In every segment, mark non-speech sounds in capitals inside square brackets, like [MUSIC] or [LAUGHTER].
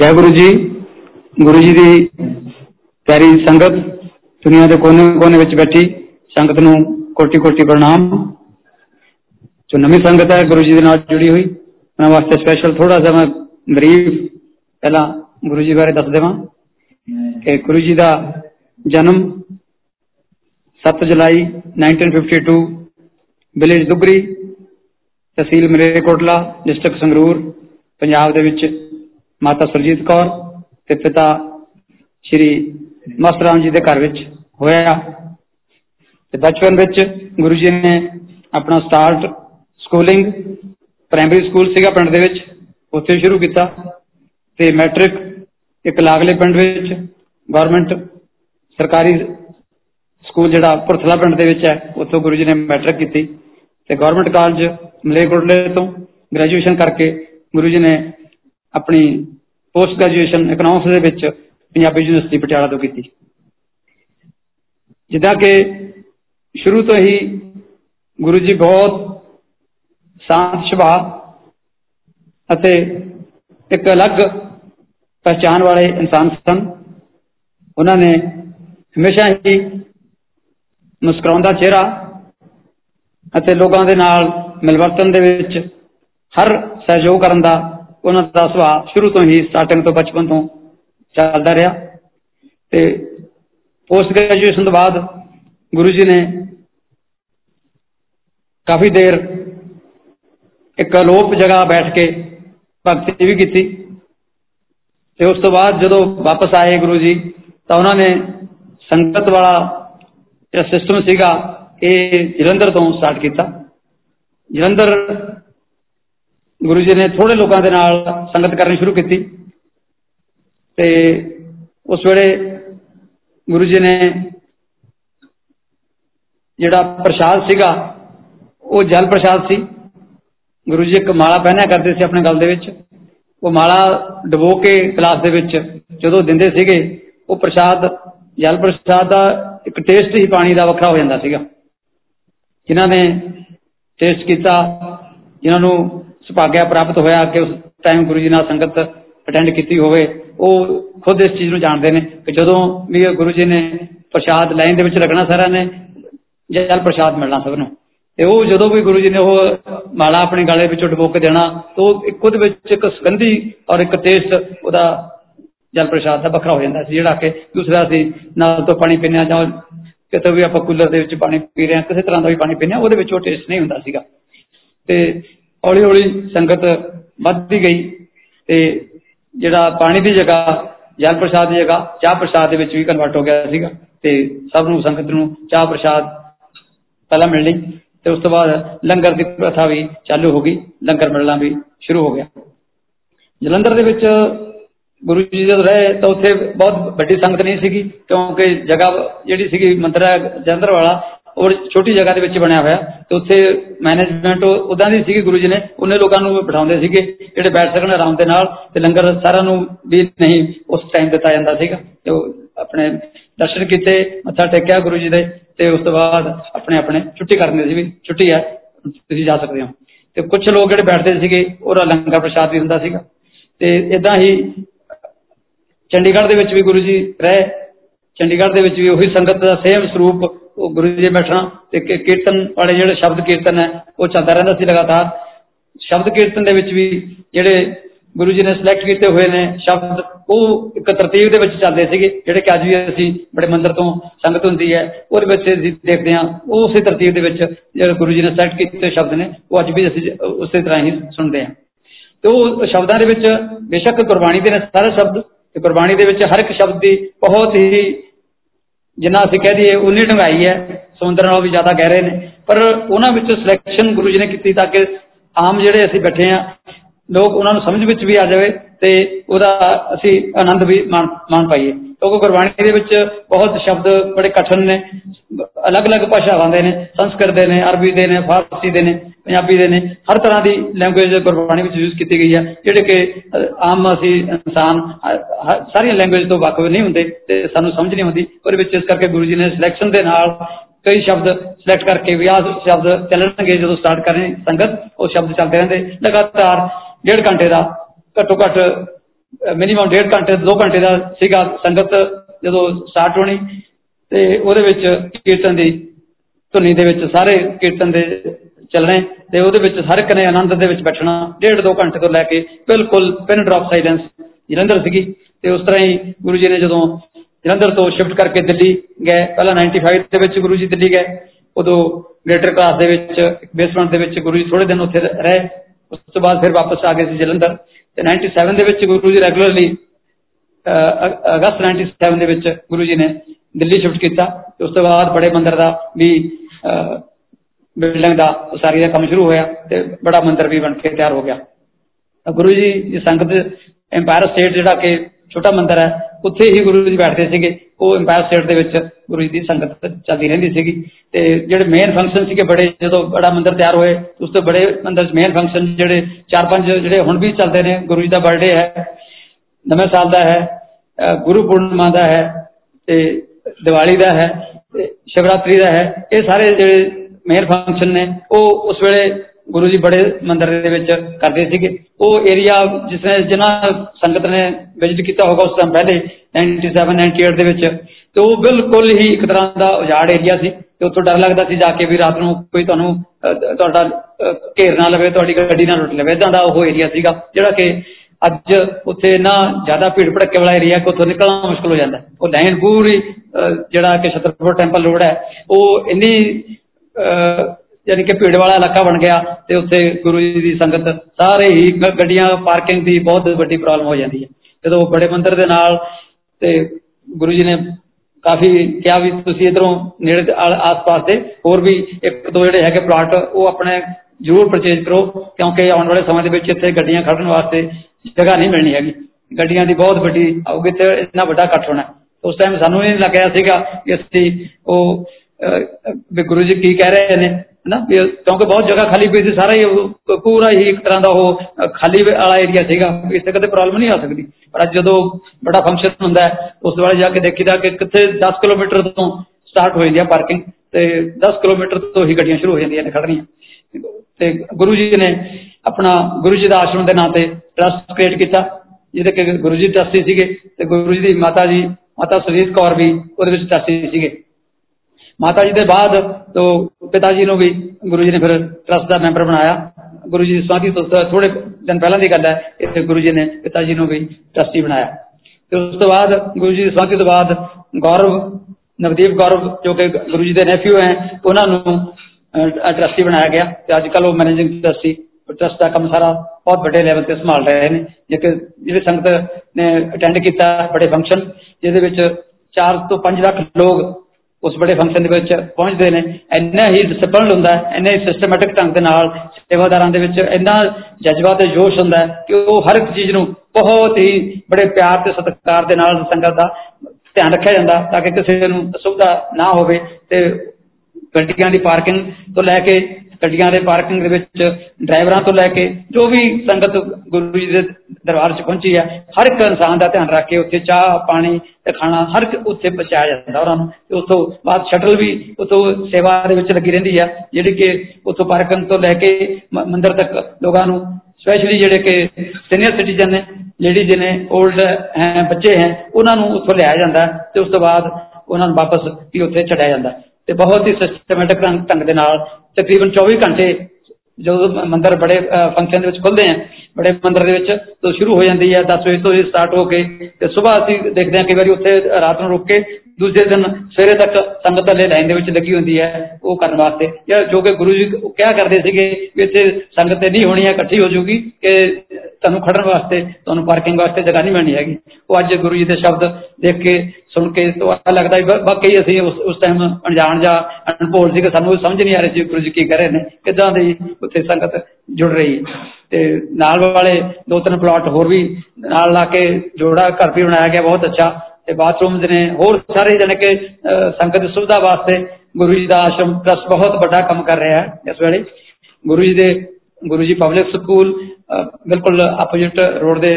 ਜੈ ਗੁਰੂ ਜੀ ਗੁਰੂ ਜੀ ਦੀ ਪਿਆਰੀ ਸੰਗਤ ਦੁਨੀਆ ਦੇ ਕੋਨੇ-ਕੋਨੇ ਵਿੱਚ ਬੈਠੀ ਸੰਗਤ ਨੂੰ ਕੋਟੀ-ਕੋਟੀ ਪ੍ਰਣਾਮ। ਜੋ ਨਵੀਂ ਸੰਗਤ ਹੈ ਗੁਰੂ ਜੀ ਦੇ ਨਾਲ ਜੁੜੀ ਹੋਈ। ਉਹਨਾਂ ਵਾਸਤੇ ਸਪੈਸ਼ਲ ਥੋੜਾ ਜਿਹਾ ਮੈਂ ਬਰੀਫ ਪਹਿਲਾਂ ਗੁਰੂ ਜੀ ਬਾਰੇ ਦੱਸ ਦੇਵਾਂ ਕਿ ਗੁਰੂ ਜੀ ਦਾ ਜਨਮ 7 ਜੁਲਾਈ 1952 ਵਿਲੇਜ ਦੁਗਰੀ ਤਹਿਸੀਲ ਮਰੇਕੋਟਲਾ ਡਿਸਟ੍ਰਿਕਟ ਸੰਗਰੂਰ, ਪੰਜਾਬ ਦੇ ਵਿੱਚ ਮਾਤਾ ਸੁਰਜੀਤ ਕੌਰ ਤੇ ਪਿਤਾ ਸ਼੍ਰੀ ਮਸਤ ਰਾਮ ਜੀ ਦੇ ਘਰ ਵਿੱਚ ਹੋਇਆ ਤੇ ਬਚਪਨ ਵਿੱਚ ਗੁਰੂ ਜੀ ਨੇ ਆਪਣਾ ਸਟਾਰਟ ਸਕੂਲਿੰਗ ਪ੍ਰਾਇਮਰੀ ਸਕੂਲ ਸੀਗਾ ਪਿੰਡ ਦੇ ਵਿੱਚ, ਉੱਥੇ ਸ਼ੁਰੂ ਕੀਤਾ। ਤੇ ਮੈਟ੍ਰਿਕ ਇੱਕ ਲਾਗਲੇ ਪਿੰਡ ਵਿੱਚ ਗਵਰਨਮੈਂਟ ਸਰਕਾਰੀ ਸਕੂਲ ਜਿਹੜਾ ਪੁਰਥਲਾ ਪਿੰਡ ਦੇ ਵਿੱਚ ਹੈ, ਉੱਥੋਂ ਗੁਰੂ ਜੀ ਨੇ ਮੈਟ੍ਰਿਕ ਕੀਤੀ। ਤੇ ਗਵਰਨਮੈਂਟ ਕਾਲਜ ਮਲੇਕੋਟਲੇ ਤੋਂ ਗ੍ਰੈਜੂਏਸ਼ਨ ਕਰਕੇ ਗੁਰੂ ਜੀ ਨੇ ਆਪਣੀ ਪੋਸਟ ਗ੍ਰੈਜੂਏਸ਼ਨ ਇਕਨੋਮਿਕਸ ਦੇ ਵਿੱਚ ਪੰਜਾਬੀ ਯੂਨੀਵਰਸਿਟੀ ਪਟਿਆਲਾ ਤੋਂ ਕੀਤੀ। ਜਿੱਦਾਂ ਕਿ ਸ਼ੁਰੂ ਤੋਂ ਹੀ ਗੁਰੂ ਜੀ ਬਹੁਤ ਸ਼ਾਂਤ ਸੁਭਾਅ ਅਤੇ ਇੱਕ ਅਲੱਗ ਪਛਾਣ ਵਾਲੇ ਇਨਸਾਨ ਸਨ। ਉਹਨਾਂ ਨੇ ਹਮੇਸ਼ਾ ਹੀ ਮੁਸਕਰਾਉਂਦਾ ਚਿਹਰਾ ਅਤੇ ਲੋਕਾਂ ਦੇ ਨਾਲ ਮਿਲਵਰਤਨ ਦੇ ਵਿੱਚ ਹਰ ਸਹਿਯੋਗ ਕਰਨ ਦਾ ਉਹਨਾਂ ਦਾ ਸੁਭਾਅ ਸ਼ੁਰੂ ਤੋਂ ਹੀ ਸਟਾਰਟਿੰਗ ਤੋਂ ਬਚਪਨ ਤੋਂ ਚੱਲਦਾ ਰਿਹਾ ਤੇ ਪੋਸਟ ਗ੍ਰੈਜੂਏਸ਼ਨ ਤੋਂ ਬਾਅਦ ਗੁਰੂ ਜੀ ਨੇ ਕਾਫੀ ਦੇਰ ਇੱਕ ਅਲੋਪ ਜਗ੍ਹਾ ਬੈਠ ਕੇ ਭਗਤੀ ਵੀ ਕੀਤੀ ਤੇ ਉਸ ਤੋਂ ਬਾਅਦ ਜਦੋਂ ਵਾਪਸ ਆਏ ਗੁਰੂ ਜੀ, ਤਾਂ ਉਹਨਾਂ ਨੇ ਸੰਗਤ ਵਾਲਾ ਜਿਹੜਾ ਸਿਸਟਮ ਸੀਗਾ, ਇਹ ਜਲੰਧਰ ਤੋਂ ਸਟਾਰਟ ਕੀਤਾ। ਜਲੰਧਰ ਗੁਰੂ ਜੀ ਨੇ ਥੋੜੇ ਲੋਕਾਂ ਦੇ ਨਾਲ ਸੰਗਤ ਕਰਨੀ ਸ਼ੁਰੂ ਕੀਤੀ ਤੇ ਉਸ ਵੇਲੇ ਗੁਰੂ ਜੀ ਨੇ ਜਿਹੜਾ ਪ੍ਰਸ਼ਾਦ ਸੀਗਾ, ਉਹ ਜਲ ਪ੍ਰਸ਼ਾਦ ਸੀ। ਗੁਰੂ ਜੀ ਇੱਕ ਮਾਲਾ ਪਹਿਨਿਆ ਕਰਦੇ ਸੀ ਆਪਣੇ ਗਲ ਦੇ ਵਿੱਚ। ਉਹ ਮਾਲਾ ਡਬੋ ਕੇ ਕਲਾਸ ਦੇ ਵਿੱਚ ਜਦੋਂ ਦਿੰਦੇ ਸੀਗੇ, ਉਹ ਪ੍ਰਸ਼ਾਦ, ਜਲ ਪ੍ਰਸ਼ਾਦ ਦਾ ਇੱਕ ਟੇਸਟ ਹੀ ਪਾਣੀ ਦਾ ਵੱਖਰਾ ਹੋ ਜਾਂਦਾ ਸੀਗਾ। ਜਿਨ੍ਹਾਂ ਨੇ ਟੇਸਟ ਕੀਤਾ, ਜਿਨ੍ਹਾਂ ਨੂੰ ਸੁਭਾਗਿਆ ਪ੍ਰਾਪਤ ਹੋਇਆ ਕਿ ਉਸ ਟਾਈਮ ਗੁਰੂ ਜੀ ਨਾਲ ਸੰਗਤ ਅਟੈਂਡ ਕੀਤੀ ਹੋਵੇ, ਉਹ ਖੁਦ ਇਸ ਚੀਜ਼ ਨੂੰ ਜਾਣਦੇ ਨੇ ਕਿ ਜਦੋਂ ਵੀ ਗੁਰੂ ਜੀ ਨੇ ਪ੍ਰਸ਼ਾਦ ਲਾਈਨ ਦੇ ਵਿੱਚ ਲੱਗਣਾ ਸਾਰਿਆਂ ਨੇ, ਜਲ ਪ੍ਰਸ਼ਾਦ ਮਿਲਣਾ ਸਭ ਨੂੰ। ਤੇ ਉਹ ਜਦੋਂ ਵੀ ਗੁਰੂ ਜੀ ਨੇ ਉਹ ਮਾਲਾ ਆਪਣੇ ਗਲੇ ਵਿੱਚੋਂ ਡਬੋ ਕੇ ਦੇਣਾ, ਤਾਂ ਇੱਕ ਉਹਦੇ ਵਿੱਚ ਇੱਕ ਸੁਗੰਧੀ ਔਰ ਇੱਕ ਟੇਸਟ ਉਹਦਾ ਜਲ ਪ੍ਰਸ਼ਾਦ ਦਾ ਵੱਖਰਾ ਹੋ ਜਾਂਦਾ ਸੀ, ਜਿਹੜਾ ਕਿ ਦੂਸਰਾ ਸੀ, ਨਾਲ ਤੋਂ ਪਾਣੀ ਪੀਣਾ ਜਾਂ ਕਿਤੇ ਵੀ ਆਪਾਂ ਕੂਲਰ ਦੇ ਵਿੱਚ ਪਾਣੀ ਪੀ ਰਹੇ ਹਾਂ, ਕਿਸੇ ਤਰ੍ਹਾਂ ਦਾ ਵੀ ਪਾਣੀ ਪੀਣਾ ਉਹਦੇ ਵਿੱਚ ਉਹ ਟੇਸਟ ਨਹੀਂ ਹੁੰਦਾ ਸੀਗਾ। ਤੇ ਹੌਲੀ ਹੌਲੀ ਸੰਗਤ ਵੱਧਦੀ ਗਈ ਤੇ ਜਿਹੜਾ ਪਾਣੀ ਦੀ ਜਗ੍ਹਾ, ਜਲ ਪ੍ਰਸ਼ਾਦ ਦੀ ਜਗ੍ਹਾ, ਚਾਹ ਪ੍ਰਸ਼ਾਦ ਦੇ ਵਿੱਚ ਵੀ ਕਨਵਰਟ ਹੋ ਗਿਆ ਸੀਗਾ ਤੇ ਸਭ ਨੂੰ ਸੰਗਤ ਨੂੰ ਚਾਹ ਪ੍ਰਸ਼ਾਦ ਪਹਿਲਾਂ ਮਿਲਣੀ ਤੇ ਉਸ ਤੋਂ ਬਾਅਦ ਲੰਗਰ ਦੀ ਪ੍ਰਥਾ ਵੀ ਚਾਲੂ ਹੋ ਗਈ, ਲੰਗਰ ਮਿਲਣਾ ਵੀ ਸ਼ੁਰੂ ਹੋ ਗਿਆ। ਜਲੰਧਰ ਦੇ ਵਿੱਚ ਗੁਰੂ ਜੀ ਜਦ ਰਹੇ ਤਾਂ ਉੱਥੇ ਬਹੁਤ ਵੱਡੀ ਸੰਗਤ ਨਹੀਂ ਸੀਗੀ ਕਿਉਂਕਿ ਜਗ੍ਹਾ ਜਿਹੜੀ ਸੀਗੀ ਮੰਦਰ ਹੈ ਜਲੰਧਰ ਵਾਲਾ, ਉਹ ਛੋਟੀ ਜਗ੍ਹਾ ਦੇ ਵਿੱਚ ਬਣਿਆ ਹੋਇਆ। ਤੇ ਉੱਥੇ ਮੈਨੇਜਮੈਂਟ ਉਦਾਂ ਦੀ ਸੀਗੀ ਗੁਰੂ ਜੀ ਨੇ, ਉਹਨੇ ਲੋਕਾਂ ਨੂੰ ਬਿਠਾਉਂਦੇ ਸੀਗੇ, ਜਿਹੜੇ ਬੈਠ ਸਕਣ ਆਰਾਮ ਦੇ ਨਾਲ, ਤੇ ਲੰਗਰ ਸਾਰਿਆਂ ਨੂੰ ਵੀ ਨਹੀਂ ਉਸ ਟਾਈਮ ਦਿੱਤਾ ਜਾਂਦਾ ਸੀਗਾ। ਤੇ ਉਹ ਆਪਣੇ ਦਰਸ਼ਨ ਕੀਤੇ, ਮੱਥਾ ਟੇਕਿਆ ਗੁਰੂ ਜੀ ਦੇ, ਤੇ ਉਸ ਤੋਂ ਬਾਅਦ ਆਪਣੇ ਆਪਣੇ ਛੁੱਟੀ ਕਰਦੇ ਸੀ ਵੀ ਛੁੱਟੀ ਹੈ, ਤੁਸੀਂ ਜਾ ਸਕਦੇ ਹੋ। ਤੇ ਕੁਝ ਲੋਕ ਜਿਹੜੇ ਬੈਠਦੇ ਸੀਗੇ, ਉਹਦਾ ਲੰਗਰ ਪ੍ਰਸ਼ਾਦ ਵੀ ਹੁੰਦਾ ਸੀਗਾ। ਤੇ ਇਦਾਂ ਹੀ ਚੰਡੀਗੜ੍ਹ ਦੇ ਵਿੱਚ ਵੀ ਗੁਰੂ ਜੀ ਰਹੇ, ਚੰਡੀਗੜ੍ਹ ਦੇ ਵਿੱਚ ਵੀ ਉਹੀ ਸੰਗਤ ਦਾ ਸੇਮ ਸਰੂਪ ਉਹ ਗੁਰੂ ਜੀ ਬੈਠਣਾ ਤੇ ਕੀਰਤਨ ਵਾਲੇ ਜਿਹੜੇ ਸ਼ਬਦ ਕੀਰਤਨ ਹੈ, ਉਹ ਚੱਲਦਾ ਰਹਿੰਦਾ ਸੀ ਲਗਾਤਾਰ। ਸ਼ਬਦ ਕੀਰਤਨ ਦੇ ਵਿੱਚ ਵੀ ਜਿਹੜੇ ਗੁਰੂ ਜੀ ਨੇ ਸਿਲੈਕਟ ਕੀਤੇ ਹੋਏ ਨੇ ਸ਼ਬਦ, ਉਹ ਇੱਕ ਤਰਤੀਬ ਦੇ ਵਿੱਚ ਚੱਲਦੇ ਸੀਗੇ, ਜਿਹੜੇ ਕਿ ਅੱਜ ਵੀ ਅਸੀਂ ਬੜੇ ਮੰਦਰ ਤੋਂ ਸੰਗਤ ਹੁੰਦੀ ਹੈ, ਉਹਦੇ ਵਿੱਚ ਅਸੀਂ ਦੇਖਦੇ ਹਾਂ, ਉਹ ਉਸੇ ਤਰਤੀਬ ਦੇ ਵਿੱਚ ਜਿਹੜੇ ਗੁਰੂ ਜੀ ਨੇ ਸਿਲੈਕਟ ਕੀਤੇ ਸ਼ਬਦ ਨੇ, ਉਹ ਅੱਜ ਵੀ ਅਸੀਂ ਉਸੇ ਤਰ੍ਹਾਂ ਹੀ ਸੁਣਦੇ ਹਾਂ। ਤੇ ਉਹ ਸ਼ਬਦਾਂ ਦੇ ਵਿੱਚ ਬੇਸ਼ੱਕ ਗੁਰਬਾਣੀ ਦੇ ਨੇ ਸਾਰੇ ਸ਼ਬਦ, ਤੇ ਗੁਰਬਾਣੀ ਦੇ ਵਿੱਚ ਹਰ ਇੱਕ ਸ਼ਬਦ ਦੀ ਬਹੁਤ ਹੀ ਜਿੰਨਾ ਅਸੀਂ ਕਹਿ ਦਈਏ ਉਨੀ ਡੰਗਾਈ ਹੈ, ਸਮੁੰਦਰ ਨਾਲੋਂ ਵੀ ਜ਼ਿਆਦਾ ਗਹਿਰੇ ਨੇ। ਪਰ ਉਹਨਾਂ ਵਿੱਚੋਂ ਸਿਲੈਕਸ਼ਨ ਗੁਰੂ ਜੀ ਨੇ ਕੀਤੀ ਤਾਂ ਕਿ ਆਮ ਜਿਹੜੇ ਅਸੀਂ ਬੈਠੇ ਆ ਲੋਕ ਉਹਨਾਂ ਨੂੰ ਸਮਝ ਵਿੱਚ ਵੀ ਆ ਜਾਵੇ ਤੇ ਉਹਦਾ ਅਸੀਂ ਆਨੰਦ ਵੀ ਮਾਣ ਪਾਈਏ। ਕਿਉਂਕਿ ਗੁਰਬਾਣੀ ਦੇ ਵਿੱਚ ਬਹੁਤ ਸ਼ਬਦ ਬੜੇ ਕਠਨ ਨੇ, ਅਲੱਗ-ਅਲੱਗ ਭਾਸ਼ਾਵਾਂ ਦੇ ਨੇ, ਸੰਸਕ੍ਰਿਤ ਦੇ ਨੇ, ਅਰਬੀ ਦੇ ਨੇ, ਫਾਰਸੀ ਦੇ ਨੇ। ਪੰਜਾਬੀ ਦੇ ਨੇ। ਹਰ ਤਰ੍ਹਾਂ ਦੀ ਲੈਂਗੁਏਜ ਗੁਰਬਾਣੀ ਵਿੱਚ ਯੂਜ਼ ਕੀਤੀ ਗਈ ਹੈ, ਜਿਹੜੇ ਕਿ ਆਮ ਅਸੀਂ ਇਨਸਾਨ ਸਾਰੀਆਂ ਲੈਂਗੁਏਜ ਤੋਂ ਵਾਕਿਫ ਨਹੀਂ ਹੁੰਦੇ ਤੇ ਸਾਨੂੰ ਸਮਝ ਨਹੀਂ ਆਉਂਦੀ। ਉਹਦੇ ਵਿੱਚ ਇਸ ਕਰਕੇ ਗੁਰੂ ਜੀ ਨੇ ਸਿਲੈਕਸ਼ਨ ਦੇ ਨਾਲ ਕਈ ਸ਼ਬਦ ਸਿਲੈਕਟ ਕਰਕੇ ਵੀ ਆਹ ਸ਼ਬਦ ਚੱਲਣਗੇ ਜਦੋਂ ਸਟਾਰਟ ਕਰੇ ਸੰਗਤ, ਉਹ ਸ਼ਬਦ ਚੱਲਦੇ ਰਹਿੰਦੇ। ਲਗਾਤਾਰ ਡੇਢ ਘੰਟੇ ਦਾ, ਘੱਟੋ ਘੱਟ ਮਿਨੀਮਮ ਡੇਢ ਘੰਟੇ 2 ਘੰਟੇ ਦਾ ਸੀਗਾ ਸੰਗਤ ਜਦੋਂ ਸਟਾਰਟ ਹੋਣੀ। ਤੇ ਉਹਦੇ ਵਿੱਚ ਕੀਰਤਨ ਦੀ ਧੁਨੀ ਦੇ ਵਿੱਚ ਸਾਰੇ ਕੀਰਤਨ ਦੇ ਚੱਲਣੇ ਤੇ ਉਹਦੇ ਵਿੱਚ ਹਰ ਇੱਕ ਨੇ ਆਨੰਦ ਦੇ ਵਿੱਚ ਬੈਠਣਾ, ਡੇਢ 2 ਘੰਟੇ ਤੋਂ ਲੈ ਕੇ ਬਿਲਕੁਲ ਪਿਨ ਡ੍ਰੌਪ ਸਾਇਲੈਂਸ ਜਲੰਧਰ ਸੀਗੀ। ਤੇ ਉਸ ਤਰ੍ਹਾਂ ਹੀ ਗੁਰੂ ਜੀ ਨੇ ਜਦੋਂ ਜਲੰਧਰ ਤੋਂ ਸ਼ਿਫਟ ਕਰਕੇ ਦਿੱਲੀ ਗਏ, ਪਹਿਲਾਂ 95 ਦੇ ਵਿੱਚ ਗੁਰੂ ਜੀ ਦਿੱਲੀ ਗਏ, ਉਦੋਂ ਗ੍ਰੇਟਰ ਕਲਾਸ ਦੇ ਵਿੱਚ ਬੇਸਮੈਂਟ ਦੇ ਵਿੱਚ ਗੁਰੂ ਜੀ ਥੋੜੇ ਦਿਨ ਉੱਥੇ ਰਹੇ, ਉਸ ਤੋਂ ਬਾਅਦ ਫਿਰ ਵਾਪਸ ਆ ਗਏ ਸੀ ਜਲੰਧਰ। ਤੇ 97 ਦੇ ਵਿੱਚ ਗੁਰੂ ਜੀ ਰੈਗੂਲਰਲੀ ਅਗਸਤ 97 ਦੇ ਵਿੱਚ ਗੁਰੂ ਜੀ ਨੇ ਦਿੱਲੀ ਸ਼ਿਫਟ ਕੀਤਾ। ਤੇ ਉਸ ਤੋਂ ਬਾਅਦ ਬੜੇ ਮੰਦਰ ਦਾ ਵੀ ਬਿਲਡਿੰਗ ਦਾ ਉਸਾਰੀ ਦਾ ਕੰਮ ਸ਼ੁਰੂ ਹੋਇਆ ਤੇ ਬੜਾ ਮੰਦਰ ਵੀ ਬਣ ਕੇ ਤਿਆਰ ਹੋ ਗਿਆ। ਗੁਰੂ ਜੀ ਦੀ ਸੰਗਤ ਐਮਪਾਇਰ ਸਟੇਟ ਜਿਹੜਾ ਕਿ ਛੋਟਾ ਮੰਦਰ ਹੈ, ਉੱਥੇ ਹੀ ਗੁਰੂ ਜੀ ਬੈਠਦੇ ਸੀਗੇ। ਉਹ ਐਮਪਾਇਰ ਸਟੇਟ ਦੇ ਵਿੱਚ ਗੁਰੂ ਜੀ ਦੀ ਸੰਗਤ ਚੱਲਦੀ ਰਹਿੰਦੀ ਸੀਗੀ। ਤੇ ਜਿਹੜੇ ਮੇਨ ਫੰਕਸ਼ਨ ਸੀਗੇ ਬੜੇ, ਜਦੋਂ ਬੜਾ ਮੰਦਰ ਤਿਆਰ ਹੋਏ, ਉਸ ਤੋਂ ਬੜੇ ਮੰਦਰ ਮੇਨ ਫੰਕਸ਼ਨ ਜਿਹੜੇ ਚਾਰ ਪੰਜ ਜਿਹੜੇ ਹੁਣ ਵੀ ਚੱਲਦੇ ਨੇ, ਗੁਰੂ ਜੀ ਦਾ ਬਰਥਡੇ ਹੈ, ਨਵੇਂ ਸਾਲ ਦਾ ਹੈ ਗੁਰੂ ਪੂਰਨਿਮਾ ਦਾ ਹੈ ਤੇ ਦੀਵਾਲੀ ਦਾ ਹੈ, ਤੇ ਸ਼ਿਵਰਾਤਰੀ ਦਾ ਹੈ, ਇਹ ਸਾਰੇ ਜਿਹੜੇ ਮੇਨ ਫੰਕਸ਼ਨ ਨੇ, ਉਹ ਉਸ ਵੇਲੇ ਗੁਰੂ ਜੀ ਬੜੇ ਮੰਦਰ ਦੇ ਵਿੱਚ ਕਰਦੇ ਸੀਗੇ। ਉਹ ਏਰੀਆ ਜਿਸ ਨੇ ਜਿਨ੍ਹਾਂ ਸੰਗਤ ਨੇ ਵਿਜ਼ਿਟ ਕੀਤਾ ਹੋਗਾ ਉਸ ਟਾਈਮ ਪਹਿਲੇ 97 98 ਦੇ ਵਿੱਚ, ਤੇ ਉਹ ਬਿਲਕੁਲ ਹੀ ਇੱਕ ਤਰ੍ਹਾਂ ਦਾ ਉਜਾੜ ਏਰੀਆ ਸੀ। ਤੇ ਉੱਥੋਂ ਡਰ ਲੱਗਦਾ ਸੀ ਜਾ ਕੇ ਵੀ ਰਾਤ ਨੂੰ ਕੋਈ ਤੁਹਾਨੂੰ ਤੁਹਾਡਾ ਘੇਰ ਨਾ ਲਵੇ, ਤੁਹਾਡੀ ਗੱਡੀ ਨਾ ਲੁੱਟ ਲਵੇ। ਇਦਾਂ ਦਾ ਉਹ ਏਰੀਆ ਸੀਗਾ, ਜਿਹੜਾ ਕਿ ਅੱਜ ਉੱਥੇ ਨਾ ਜ਼ਿਆਦਾ ਭੀੜ ਭੜੱਕੇ ਵਾਲਾ ਏਰੀਆ ਕਿ ਉੱਥੋਂ ਨਿਕਲਣਾ ਮੁਸ਼ਕਲ ਹੋ ਜਾਂਦਾ। ਉਹ ਲਾਈਨ ਪੂਰੀ ਜਿਹੜਾ ਕਿ ਛਤਰਪੁਰ ਟੈਂਪਲ ਰੋਡ ਹੈ, ਉਹ ਇੰਨੀ ਯਾਨੀ ਕਿ ਭੀੜ ਵਾਲਾ ਇਲਾਕਾ ਬਣ ਗਿਆ ਤੇ ਉੱਥੇ ਗੁਰੂ ਜੀ ਦੀ ਸੰਗਤ ਸਾਰੇ ਹੀ ਗੱਡੀਆਂ, ਪਾਰਕਿੰਗ ਦੀ ਬਹੁਤ ਵੱਡੀ ਪ੍ਰੋਬਲਮ ਹੋ ਜਾਂਦੀ ਹੈ। ਜਦੋਂ ਬੜੇ ਮੰਦਰ ਦੇ ਨਾਲ ਤੇ ਗੁਰੂ ਜੀ ਨੇ ਕਾਫੀ ਕਿਹਾ ਵੀ ਤੁਸੀਂ ਇਧਰੋਂ ਨੇੜੇ ਆਸ-ਪਾਸ ਦੇ ਹੋਰ ਵੀ ਇੱਕ ਦੋ ਜਿਹੜੇ ਹੈਗੇ ਪਲਾਟ, ਉਹ ਆਪਣੇ ਜ਼ਰੂਰ ਪਰਚੇਜ ਕਰੋ, ਕਿਉਂਕਿ ਆਉਣ ਵਾਲੇ ਸਮੇਂ ਦੇ ਵਿੱਚ ਇੱਥੇ ਗੱਡੀਆਂ ਖੜਨ ਵਾਸਤੇ ਜਗ੍ਹਾ ਨਹੀਂ ਮਿਲਣੀ ਹੈਗੀ। ਗੱਡੀਆਂ ਦੀ ਬਹੁਤ ਵੱਡੀ ਆਉਗੀ ਤੇ ਇੰਨਾ ਵੱਡਾ ਇਕੱਠ ਹੋਣਾ। ਉਸ ਟਾਈਮ ਸਾਨੂੰ ਨਹੀਂ ਲੱਗਿਆ ਸੀਗਾ ਕਿ ਅਸੀਂ ਉਹ ਵੀ ਗੁਰੂ ਜੀ ਕੀ ਕਹਿ ਰਹੇ ਨੇ, ਹਨਾ? ਕਿਉਂਕਿ ਬਹੁਤ ਜਗ੍ਹਾ ਖਾਲੀ ਪਈ ਸੀ, ਸਾਰਾ ਹੀ ਪੂਰਾ ਹੀ ਇੱਕ ਤਰ੍ਹਾਂ ਦਾ ਉਹ ਖਾਲੀ ਵਾਲਾ ਏਰੀਆ ਸੀਗਾ। ਇੱਥੇ ਕਦੇ ਪ੍ਰੋਬਲਮ ਨਹੀਂ ਆ ਸਕਦੀ। ਪਰ ਅੱਜ ਜਦੋਂ ਬੜਾ ਫੰਕਸ਼ਨ ਹੁੰਦਾ ਉਸ ਵਾਲੇ ਜਾ ਕੇ ਦੇਖੀਦਾ ਕਿ ਕਿੱਥੇ 10 ਕਿਲੋਮੀਟਰ ਤੋਂ ਸਟਾਰਟ ਹੋ ਜਾਂਦੀ ਆ ਪਾਰਕਿੰਗ ਤੇ 10 ਕਿਲੋਮੀਟਰ ਤੋਂ ਹੀ ਗੱਡੀਆਂ ਸ਼ੁਰੂ ਹੋ ਜਾਂਦੀਆਂ ਨੇ ਖੜਨੀਆਂ ਤੇ ਗੁਰੂ ਜੀ ਨੇ ਆਪਣਾ ਗੁਰੂ ਜੀ ਦਾ ਆਸ਼ਰਮ ਦੇ ਨਾਂ ਤੇ ਟਰਸਟ ਕ੍ਰੀਏਟ ਕੀਤਾ, ਜਿਹਦੇ ਕਿ ਗੁਰੂ ਜੀ ਟਰਸਟੀ ਸੀਗੇ ਤੇ ਗੁਰੂ ਜੀ ਦੀ ਮਾਤਾ ਜੀ, ਮਾਤਾ ਸੁਜੀਤ ਕੌਰ ਵੀ ਉਹਦੇ ਵਿੱਚ ਟਰਸਟੀ ਸੀਗੇ। ਮਾਤਾ ਜੀ ਦੇ ਬਾਅਦ ਤੋਂ ਪਿਤਾ ਜੀ ਨੂੰ ਵੀ ਗੁਰੂ ਜੀ ਨੇ ਫਿਰ ਟਰਸਟ ਦਾ ਮੈਂਬਰ ਬਣਾਇਆ। ਗੁਰੂ ਜੀ ਦੀ ਸਮਾਧੀ ਤੋਂ ਥੋੜੇ ਦਿਨ ਪਹਿਲਾਂ ਦੀ ਗੱਲ ਹੈ, ਇੱਥੇ ਗੁਰੂ ਜੀ ਨੇ ਪਿਤਾ ਜੀ ਨੂੰ ਵੀ ਟਰਸਟੀ ਬਣਾਇਆ। ਤੇ ਉਸ ਤੋਂ ਬਾਅਦ ਗੁਰੂ ਜੀ ਦੀ ਸਮਾਧੀ ਤੋਂ ਬਾਅਦ ਗੌਰਵ, ਨਵਦੀਪ ਗੌਰਵ ਜੋ ਕਿ ਗੁਰੂ ਜੀ ਦੇ ਨੈਫਿਊ ਹੈ, ਉਹਨਾਂ ਨੂੰ ਟਰਸਟੀ ਬਣਾਇਆ ਗਿਆ। ਤੇ ਅੱਜ ਕੱਲ ਉਹ ਮੈਨੇਜਿੰਗ ਟਰਸਟੀ ਟਰਸਟ ਦਾ ਕੰਮ ਸਾਰਾ ਬਹੁਤ ਵੱਡੇ ਲੈਵਲ ਤੇ ਸੰਭਾਲ ਰਹੇ ਨੇ। ਜਿਹੜੇ ਜਿਹੜੇ ਸੰਗਤ ਨੇ ਅਟੈਂਡ ਕੀਤਾ, ਬੜੇ ਫੰਕਸ਼ਨ ਜਿਹਦੇ ਵਿੱਚ 4 ਤੋਂ 5 ਲੱਖ ਲੋਕ ਉਸ ਬੜੇ ਫੰਕਸ਼ਨ ਦੇ ਵਿੱਚ ਪਹੁੰਚਦੇ ਨੇ। ਇੰਨਾ ਹੀ ਡਿਸਪਲਿਨ ਹੁੰਦਾ ਹੈ, ਇੰਨਾ ਹੀ ਸਿਸਟਮੈਟਿਕ ਢੰਗ ਦੇ ਨਾਲ ਸੇਵਾਦਾਰਾਂ ਦੇ ਵਿੱਚ ਇੰਨਾ ਜਜ਼ਬਾ ਤੇ ਜੋਸ਼ ਹੁੰਦਾ ਹੈ ਕਿ ਉਹ ਹਰ ਇੱਕ ਚੀਜ਼ ਨੂੰ ਬਹੁਤ ਹੀ ਬੜੇ ਪਿਆਰ ਤੇ ਸਤਿਕਾਰ ਦੇ ਨਾਲ ਸੰਗਤ ਦਾ ਧਿਆਨ ਰੱਖਿਆ ਜਾਂਦਾ ਤਾਂ ਕਿ ਕਿਸੇ ਨੂੰ ਅਸੁਵਿਧਾ ਨਾ ਹੋਵੇ ਤੇ ਗੱਡੀਆਂ ਦੀ ਪਾਰਕਿੰਗ ਤੋਂ ਲੈ ਕੇ ਗੱਡੀਆਂ ਦੇ ਪਾਰਕਿੰਗ ਦੇ ਵਿੱਚ ਡਰਾਈਵਰਾਂ ਤੋਂ ਲੈ ਕੇ ਜੋ ਵੀ ਸੰਗਤ ਗੁਰੂ ਜੀ ਦੇ ਦਰਬਾਰ 'ਚ ਪਹੁੰਚੀ ਹੈ। ਹਰ ਇੱਕ ਇਨਸਾਨ ਦਾ ਧਿਆਨ ਰੱਖ ਕੇ ਉੱਥੇ ਚਾਹ, ਪਾਣੀ ਤੇ ਖਾਣਾ ਹਰ ਇੱਕ ਉੱਥੇ ਪਹੁੰਚਾਇਆ ਜਾਂਦਾ ਉਹਨਾਂ ਨੂੰ। ਤੇ ਉਸ ਤੋਂ ਬਾਅਦ ਸ਼ਟਲ ਵੀ ਉਤੋਂ ਸੇਵਾ ਦੇ ਵਿੱਚ ਲੱਗੀ ਰਹਿੰਦੀ ਆ ਜਿਹੜੀ ਕਿ ਉਤੋਂ ਪਾਰਕਿੰਗ ਤੋਂ ਲੈ ਕੇ ਮੰਦਿਰ ਤੱਕ ਲੋਕਾਂ ਨੂੰ ਸਪੈਸ਼ਲੀ ਜਿਹੜੇ ਕਿ ਸੀਨੀਅਰ ਸਿਟੀਜ਼ਨ ਨੇ ਲੇਡੀਜ਼ ਨੇ 올ਡ ਹੈ, ਬੱਚੇ ਹੈ, ਉਹਨਾਂ ਨੂੰ ਉੱਥੋਂ ਲਿਆਇਆ ਜਾਂਦਾ ਤੇ ਉਸ ਤੋਂ ਬਾਅਦ ਉਹਨਾਂ ਨੂੰ ਵਾਪਸ ਵੀ ਉੱਥੇ ਛੱਡਿਆ ਜਾਂਦਾ ਤੇ ਬਹੁਤ ਹੀ ਸਿਸਟਮੈਟਿਕ ਢੰਗ ਦੇ ਨਾਲ ਤਕਰੀਬਨ 24 ਘੰਟੇ ਜਦੋਂ ਮੰਦਰ ਬੜੇ ਫੰਕਸ਼ਨ ਦੇ ਵਿੱਚ ਖੁੱਲਦੇ ਆ, ਬੜੇ ਮੰਦਰ ਦੇ ਵਿੱਚ ਤੋਂ ਸ਼ੁਰੂ ਹੋ ਜਾਂਦੀ ਹੈ 10 ਵਜੇ ਤੋਂ ਹੀ ਸਟਾਰਟ ਹੋ ਕੇ ਤੇ ਸਵੇਰ ਅਸੀਂ ਦੇਖਦੇ ਹਾਂ ਕਈ ਵਾਰੀ ਉੱਥੇ ਰਾਤ ਨੂੰ ਰੁਕ ਕੇ ਦੂਜੇ ਦਿਨ ਸਵੇਰੇ ਤੱਕ ਸੰਗਤ ਵਾਲੇ ਲਾਈਨ ਦੇ ਵਿੱਚ ਲੱਗੀ ਹੁੰਦੀ ਹੈ, ਉਹ ਕਰਨ ਵਾਸਤੇ। ਜਾਂ ਜੋ ਕਿ ਗੁਰੂ ਜੀ ਕਿਹਾ ਕਰਦੇ ਸੀਗੇ ਵੀ ਇੱਥੇ ਸੰਗਤ ਤੇ ਨਹੀਂ ਹੋਣੀ ਹੈ, ਇਕੱਠੀ ਹੋ ਜਾਊਗੀ ਕਿ ਤੁਹਾਨੂੰ ਖੜਨ ਵਾਸਤੇ, ਤੁਹਾਨੂੰ ਪਾਰਕਿੰਗ ਵਾਸਤੇ ਜਗ੍ਹਾ ਨਹੀਂ ਮਿਲਣੀ ਹੈਗੀ। ਉਹ ਅੱਜ ਗੁਰੂ ਜੀ ਦੇ ਸ਼ਬਦ ਦੇਖ ਕੇ ਸੁਣ ਕੇ ਤੋਂ ਆ ਲੱਗਦਾ ਵਾਕਈ ਅਸੀਂ ਉਸ ਉਸ ਟਾਈਮ ਅਣਜਾਣ ਜਾਂ ਅਨਭੋਲ ਸੀ ਕਿ ਸਾਨੂੰ ਸਮਝ ਨਹੀਂ ਆ ਰਹੀ ਸੀ ਗੁਰੂ ਜੀ ਕੀ ਕਰ ਰਹੇ ਨੇ, ਕਿਦਾਂ ਦੀ ਉੱਥੇ ਸੰਗਤ ਜੁੜ ਰਹੀ। ਤੇ ਨਾਲ ਵਾਲੇ ਦੋ ਤਿੰਨ ਪਲਾਟ ਹੋਰ ਵੀ ਨਾਲ ਲਾ ਕੇ ਜੋੜਾ ਘਰ ਵੀ ਬਣਾਇਆ ਗਿਆ, ਬਹੁਤ ਅੱਛਾ। ਤੇ ਬਾਥਰੂਮਸ ਨੇ ਹੋਰ ਸਾਰੇ ਜਣੇ ਕਿ ਸੰਗਤ ਦੀ ਸੁਵਿਧਾ ਵਾਸਤੇ ਗੁਰੂ ਜੀ ਦਾ ਆਸ਼ਰਮ ਟਰਸਟ ਬਹੁਤ ਵੱਡਾ ਕੰਮ ਕਰ ਰਿਹਾ ਹੈ ਇਸ ਵੇਲੇ। ਗੁਰੂ ਜੀ ਦੇ, ਗੁਰੂ ਜੀ ਪਬਲਿਕ ਸਕੂਲ ਬਿਲਕੁਲ ਆਪੋਜੀਟ ਰੋਡ ਦੇ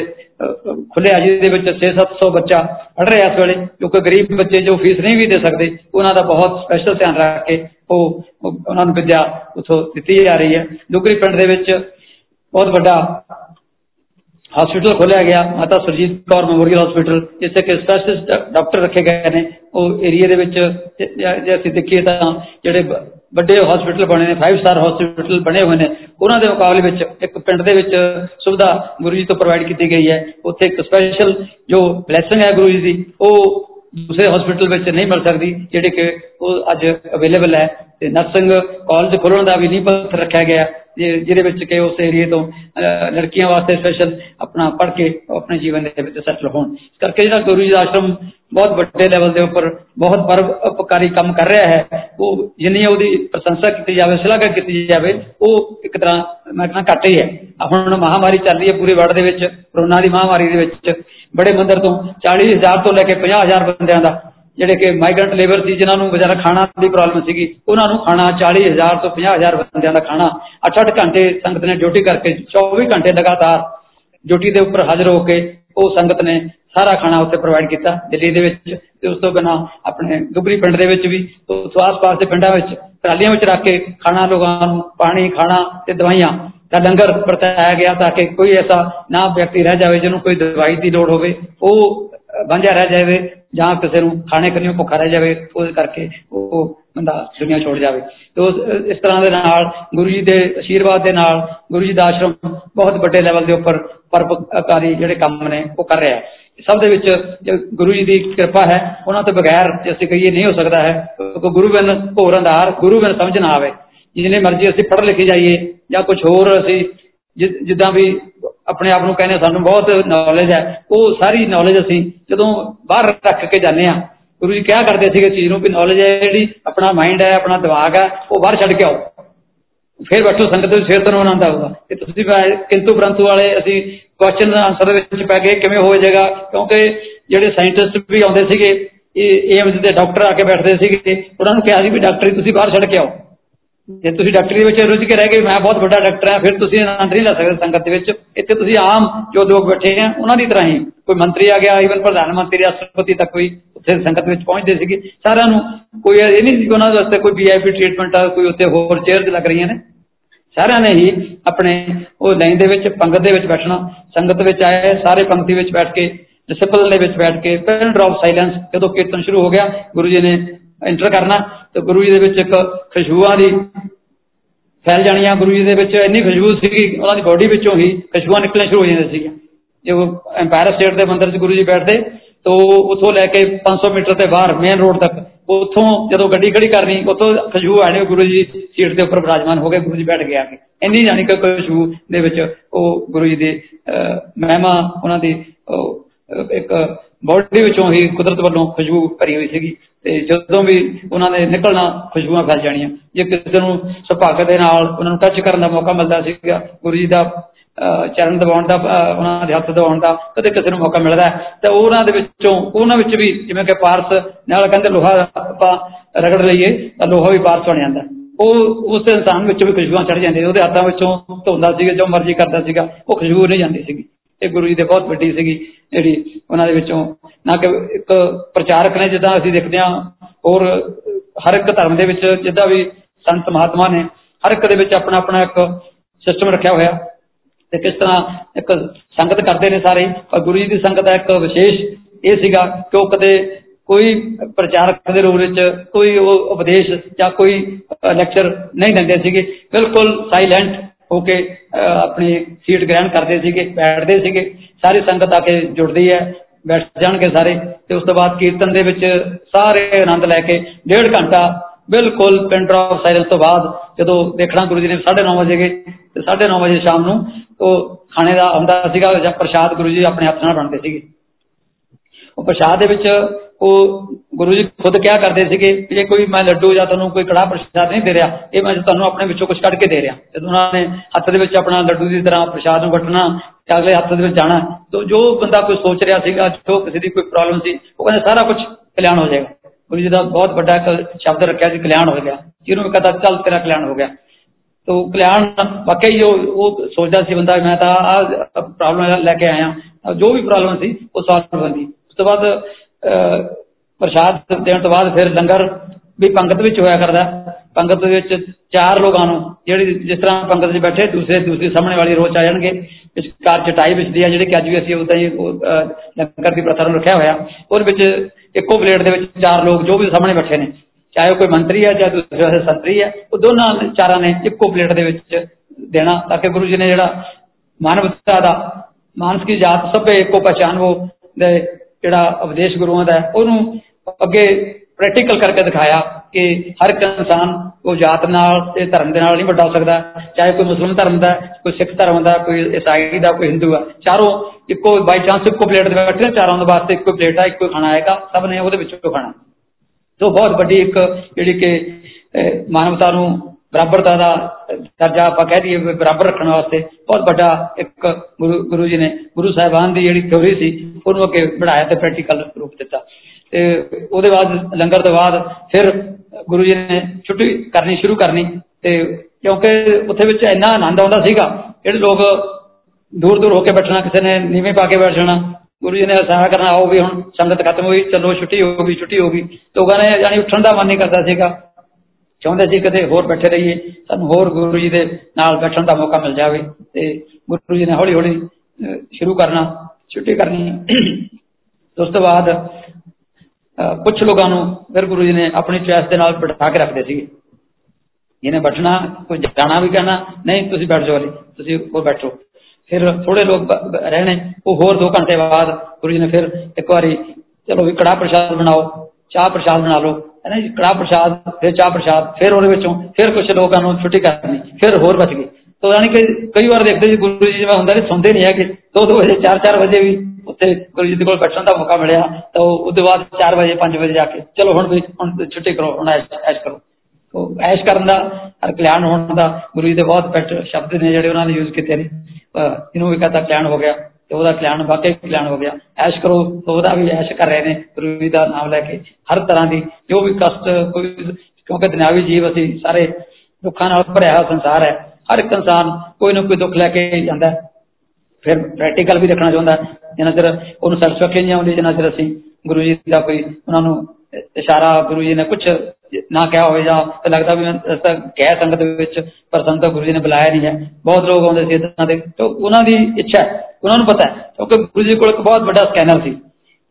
ਖੁੱਲੇ ਆ ਜਿਹਦੇ ਵਿੱਚ 6-700 ਬੱਚਾ ਪੜ ਰਿਹਾ ਇਸ ਵੇਲੇ, ਕਿਉਂਕਿ ਗਰੀਬ ਬੱਚੇ ਜੋ ਫੀਸ ਨਹੀਂ ਵੀ ਦੇ ਸਕਦੇ, ਉਹਨਾਂ ਦਾ ਬਹੁਤ ਸਪੈਸ਼ਲ ਧਿਆਨ ਰੱਖ ਕੇ ਉਹ, ਉਹਨਾਂ ਨੂੰ ਵਿਦਿਆ ਉਥੋਂ ਦਿੱਤੀ ਜਾ ਰਹੀ ਹੈ। ਦੁਗਰੀ ਪਿੰਡ ਦੇ ਵਿੱਚ ਬਹੁਤ ਵੱਡਾ ਹਸਪੀਟਲ ਖੋਲਿਆ ਗਿਆ, ਮਾਤਾ ਸੁਰਜੀਤ ਕੌਰ ਮੈਮੋਰੀਅਲ ਹਸਪੀਟਲ, ਜਿੱਥੇ ਕਿ ਸਪੈਸ਼ਲਿਸਟ ਡਾਕਟਰ ਰੱਖੇ ਗਏ ਨੇ, ਉਹ ਏਰੀਆ ਦੇ ਵਿੱਚ, ਜੇ ਅਸੀਂ ਦੇਖੀਏ ਤਾਂ ਜਿਹੜੇ ਵੱਡੇ ਹਸਪੀਟਲ ਬਣੇ ਨੇ 5 ਸਟਾਰ ਹਸਪੀਟਲ ਬਣੇ ਹੋਏ ਨੇ, ਉਹਨਾਂ ਦੇ ਮੁਕਾਬਲੇ ਵਿੱਚ ਇੱਕ ਪਿੰਡ ਦੇ ਵਿੱਚ ਸੁਵਿਧਾ ਗੁਰੂ ਜੀ ਤੋਂ ਪ੍ਰੋਵਾਈਡ ਕੀਤੀ ਗਈ ਹੈ। ਉੱਥੇ ਇੱਕ ਸਪੈਸ਼ਲ ਜੋ ਬਲੇਸਿੰਗ ਹੈ ਗੁਰੂ ਜੀ ਦੀ, ਉਹ ਦੂਸਰੇ ਹਸਪੀਟਲ ਵਿੱਚ ਨਹੀਂ ਮਿਲ ਸਕਦੀ, ਜਿਹੜੇ ਕਿ ਉਹ ਅੱਜ ਅਵੇਲੇਬਲ ਹੈ ਤੇ ਨਰਸਿੰਗ ਕਾਲਜ ਖੋਲਣ ਦਾ ਵੀ ਨਹੀਂ ਪੱਥਰ ਰੱਖਿਆ ਗਿਆ ਜਿਹਦੇ ਵਿੱਚ ਕਿ ਉਸ ਏਰੀਏ ਤੋਂ ਲੜਕੀਆਂ ਵਾਸਤੇ ਸਪੈਸ਼ਲ ਆਪਣਾ ਪੜ੍ਹ ਕੇ ਆਪਣੇ ਜੀਵਨ ਦੇ ਵਿੱਚ ਸੈਟਲ ਹੋਣ। ਇਸ ਕਰਕੇ ਜਿਹੜਾ ਗੁਰੂ ਜੀ ਦਾ ਆਸ਼ਰਮ ਬਹੁਤ ਵੱਡੇ ਲੈਵਲ ਦੇ ਉੱਪਰ ਬਹੁਤ ਪਰਉਪਕਾਰੀ ਕੰਮ ਕਰ ਰਿਹਾ ਹੈ, ਉਹ ਜਿੰਨੀ ਉਹਦੀ ਪ੍ਰਸ਼ੰਸਾ ਕੀਤੀ ਜਾਵੇ ਸ਼ਲਾਘਾ ਕੀਤੀ ਜਾਵੇ, ਉਹ ਇੱਕ ਤਰ੍ਹਾਂ ਮੈਂ ਕਹਿੰਦਾ ਘੱਟ ਹੀ ਹੈ। ਹੁਣ ਮਹਾਮਾਰੀ ਚੱਲ ਰਹੀ ਹੈ ਪੂਰੇ ਵਰਲਡ ਦੇ ਵਿੱਚ, ਕਰੋਨਾ ਦੀ ਮਹਾਮਾਰੀ ਦੇ ਵਿੱਚ। ਬੜੇ ਮੰਦਰ ਤੋਂ 40000 ਤੋਂ ਲੈ ਕੇ 50000 ਬੰਦਿਆਂ ਦਾ, ਜਿਹੜੇ ਕਿ ਮਾਈਗ੍ਰੈਂਟ ਲੇਬਰ ਸੀ, ਜਿਨ੍ਹਾਂ ਨੂੰ ਵਿਚਾਰਾ ਖਾਣਾ ਦੀ ਪ੍ਰੋਬਲਮ ਸੀਗੀ, ਉਹਨਾਂ ਨੂੰ ਖਾਣਾ 40000 ਤੋਂ 50000 ਬੰਦਿਆਂ ਦਾ ਖਾਣਾ। 8-8 ਘੰਟੇ ਸੰਗਤ ਨੇ ਡਿਊਟੀ ਕਰਕੇ 24 ਘੰਟੇ ਲਗਾਤਾਰ ਡਿਊਟੀ ਦੇ ਉੱਪਰ ਹਾਜ਼ਰ ਹੋ ਕੇ ਉਹ ਸੰਗਤ ਨੇ ਸਾਰਾ ਖਾਣਾ ਉੱਥੇ ਪ੍ਰੋਵਾਈਡ ਕੀਤਾ, ਦਿੱਲੀ ਦੇ ਵਿੱਚ ਤੇ ਉਸ ਤੋਂ ਬਿਨਾ ਆਪਣੇ ਗੁਬਰੀ ਪਿੰਡ ਦੇ ਵਿੱਚ ਵੀ ਉਸ ਆਸ-ਪਾਸ ਦੇ ਪਿੰਡਾਂ ਵਿੱਚ, ਟਰਾਲੀਆਂ ਵਿੱਚ ਰੱਖ ਕੇ ਖਾਣਾ, ਲੋਕਾਂ ਨੂੰ ਪਾਣੀ, ਖਾਣਾ ਤੇ ਦਵਾਈਆਂ ਦਾ ਲੰਗਰ ਵਰਤਾਇਆ ਗਿਆ ਤਾਂ ਕਿ ਕੋਈ ਐਸਾ ਨਾ ਵਿਅਕਤੀ ਰਹਿ ਜਾਵੇ, ਜਿਹਨੂੰ ਕੋਈ ਦਵਾਈ ਦੀ ਲੋੜ ਹੋਵੇ, ਉਹ ਵਾਂਝਾ ਰਹਿ ਜਾਵੇ ਜਾਂ ਕਿਸੇ ਨੂੰ ਖਾਣੇ ਕਰਨੀਓ ਭੁੱਖਾ ਰਹਿ ਜਾਵੇ ਉਸ ਕਰਕੇ ਉਹ ਬੰਦਾ ਦੁਨੀਆ ਛੋੜ ਜਾਵੇ। ਤੇ ਇਸ ਤਰ੍ਹਾਂ ਦੇ ਨਾਲ ਗੁਰੂ ਜੀ ਦੇ ਅਸ਼ੀਰਵਾਦ ਦੇ ਨਾਲ ਗੁਰੂ ਜੀ ਦਾ ਆਸ਼ਰਮ ਬਹੁਤ ਵੱਡੇ ਲੈਵਲ ਦੇ ਉੱਪਰ ਪਰਪਕਾਰੀ ਜਿਹੜੇ ਕੰਮ ਨੇ, ਉਹ ਕਰ ਰਿਹਾ ਸਭ ਦੇ ਵਿੱਚ ਗੁਰੂ ਜੀ ਦੀ ਕਿਰਪਾ ਹੈ, ਉਹਨਾਂ ਤੋਂ ਬਗੈਰ ਜੇ ਅਸੀਂ ਕਹੀਏ ਨਹੀਂ ਹੋ ਸਕਦਾ ਹੈ, ਕਿਉਂਕਿ ਗੁਰੂ ਬਿਨ ਘੋਰ ਅੰਧਾਰ, ਗੁਰੂ ਬਿਨ ਸਮਝ ਨਾ ਆਵੇ। ਜਿੰਨੇ ਮਰਜ਼ੀ ਅਸੀਂ ਪੜ੍ਹ ਲਿਖੇ ਜਾਈਏ ਜਾਂ ਕੁਝ ਹੋਰ ਅਸੀਂ ਜਿੱਦਾਂ ਵੀ ਆਪਣੇ ਆਪ ਨੂੰ ਕਹਿੰਦੇ ਸਾਨੂੰ ਬਹੁਤ ਨੌਲੇਜ ਹੈ, ਉਹ ਸਾਰੀ ਨੌਲੇਜ ਅਸੀਂ ਜਦੋਂ ਬਾਹਰ ਰੱਖ ਕੇ ਜਾਂਦੇ ਆ ਗੁਰੂ ਜੀ ਕਿਹਾ ਕਰਦੇ ਸੀਗੇ ਚੀਜ਼ ਨੂੰ ਕਿ ਨੌਲੇਜ ਹੈ ਜਿਹੜੀ ਆਪਣਾ ਮਾਈਂਡ ਹੈ, ਆਪਣਾ ਦਿਮਾਗ ਹੈ, ਉਹ ਬਾਹਰ ਛੱਡ ਕੇ ਆਓ। ਫਿਰ ਬੈਠੋ ਸੰਗਤ ਦੇ ਸਿਰ ਤੋਂ ਆਨੰਦ ਆਊਗਾ। ਕਿ ਤੁਸੀਂ ਕਿੰਤੂ ਪਰੰਤੂ ਵਾਲੇ ਅਸੀਂ ਕੁਐਸਚਨ ਆਨਸਰ ਦੇ ਵਿੱਚ ਪੈ ਗਏ, ਕਿਵੇਂ ਹੋ ਜਾਏਗਾ, ਕਿਉਂਕਿ ਜਿਹੜੇ ਸਾਇੰਟਿਸਟ ਵੀ ਆਉਂਦੇ ਸੀਗੇ, ਇਹ ਏਮਜ਼ ਦੇ ਡਾਕਟਰ ਆ ਕੇ ਬੈਠਦੇ ਸੀਗੇ, ਉਹਨਾਂ ਨੂੰ ਕਿਹਾ ਸੀ ਵੀ ਡਾਕਟਰੀ ਤੁਸੀਂ ਬਾਹਰ ਛੱਡ ਕੇ ਆਓ। ਜੇ ਤੁਸੀਂ ਡਾਕਟਰੀ ਵਿੱਚ ਰੁੱਝ ਕੇ ਰਹਿ ਗਏ, ਮੈਂ ਬਹੁਤ ਵੱਡਾ ਡਾਕਟਰ ਹਾਂ, ਫਿਰ ਤੁਸੀਂ ਆਨੰਦ ਨਹੀਂ ਲੈ ਸਕਦੇ ਸੰਗਤ ਦੇ ਵਿੱਚ। ਇੱਥੇ ਤੁਸੀਂ ਆਮ ਜੋ ਲੋਕ ਬੈਠੇ ਆ, ਉਹਨਾਂ ਦੀ ਤਰ੍ਹਾਂ ਹੀ ਕੋਈ ਮੰਤਰੀ ਆ ਗਿਆ ਈਵਨ ਪ੍ਰਧਾਨ ਮੰਤਰੀ, ਰਾਸ਼ਟਰਪਤੀ ਤੱਕ ਕੋਈ ਉੱਥੇ ਸੰਗਤ ਵਿੱਚ ਪਹੁੰਚਦੇ ਸੀਗੇ। ਸਾਰਿਆਂ ਨੂੰ ਕੋਈ ਇਹ ਨਹੀਂ ਸੀ ਉਹਨਾਂ ਵਾਸਤੇ ਕੋਈ ਵੀਆਈਪੀ ਟ੍ਰੀਟਮੈਂਟ ਆ, ਕੋਈ ਉੱਥੇ ਹੋਰ ਚੇਅਰ ਲੱਗ ਰਹੀਆਂ ਨੇ। ਸਾਰਿਆਂ ਨੇ ਹੀ ਆਪਣੇ ਉਹ ਲਾਈਨ ਦੇ ਵਿੱਚ, ਪੰਗਤ ਦੇ ਵਿੱਚ ਬੈਠਣਾ। ਸੰਗਤ ਵਿੱਚ ਆਏ, ਸਾਰੇ ਪੰਕਤੀ ਵਿੱਚ ਬੈਠ ਕੇ ਡਿਸਪਲ ਦੇ ਵਿੱਚ ਬੈਠ ਕੇ ਪਿੰਡ ਡ੍ਰੌਪ ਸਾਇਲੈਂਸ ਜਦੋਂ ਕੀਰਤਨ ਸ਼ੁਰੂ ਹੋ ਗਿਆ, ਗੁਰੂ ਜੀ ਨੇ ਐਂਟਰ ਕਰਨਾ, ਤੇ ਗੁਰੂ ਜੀ ਦੇ ਵਿੱਚ ਇੱਕ ਖੁਸ਼ਬੂਆਂ ਦੀ ਫੈਲ ਜਾਣੀਆਂ ਗੁਰੂ ਜੀ ਦੇ ਵਿੱਚ ਇੰਨੀ ਖੁਸ਼ਬੂ ਸੀਗੀ, ਉਹਨਾਂ ਦੀ ਬਾਡੀ ਵਿੱਚੋਂ ਹੀ ਖੁਸ਼ਬੂਆਂ ਨਿਕਲਣਾ ਸ਼ੁਰੂ ਹੋ ਜਾਂਦੀਆਂ ਸੀਗੀਆਂ। ਜੋ ਐਮਪਾਇਰ ਸਟੇਟ ਦੇ ਮੰਦਰ 'ਚ ਗੁਰੂ ਜੀ ਬੈਠਦੇ, ਤੋਂ ਉਥੋਂ ਲੈ ਕੇ 500 ਮੀਟਰ ਤੇ ਬਾਹਰ ਮੇਨ ਰੋਡ ਤੱਕ, ਉਥੋਂ ਜਦੋਂ ਗੱਡੀ ਖੜੀ ਕਰਨੀ, ਉਥੋਂ ਖੁਸ਼ਬੂ ਆਣੀ ਗੁਰੂ ਜੀ ਸੀਟ ਦੇ ਉੱਪਰ ਬਿਰਾਜਮਾਨ ਹੋ ਗਏ ਗੁਰੂ ਜੀ ਬੈਠ ਗਏ ਆ ਕੇ। ਇੰਨੀ ਜਾਨੀ ਕਿ ਖੁਸ਼ਬੂ ਦੇ ਵਿੱਚ ਉਹ ਗੁਰੂ ਜੀ ਦੀ ਮਹਿਮਾ, ਉਹਨਾਂ ਦੀ ਇੱਕ ਬਾਡੀ ਵਿੱਚੋਂ ਹੀ ਕੁਦਰਤ ਵੱਲੋਂ ਖੁਸ਼ਬੂ ਭਰੀ ਹੋਈ ਸੀਗੀ ਤੇ ਜਦੋਂ ਵੀ ਉਹਨਾਂ ਨੇ ਨਿਕਲਣਾ, ਖੁਸ਼ਬੂਆਂ ਫੈਲ ਜਾਣੀਆਂ। ਜੇ ਕਿਸੇ ਨੂੰ ਸੁਭਾਗ ਦੇ ਨਾਲ ਉਹਨਾਂ ਨੂੰ ਟੱਚ ਕਰਨ ਦਾ ਮੌਕਾ ਮਿਲਦਾ ਸੀਗਾ, ਗੁਰੂ ਜੀ ਦਾ ਚਰਨ ਦਬਾਉਣ ਦਾ ਉਹਨਾਂ ਦੇ ਹੱਥ ਦਬਾਉਣ ਦਾ, ਕਦੇ ਕਿਸੇ ਨੂੰ ਮੌਕਾ ਮਿਲਦਾ ਤੇ ਉਹਨਾਂ ਦੇ ਵਿੱਚੋਂ, ਉਹਨਾਂ ਵਿੱਚ ਵੀ ਜਿਵੇਂ ਕਿ ਪਾਰਸ ਨਾਲ ਕਹਿੰਦੇ ਲੋਹਾ ਆਪਾਂ ਰਗੜ ਲਈਏ, ਤਾਂ ਲੋਹਾ ਵੀ ਪਾਰਸ ਬਣ ਜਾਂਦਾ। ਉਹ ਉਸ ਇਨਸਾਨ ਵਿੱਚੋਂ ਵੀ ਖੁਸ਼ਬੂਆਂ ਚੜ ਜਾਂਦੀਆਂ, ਉਹਦੇ ਹੱਥਾਂ ਵਿੱਚੋਂ ਧੋਂਦਾ ਸੀਗਾ, ਜੋ ਮਰਜ਼ੀ ਕਰਦਾ ਸੀਗਾ, ਉਹ ਖੁਸ਼ਬੂ ਨਹੀਂ ਜਾਂਦੀ ਸੀਗੀ। ਇਹ ਗੁਰੂ ਜੀ ਦੇ ਬਹੁਤ ਵੱਡੀ ਸੀਗੀ ਜਿਹੜੀ ਉਹਨਾਂ ਦੇ ਵਿੱਚੋਂ, ਨਾ ਕਿ ਇੱਕ ਪ੍ਰਚਾਰਕ ਨੇ ਜਿੱਦਾਂ ਅਸੀਂ ਦੇਖਦੇ ਹਾਂ, ਹੋਰ ਹਰ ਇੱਕ ਧਰਮ ਦੇ ਵਿੱਚ ਜਿੱਦਾਂ ਵੀ ਸੰਤ ਮਹਾਤਮਾ ਨੇ, ਹਰ ਇੱਕ ਦੇ ਵਿੱਚ ਆਪਣਾ ਆਪਣਾ ਇੱਕ ਸਿਸਟਮ ਰੱਖਿਆ ਹੋਇਆ ਤੇ ਕਿਸ ਤਰ੍ਹਾਂ ਇੱਕ ਸੰਗਤ ਕਰਦੇ ਨੇ ਸਾਰੇ ਪਰ ਗੁਰੂ ਜੀ ਦੀ ਸੰਗਤ ਦਾ ਇੱਕ ਵਿਸ਼ੇਸ਼ ਇਹ ਸੀਗਾ ਕਿ ਉਹ ਕਦੇ ਕੋਈ ਪ੍ਰਚਾਰਕ ਦੇ ਰੂਪ ਵਿੱਚ ਕੋਈ ਉਹ ਉਪਦੇਸ਼ ਜਾਂ ਕੋਈ ਲੈਕਚਰ ਨਹੀਂ ਦਿੰਦੇ ਸੀਗੇ, ਬਿਲਕੁਲ ਸਾਇਲੈਂਟ ਹੋ ਕੇ ਆਪਣੀ ਸੀਟ ਗ੍ਰਹਿਣ ਕਰਦੇ ਸੀਗੇ, ਬੈਠਦੇ ਸੀਗੇ। ਸਾਰੀ ਸੰਗਤ ਆ ਕੇ ਜੁੜਦੀ ਹੈ, ਬੈਠ ਜਾਣਗੇ ਸਾਰੇ। ਤੇ ਉਸ ਤੋਂ ਬਾਅਦ ਕੀਰਤਨ ਦੇ ਵਿੱਚ ਸਾਰੇ ਆਨੰਦ ਲੈ ਕੇ ਡੇਢ ਘੰਟਾ ਬਿਲਕੁਲ ਪਿੰਡ ਆਫ ਸਾਇਲੈਂਸ ਤੋਂ ਬਾਅਦ ਜਦੋਂ ਦੇਖਣਾ ਗੁਰੂ ਜੀ ਨੇ 9:30 ਵਜੇ ਗਏ, ਤੇ 9:30 ਵਜੇ ਸ਼ਾਮ ਨੂੰ ਉਹ ਖਾਣੇ ਦਾ ਆਉਂਦਾ ਸੀਗਾ ਜਾਂ ਪ੍ਰਸ਼ਾਦ ਗੁਰੂ ਜੀ ਆਪਣੇ ਹੱਥ ਨਾਲ ਬਣਦੇ ਸੀਗੇ। ਉਹ ਪ੍ਰਸ਼ਾਦ ਦੇ ਵਿੱਚ ਉਹ ਗੁਰੂ ਜੀ ਖੁਦ ਕਿਹਾ ਕਰਦੇ ਸੀਗੇ ਜੇ ਕੋਈ ਮੈਂ ਲੱਡੂ ਜਾਂ ਤੁਹਾਨੂੰ ਕੋਈ ਕੜਾ ਪ੍ਰਸ਼ਾਦ ਨਹੀਂ ਦੇ ਰਿਹਾ, ਇਹ ਮੈਂ ਤੁਹਾਨੂੰ ਆਪਣੇ ਵਿੱਚੋਂ ਕੁਝ ਕੱਢ ਕੇ ਦੇ ਰਿਹਾ। ਜਦੋਂ ਉਹਨਾਂ ਨੇ ਹੱਥ ਦੇ ਵਿੱਚ ਆਪਣਾ ਲੱਡੂ ਦੀ ਤਰ੍ਹਾਂ ਪ੍ਰਸ਼ਾਦ ਨੂੰ ਵਟਣਾ ਤੇ ਅਗਲੇ ਹੱਥ ਦੇ ਵਿੱਚ ਜਾਣਾ। ਤਾਂ ਜੋ ਬੰਦਾ ਕੋਈ ਸੋਚ ਰਿਹਾ ਸੀਗਾ, ਜੋ ਕਿਸੇ ਦੀ ਕੋਈ ਪ੍ਰੋਬਲਮ ਸੀ, ਉਹ ਕਹਿੰਦਾ ਸਾਰਾ ਕੁਝ ਕਲਿਆਣ ਹੋ ਜਾਏਗਾ। ਗੁਰੂ ਜੀ ਦਾ ਬਹੁਤ ਵੱਡਾ ਇੱਕ ਸ਼ਬਦ ਰੱਖਿਆ ਸੀ, ਕਲਿਆਣ ਹੋ ਗਿਆ। ਜਿਹਨੂੰ ਕਹਤਾ, ਚੱਲ ਤੇਰਾ ਕਲਿਆਣ ਹੋ ਗਿਆ। ਤੋ ਕਲਿਆਣ ਵਾਕਈ ਉਹ ਉਹ ਸੋਚਦਾ ਸੀ ਬੰਦਾ, ਮੈਂ ਤਾਂ ਆ ਪ੍ਰੋਬਲਮ ਲੈ ਕੇ ਆਇਆ। ਜੋ ਵੀ ਪ੍ਰੋਬਲਮ ਸੀ, ਉਹ ਸੋਲਵ ਹੁੰਦੀ ਉਸ ਤੋਂ ਬਾਅਦ ਪ੍ਰਸ਼ਾਦ ਦੇਣ ਤੋਂ ਬਾਅਦ ਫਿਰ ਲੰਗਰ ਵੀ ਪੰਗਤ ਵਿੱਚ ਹੋਇਆ ਕਰਦਾ। ਪੰਗਤ ਵਿੱਚ ਚਾਰ ਲੋਕਾਂ ਨੂੰ ਜਿਹੜੀ ਜਿਸ ਤਰ੍ਹਾਂ ਪੰਗਤ 'ਚ ਬੈਠੇ, ਦੂਸਰੇ ਦੂਸਰੇ ਸਾਹਮਣੇ ਵਾਲੀ ਰੋਚ ਆ ਜਾਣਗੇ। ਵਿਚਕਾਰ ਚਟਾਈ ਵਿਛਦੀ ਆ, ਜਿਹੜੇ ਕਿ ਅੱਜ ਵੀ ਅਸੀਂ ਉਦਾਂ ਹੀ ਲੰਗਰ ਦੀ ਪ੍ਰਥਾ ਨੂੰ ਰੱਖਿਆ ਹੋਇਆ। ਉਹਦੇ ਵਿੱਚ ਇੱਕੋ ਪਲੇਟ ਦੇ ਵਿੱਚ ਚਾਰ ਲੋਕ ਜੋ ਵੀ ਸਾਹਮਣੇ ਬੈਠੇ ਨੇ, ਚਾਹੇ ਕੋਈ ਮੰਤਰੀ ਹੈ ਜਾਂ ਦੂਸਰੇ ਸੰਤਰੀ ਹੈ, ਉਹ ਦੋਨਾਂ ਚਾਰਾਂ ਨੇ ਇੱਕੋ ਪਲੇਟ ਦੇ ਵਿੱਚ ਦੇਣਾ ਤਾਂ ਕਿ ਗੁਰੂ ਜੀ ਨੇ ਜਿਹੜਾ ਮਾਨਵਤਾ ਦਾ, ਮਾਨਸ ਕੀ ਜਾਤ ਸਭੇ ਇੱਕੋ ਪਛਾਣ ਉਹ ਜਿਹੜਾ ਉਪਦੇਸ਼ ਗੁਰੂਆਂ ਦਾ ਉਹਨੂੰ ਅੱਗੇ ਪ੍ਰੈਕਟੀਕਲ ਕਰਕੇ ਦਿਖਾਇਆ ਕਿ ਹਰ ਇੱਕ ਇਨਸਾਨ ਉਹ ਜਾਤ ਨਾਲ ਤੇ ਧਰਮ ਦੇ ਨਾਲ ਨਹੀਂ ਵੱਡਾ ਹੋ ਸਕਦਾ, ਚਾਹੇ ਕੋਈ ਮੁਸਲਮਾਨ ਧਰਮ ਦਾ ਕੋਈ ਸਿੱਖ ਧਰਮ ਦਾ ਕੋਈ ਈਸਾਈ ਦਾ, ਕੋਈ ਹਿੰਦੂ ਆ ਚਾਰੋਂ ਇੱਕੋ ਬਾਈ ਚਾਂਸ ਇੱਕੋ ਪਲੇਟ ਦੇ ਬੈਠੇ ਚਾਰਾਂ ਦੇ ਵਾਸਤੇ ਇੱਕੋ ਪਲੇਟ ਆ, ਇੱਕੋ ਖਾਣਾ ਆਏਗਾ ਸਭ ਨੇ ਉਹਦੇ ਵਿੱਚੋਂ ਖਾਣਾ। ਤੋਂ ਬਹੁਤ ਵੱਡੀ ਇੱਕ ਜਿਹੜੀ ਕਿ ਮਾਨਵਤਾ ਨੂੰ ਬਰਾਬਰਤਾ ਦਾ ਦਰਜਾ ਆਪਾਂ ਕਹਿ ਦਈਏ ਬਰਾਬਰ ਰੱਖਣ ਵਾਸਤੇ ਬਹੁਤ ਵੱਡਾ ਇੱਕ ਗੁਰੂ ਜੀ ਨੇ, ਗੁਰੂ ਸਾਹਿਬਾਨ ਦੀ ਜਿਹੜੀ ਥਿਉਰੀ ਸੀ, ਉਹਨੂੰ ਅੱਗੇ ਵਧਾਇਆ ਤੇ ਪ੍ਰੈਕਟੀਕਲ ਰੂਪ ਦਿੱਤਾ। ਤੇ ਉਹਦੇ ਬਾਅਦ, ਲੰਗਰ ਤੋਂ ਬਾਅਦ ਫਿਰ ਗੁਰੂ ਜੀ ਨੇ ਛੁੱਟੀ ਕਰਨੀ ਸ਼ੁਰੂ ਕਰਨੀ ਤੇ ਕਿਉਂਕਿ ਉੱਥੇ ਵਿੱਚ ਇੰਨਾ ਆਨੰਦ ਆਉਂਦਾ ਸੀਗਾ, ਜਿਹੜੇ ਲੋਕ ਦੂਰ ਦੂਰ ਹੋ ਕੇ ਬੈਠਣਾ, ਕਿਸੇ ਨੇ ਨੀਵੇਂ ਪਾ ਕੇ ਬੈਠ ਜਾਣਾ ਗੁਰੂ ਜੀ ਨੇ ਸਾਰਾ ਕਰਨਾ, ਆਓ ਵੀ ਹੁਣ ਸੰਗਤ ਖਤਮ ਹੋਈ, ਚਲੋ ਛੁੱਟੀ ਹੋ ਗਈ, ਛੁੱਟੀ ਹੋ ਗਈ। ਲੋਕਾਂ ਨੇ ਯਾਨੀ ਉੱਠਣ ਦਾ ਮਨ ਨਹੀਂ ਕਰਦਾ ਸੀਗਾ। ਚਾਹੁੰਦੇ ਸੀ ਕਿਤੇ ਹੋਰ ਬੈਠੇ ਰਹੀਏ, ਸਾਨੂੰ ਹੋਰ ਗੁਰੂ ਜੀ ਦੇ ਨਾਲ ਬੈਠਣ ਦਾ ਮੌਕਾ ਮਿਲ ਜਾਵੇ ਤੇ ਗੁਰੂ ਜੀ ਨੇ ਹੌਲੀ ਹੌਲੀ ਸ਼ੁਰੂ ਕਰਨਾ, ਛੁੱਟੀ ਕਰਨੀ। [CLEARS THROAT] ਉਸ ਤੋਂ ਬਾਅਦ ਕੁਝ ਲੋਕਾਂ ਨੂੰ ਫਿਰ ਗੁਰੂ ਜੀ ਨੇ ਆਪਣੀ ਚੋਇਸ ਦੇ ਨਾਲ ਬਿਠਾ ਕੇ ਰੱਖਦੇ ਸੀ ਇਹਨੇ ਬੈਠਣਾ, ਕੋਈ ਜਾਣਾ ਵੀ ਕਹਿਣਾ, ਨਹੀਂ, ਤੁਸੀਂ ਬੈਠ ਜਾਓ ਤੁਸੀਂ ਉਹ ਬੈਠੋ। ਫਿਰ ਥੋੜੇ ਲੋਕ ਰਹਿਣੇ, ਉਹ ਹੋਰ 2 ਘੰਟੇ ਬਾਅਦ ਗੁਰੂ ਜੀ ਨੇ ਫਿਰ ਇੱਕ ਵਾਰੀ, ਚਲੋ ਵੀ ਕੜਾ ਪ੍ਰਸ਼ਾਦ ਬਣਾਓ, ਚਾਹ ਪ੍ਰਸ਼ਾਦ ਬਣਾ ਲਓ। ਹੈ ਨਾ ਜੀ ਕੜਾ ਪ੍ਰਸ਼ਾਦ, ਫਿਰ ਚਾਹ ਪ੍ਰਸ਼ਾਦ, ਫਿਰ ਉਹਦੇ ਵਿੱਚੋਂ ਫਿਰ ਕੁਝ ਲੋਕਾਂ ਨੂੰ ਛੁੱਟੀ ਕਰਨੀ, ਫਿਰ ਹੋਰ ਬਚ ਗਏ। ਤਾਂ ਯਾਨੀ ਕਿ ਕਈ ਵਾਰ ਦੇਖਦੇ ਜੀ, ਗੁਰੂ ਜੀ ਜਿਵੇਂ ਹੁੰਦਾ ਨੇ ਸੁਣਦੇ ਨਹੀਂ ਹੈਗੇ 2-2 ਵਜੇ 4-4 ਵਜੇ ਵੀ ਉੱਥੇ ਗੁਰੂ ਜੀ ਦੇ ਕੋਲ ਬੈਠਣ ਦਾ ਮੌਕਾ ਮਿਲਿਆ, ਤਾਂ ਉਹਦੇ ਬਾਅਦ 4 ਵਜੇ 5 ਵਜੇ ਜਾ ਕੇ, ਚਲੋ ਹੁਣ ਵੀ ਹੁਣ ਛੁੱਟੀ ਕਰੋ, ਹੁਣ ਐਸ਼ ਕਰੋ। ਉਹ ਐਸ਼ ਕਰਨ ਦਾ, ਹਰ ਕਲਿਆਣ ਹੋਣ ਦਾ, ਗੁਰੂ ਜੀ ਦੇ ਬਹੁਤ ਪੈਟ ਸ਼ਬਦ ਨੇ ਜਿਹੜੇ ਉਹਨਾਂ ਨੇ ਯੂਜ਼ ਕੀਤੇ ਨੇ। ਇਹਨੂੰ ਵੀ ਕਹਤਾ ਕਲਿਆਣ ਹੋ ਗਿਆ। ਤੇ ਉਹਦਾ ਕਲਿਆਣ ਵਾਕਈ ਕਲਿਆਣ ਹੋ ਗਿਆ। ਐਸ਼ ਕਰੋ, ਉਹਦਾ ਵੀ ਐਸ਼ ਕਰ ਰਹੇ ਨੇ, ਗੁਰੂ ਜੀ ਦਾ ਨਾਮ ਲੈ ਕੇ। ਹਰ ਤਰ੍ਹਾਂ ਦੀ ਜੋ ਵੀ ਕਸ਼ਟ, ਕੋਈ ਕਿਉਂਕਿ ਦੁਨਿਆਵੀ ਜੀਵ ਅਸੀਂ ਸਾਰੇ ਦੁੱਖਾਂ ਨਾਲ ਭਰਿਆ ਹੋਇਆ ਸੰਸਾਰ ਹੈ, ਹਰ ਇੱਕ ਇਨਸਾਨ ਕੋਈ ਨਾ ਕੋਈ ਦੁੱਖ ਲੈ ਕੇ ਜਾਂਦਾ ਫਿਰ ਪ੍ਰੈਕਟੀਕਲ ਵੀ ਦੇਖਣਾ ਚਾਹੁੰਦਾ ਜਿੰਨਾ ਚਿਰ ਉਹਨੂੰ ਸੈਟੀਸਫੈਕਸ਼ਨ ਨਹੀਂ ਆਉਂਦੀ ਜਿੰਨਾ ਚਿਰ ਅਸੀਂ ਗੁਰੂ ਜੀ ਦਾ ਕੋਈ ਉਹਨਾਂ ਨੂੰ ਇਸ਼ਾਰਾ ਗੁਰੂ ਜੀ ਨੇ ਕੁਝ ਨਾ ਕਿਹਾ ਹੋਵੇ ਜਾਂ ਤੇ ਲੱਗਦਾ ਵੀ ਕਹਿ ਸੰਗਤ ਵਿੱਚ, ਪਰ ਸੰਤ ਗੁਰੂ ਜੀ ਨੇ ਬੁਲਾਇਆ ਨਹੀਂ ਹੈ। ਬਹੁਤ ਲੋਕ ਆਉਂਦੇ ਸੀ ਇਦਾਂ ਦੇ। ਤੇ ਉਹਨਾਂ ਦੀ ਇੱਛਾ ਹੈ। ਉਹਨਾਂ ਨੂੰ ਪਤਾ ਹੈ। ਕਿਉਂਕਿ ਗੁਰੂ ਜੀ ਕੋਲ ਇੱਕ ਬਹੁਤ ਵੱਡਾ ਸਕੈਨਰ ਸੀ।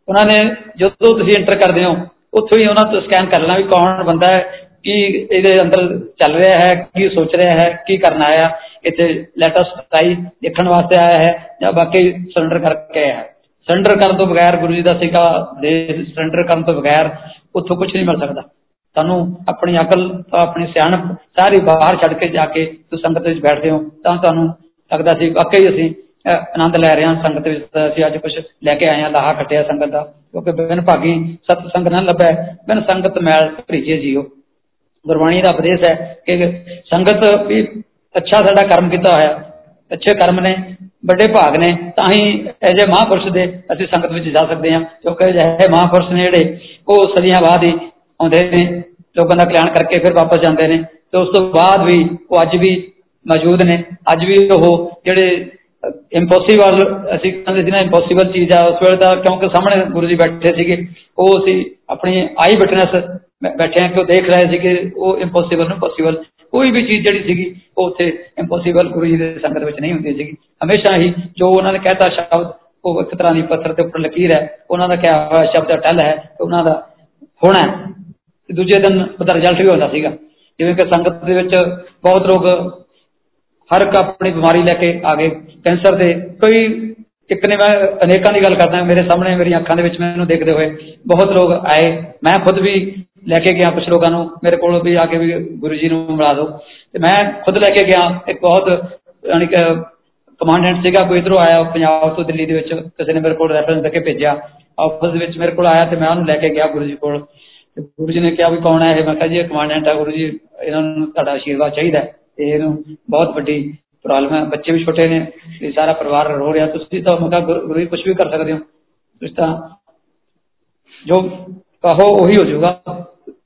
ਉਹਨਾਂ ਨੇ ਜਦੋਂ ਤੁਸੀਂ ਐਂਟਰ ਕਰਦੇ ਹੋ, ਉੱਥੋਂ ਹੀ ਉਹਨਾਂ ਤੋਂ ਸਕੈਨ ਕਰ ਲੈਣਾ ਵੀ ਕੌਣ ਬੰਦਾ ਹੈ, ਕੀ ਇਹਦੇ ਅੰਦਰ ਚੱਲ ਰਿਹਾ ਹੈ, ਕੀ ਸੋਚ ਰਿਹਾ ਹੈ, ਕੀ ਕਰਨ ਆਇਆ ਇੱਥੇ ਲੈਟਸ ਟਰਾਈ ਦੇਖਣ ਵਾਸਤੇ ਆਇਆ ਹੈ ਜਾਂ ਬਾਕੀ ਸਰੈਂਡਰ ਕਰਕੇ ਆਇਆ ਹੈ। ਸਰੈਂਡਰ ਕਰਨ ਤੋਂ ਬਗੈਰ ਗੁਰੂ ਜੀ ਦਾ ਸਿੱਖਾ ਦੇ ਸਰੈਂਡਰ ਕਰਨ ਤੋਂ ਬਗੈਰ ਉੱਥੋਂ ਕੁਝ ਨਹੀਂ ਮਿਲ ਸਕਦਾ। ਤੁਹਾਨੂੰ ਆਪਣੀ ਅਕਲ ਆਪਣੀ ਸਿਆਣਪ ਸਾਰੀ ਬਾਹਰ ਛੱਡ ਕੇ ਜਾ ਕੇ ਤੁਸੀਂ ਸੰਗਤ ਵਿੱਚ ਬੈਠਦੇ ਹੋ, ਤਾਂ ਤੁਹਾਨੂੰ ਲੱਗਦਾ ਸੀ ਵਾਕਈ ਅਸੀਂ ਆਨੰਦ ਲੈ ਰਹੇ ਹਾਂ ਸੰਗਤ ਵਿੱਚ, ਅਸੀਂ ਅੱਜ ਕੁਝ ਲੈ ਕੇ ਆਏ ਹਾਂ, ਲਾਹਾ ਕੱਟਿਆ ਸੰਗਤ ਦਾ, ਕਿਉਂਕਿ ਬਿਨ ਭਾਗੀ ਸਤ ਸੰਗ ਨਾ ਲੱਭੈ, ਬਿਨ ਸੰਗਤ ਮੈਲ ਭਰੀਜੇ ਜੀਓ। ਗੁਰਬਾਣੀ ਦਾ ਉਪਦੇਸ਼ ਹੈ ਕਿ ਸੰਗਤ ਵੀ ਅੱਛਾ ਸਾਡਾ ਕਰਮ ਕੀਤਾ ਹੋਇਆ, ਅੱਛੇ ਕਰਮ ਨੇ ਵੱਡੇ ਭਾਗ ਨੇ, ਤਾਂ ਹੀ ਐਜੇ ਮਹਾਪੁਰਸ਼ ਦੇ ਅਸੀਂ ਸੰਗਤ ਵਿੱਚ ਜਾ ਸਕਦੇ ਹਾਂ, ਕਿਉਂਕਿ ਅਜਿਹੇ ਮਹਾਪੁਰਸ਼ ਨੇ ਜਿਹੜੇ, ਉਹ ਸਦੀਆਂ ਬਾਅਦ ਹੀ ਆਉਂਦੇ ਨੇ, ਲੋਕਾਂ ਦਾ ਕਲਿਆਣ ਕਰਕੇ ਫਿਰ ਵਾਪਸ ਜਾਂਦੇ ਨੇ, ਤੇ ਉਸ ਤੋਂ ਬਾਅਦ ਵੀ ਉਹ ਅੱਜ ਵੀ ਮੌਜੂਦ ਨੇ, ਅੱਜ ਵੀ ਉਹ ਜਿਹੜੇ ਇੰਪੋਸੀਬਲ ਅਸੀਂ ਕਹਿੰਦੇ ਸੀ ਨਾ ਇੰਪੋਸੀਬਲ ਚੀਜ਼ ਆ, ਉਸ ਵੇਲੇ ਦਾ ਕਿਉਂਕਿ ਸਾਹਮਣੇ ਗੁਰੂ ਜੀ ਬੈਠੇ ਸੀਗੇ, ਉਹ ਅਸੀਂ ਆਪਣੀ ਆਈ ਵਿਟਨੈਸ ਬੈਠੇ ਆ ਕਿ ਉਹ ਦੇਖ ਰਹੇ ਸੀ ਕਿ ਉਹ ਇੰਪੋਸੀਬਲ ਨੂੰ ਪੋਸੀਬਲ ਕੋਈ ਵੀ ਚੀਜ਼ ਜਿਹੜੀ ਸੀਗੀ, ਉਹ ਉੱਥੇ ਇੰਪੋਸੀਬਲ ਗੁਰੂ ਜੀ ਦੇ ਸੰਗਤ ਵਿੱਚ ਨਹੀਂ ਹੁੰਦੀ ਸੀਗੀ। ਹਮੇਸ਼ਾ ਹੀ ਜੋ ਉਹਨਾਂ ਨੇ ਕਹਿਤਾ ਸ਼ਬਦ, ਉਹ ਇੱਕ ਤਰ੍ਹਾਂ ਦੀ ਪੱਥਰ ਦੇ ਉੱਪਰ ਲਕੀਰ ਹੈ। ਉਹਨਾਂ ਦਾ ਕਿਹਾ ਹੋਇਆ ਸ਼ਬਦ ਟੱਲ ਹੈ ਉਹਨਾਂ ਦਾ ਹੋਣਾ ਦੂਜੇ ਦਿਨ ਉਹਦਾ ਰਿਜ਼ਲਟ ਵੀ ਹੁੰਦਾ ਸੀਗਾ। ਜਿਵੇਂ ਕਿ ਸੰਗਤ ਦੇ ਵਿੱਚ ਬਹੁਤ ਲੋਕ ਹਰ ਇੱਕ ਆਪਣੀ ਬਿਮਾਰੀ ਲੈ ਕੇ ਆ ਗਏ। ਕੈਂਸਰ ਦੇ ਕਈ ਇੱਕ ਨੇ ਮੈਂ ਅਨੇਕਾਂ ਦੀ ਗੱਲ ਕਰਦਾ, ਮੇਰੇ ਸਾਹਮਣੇ ਮੇਰੀਆਂ ਅੱਖਾਂ ਦੇ ਵਿੱਚ ਮੈਨੂੰ ਦੇਖਦੇ ਹੋਏ ਬਹੁਤ ਲੋਕ ਆਏ। ਮੈਂ ਖੁਦ ਵੀ ਲੈ ਕੇ ਗਿਆ ਕੁਝ ਲੋਕਾਂ ਨੂੰ, ਮੇਰੇ ਕੋਲ ਵੀ ਆ ਕੇ ਵੀ ਗੁਰੂ ਜੀ ਨੂੰ ਮਿਲਾ ਦਿਓ। ਤੇ ਮੈਂ ਖੁਦ ਲੈ ਕੇ ਗਿਆ, ਇੱਕ ਬਹੁਤ ਯਾਨੀ ਕਿ ਕਮਾਂਡੈਂਟ ਸੀਗਾ, ਕੋਈ ਇਧਰੋਂ ਆਇਆ ਪੰਜਾਬ ਤੋਂ ਦਿੱਲੀ ਦੇ ਵਿੱਚ, ਕਿਸੇ ਨੇ ਮੇਰੇ ਕੋਲ ਰੈਫਰੈਂਸ ਦੇ ਕੇ ਭੇਜਿਆ। ਆਫਿਸ ਦੇ ਵਿੱਚ ਮੇਰੇ ਕੋਲ ਆਇਆ ਤੇ ਮੈਂ ਉਹਨੂੰ ਲੈ ਕੇ ਗਿਆ ਗੁਰੂ ਜੀ ਕੋਲ। ਤੇ ਗੁਰੂ ਜੀ ਨੇ ਕਿਹਾ ਵੀ ਕੌਣ ਹੈ ਇਹ? ਮੈਂ ਕਿਹਾ ਜੀ ਇਹ ਕਮਾਂਡੈਂਟ ਹੈ ਗੁਰੂ ਜੀ, ਇਹਨਾਂ ਨੂੰ ਤੁਹਾਡਾ ਆਸ਼ੀਰਵਾਦ ਚਾਹੀਦਾ ਤੇ ਇਹਨੂੰ ਬਹੁਤ ਵੱਡੀ ਪ੍ਰੋਬਲਮ ਹੈ। ਬੱਚੇ ਵੀ ਛੋਟੇ ਨੇ ਇਹ ਸਾਰਾ ਪਰਿਵਾਰ ਰੋ ਰਿਹਾ। ਤੁਸੀਂ ਤਾਂ ਮੈਂ ਕਿਹਾ ਗੁਰੂ ਜੀ ਕੁਝ ਵੀ ਕਰ ਸਕਦੇ ਹੋ। ਤੁਸੀਂ ਤਾਂ ਜੋ ਕਹੋ, ਉਹੀ ਹੋ ਜਾਊਗਾ।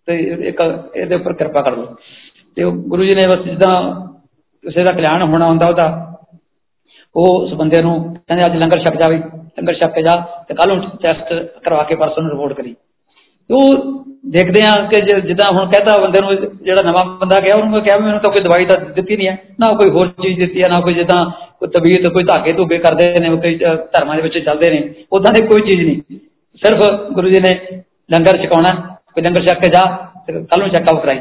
ਤੇ ਇੱਕ ਇਹਦੇ ਉੱਪਰ ਕਿਰਪਾ ਕਰ ਲਓ। ਤੇ ਉਹ ਗੁਰੂ ਜੀ ਨੇ ਬਸ ਜਿੱਦਾਂ ਕਿਸੇ ਦਾ ਕਲਿਆਣ ਹੋਣਾ ਹੁੰਦਾ ਉਹਦਾ, ਉਹ ਉਸ ਬੰਦੇ ਨੂੰ ਕਹਿੰਦੇ ਅੱਜ ਲੰਗਰ ਛਕ ਜਾਵੇ, ਲੰਗਰ ਛਕ ਕੇ ਜਾ ਤੇ ਕੱਲ ਨੂੰ ਟੈਸਟ ਕਰਵਾ ਕੇ ਪਰਸੋਂ ਨੂੰ ਰਿਪੋਰਟ ਕਰੀ। ਉਹ ਦੇਖਦੇ ਆ ਕਿ ਜਿੱਦਾਂ ਹੁਣ ਕਹਤਾ ਬੰਦੇ ਨੂੰ ਜਿਹੜਾ ਨਵਾਂ ਬੰਦਾ ਗਿਆ, ਉਹਨੂੰ ਕਿਹਾ ਮੈਨੂੰ ਤਾਂ ਕੋਈ ਦਵਾਈ ਤਾਂ ਦਿੱਤੀ ਨਹੀਂ ਹੈ, ਨਾ ਕੋਈ ਹੋਰ ਚੀਜ਼ ਦਿੱਤੀ ਹੈ, ਨਾ ਕੋਈ ਜਿੱਦਾਂ ਕੋਈ ਤਬੀਅਤ, ਕੋਈ ਧਾਗੇ ਧੁਗੇ ਕਰਦੇ ਨੇ, ਕੋਈ ਧਰਮਾਂ ਦੇ ਵਿੱਚ ਚੱਲਦੇ ਨੇ ਉਦਾਂ ਦੀ ਕੋਈ ਚੀਜ਼ ਨਹੀਂ। ਸਿਰਫ ਗੁਰੂ ਜੀ ਨੇ ਲੰਗਰ ਛਕਾਉਣਾ ਕੋਈ ਲੰਗਰ ਛਕ ਕੇ ਜਾ ਕੱਲ ਨੂੰ ਚੈੱਕਅਪ ਕਰਾਈ।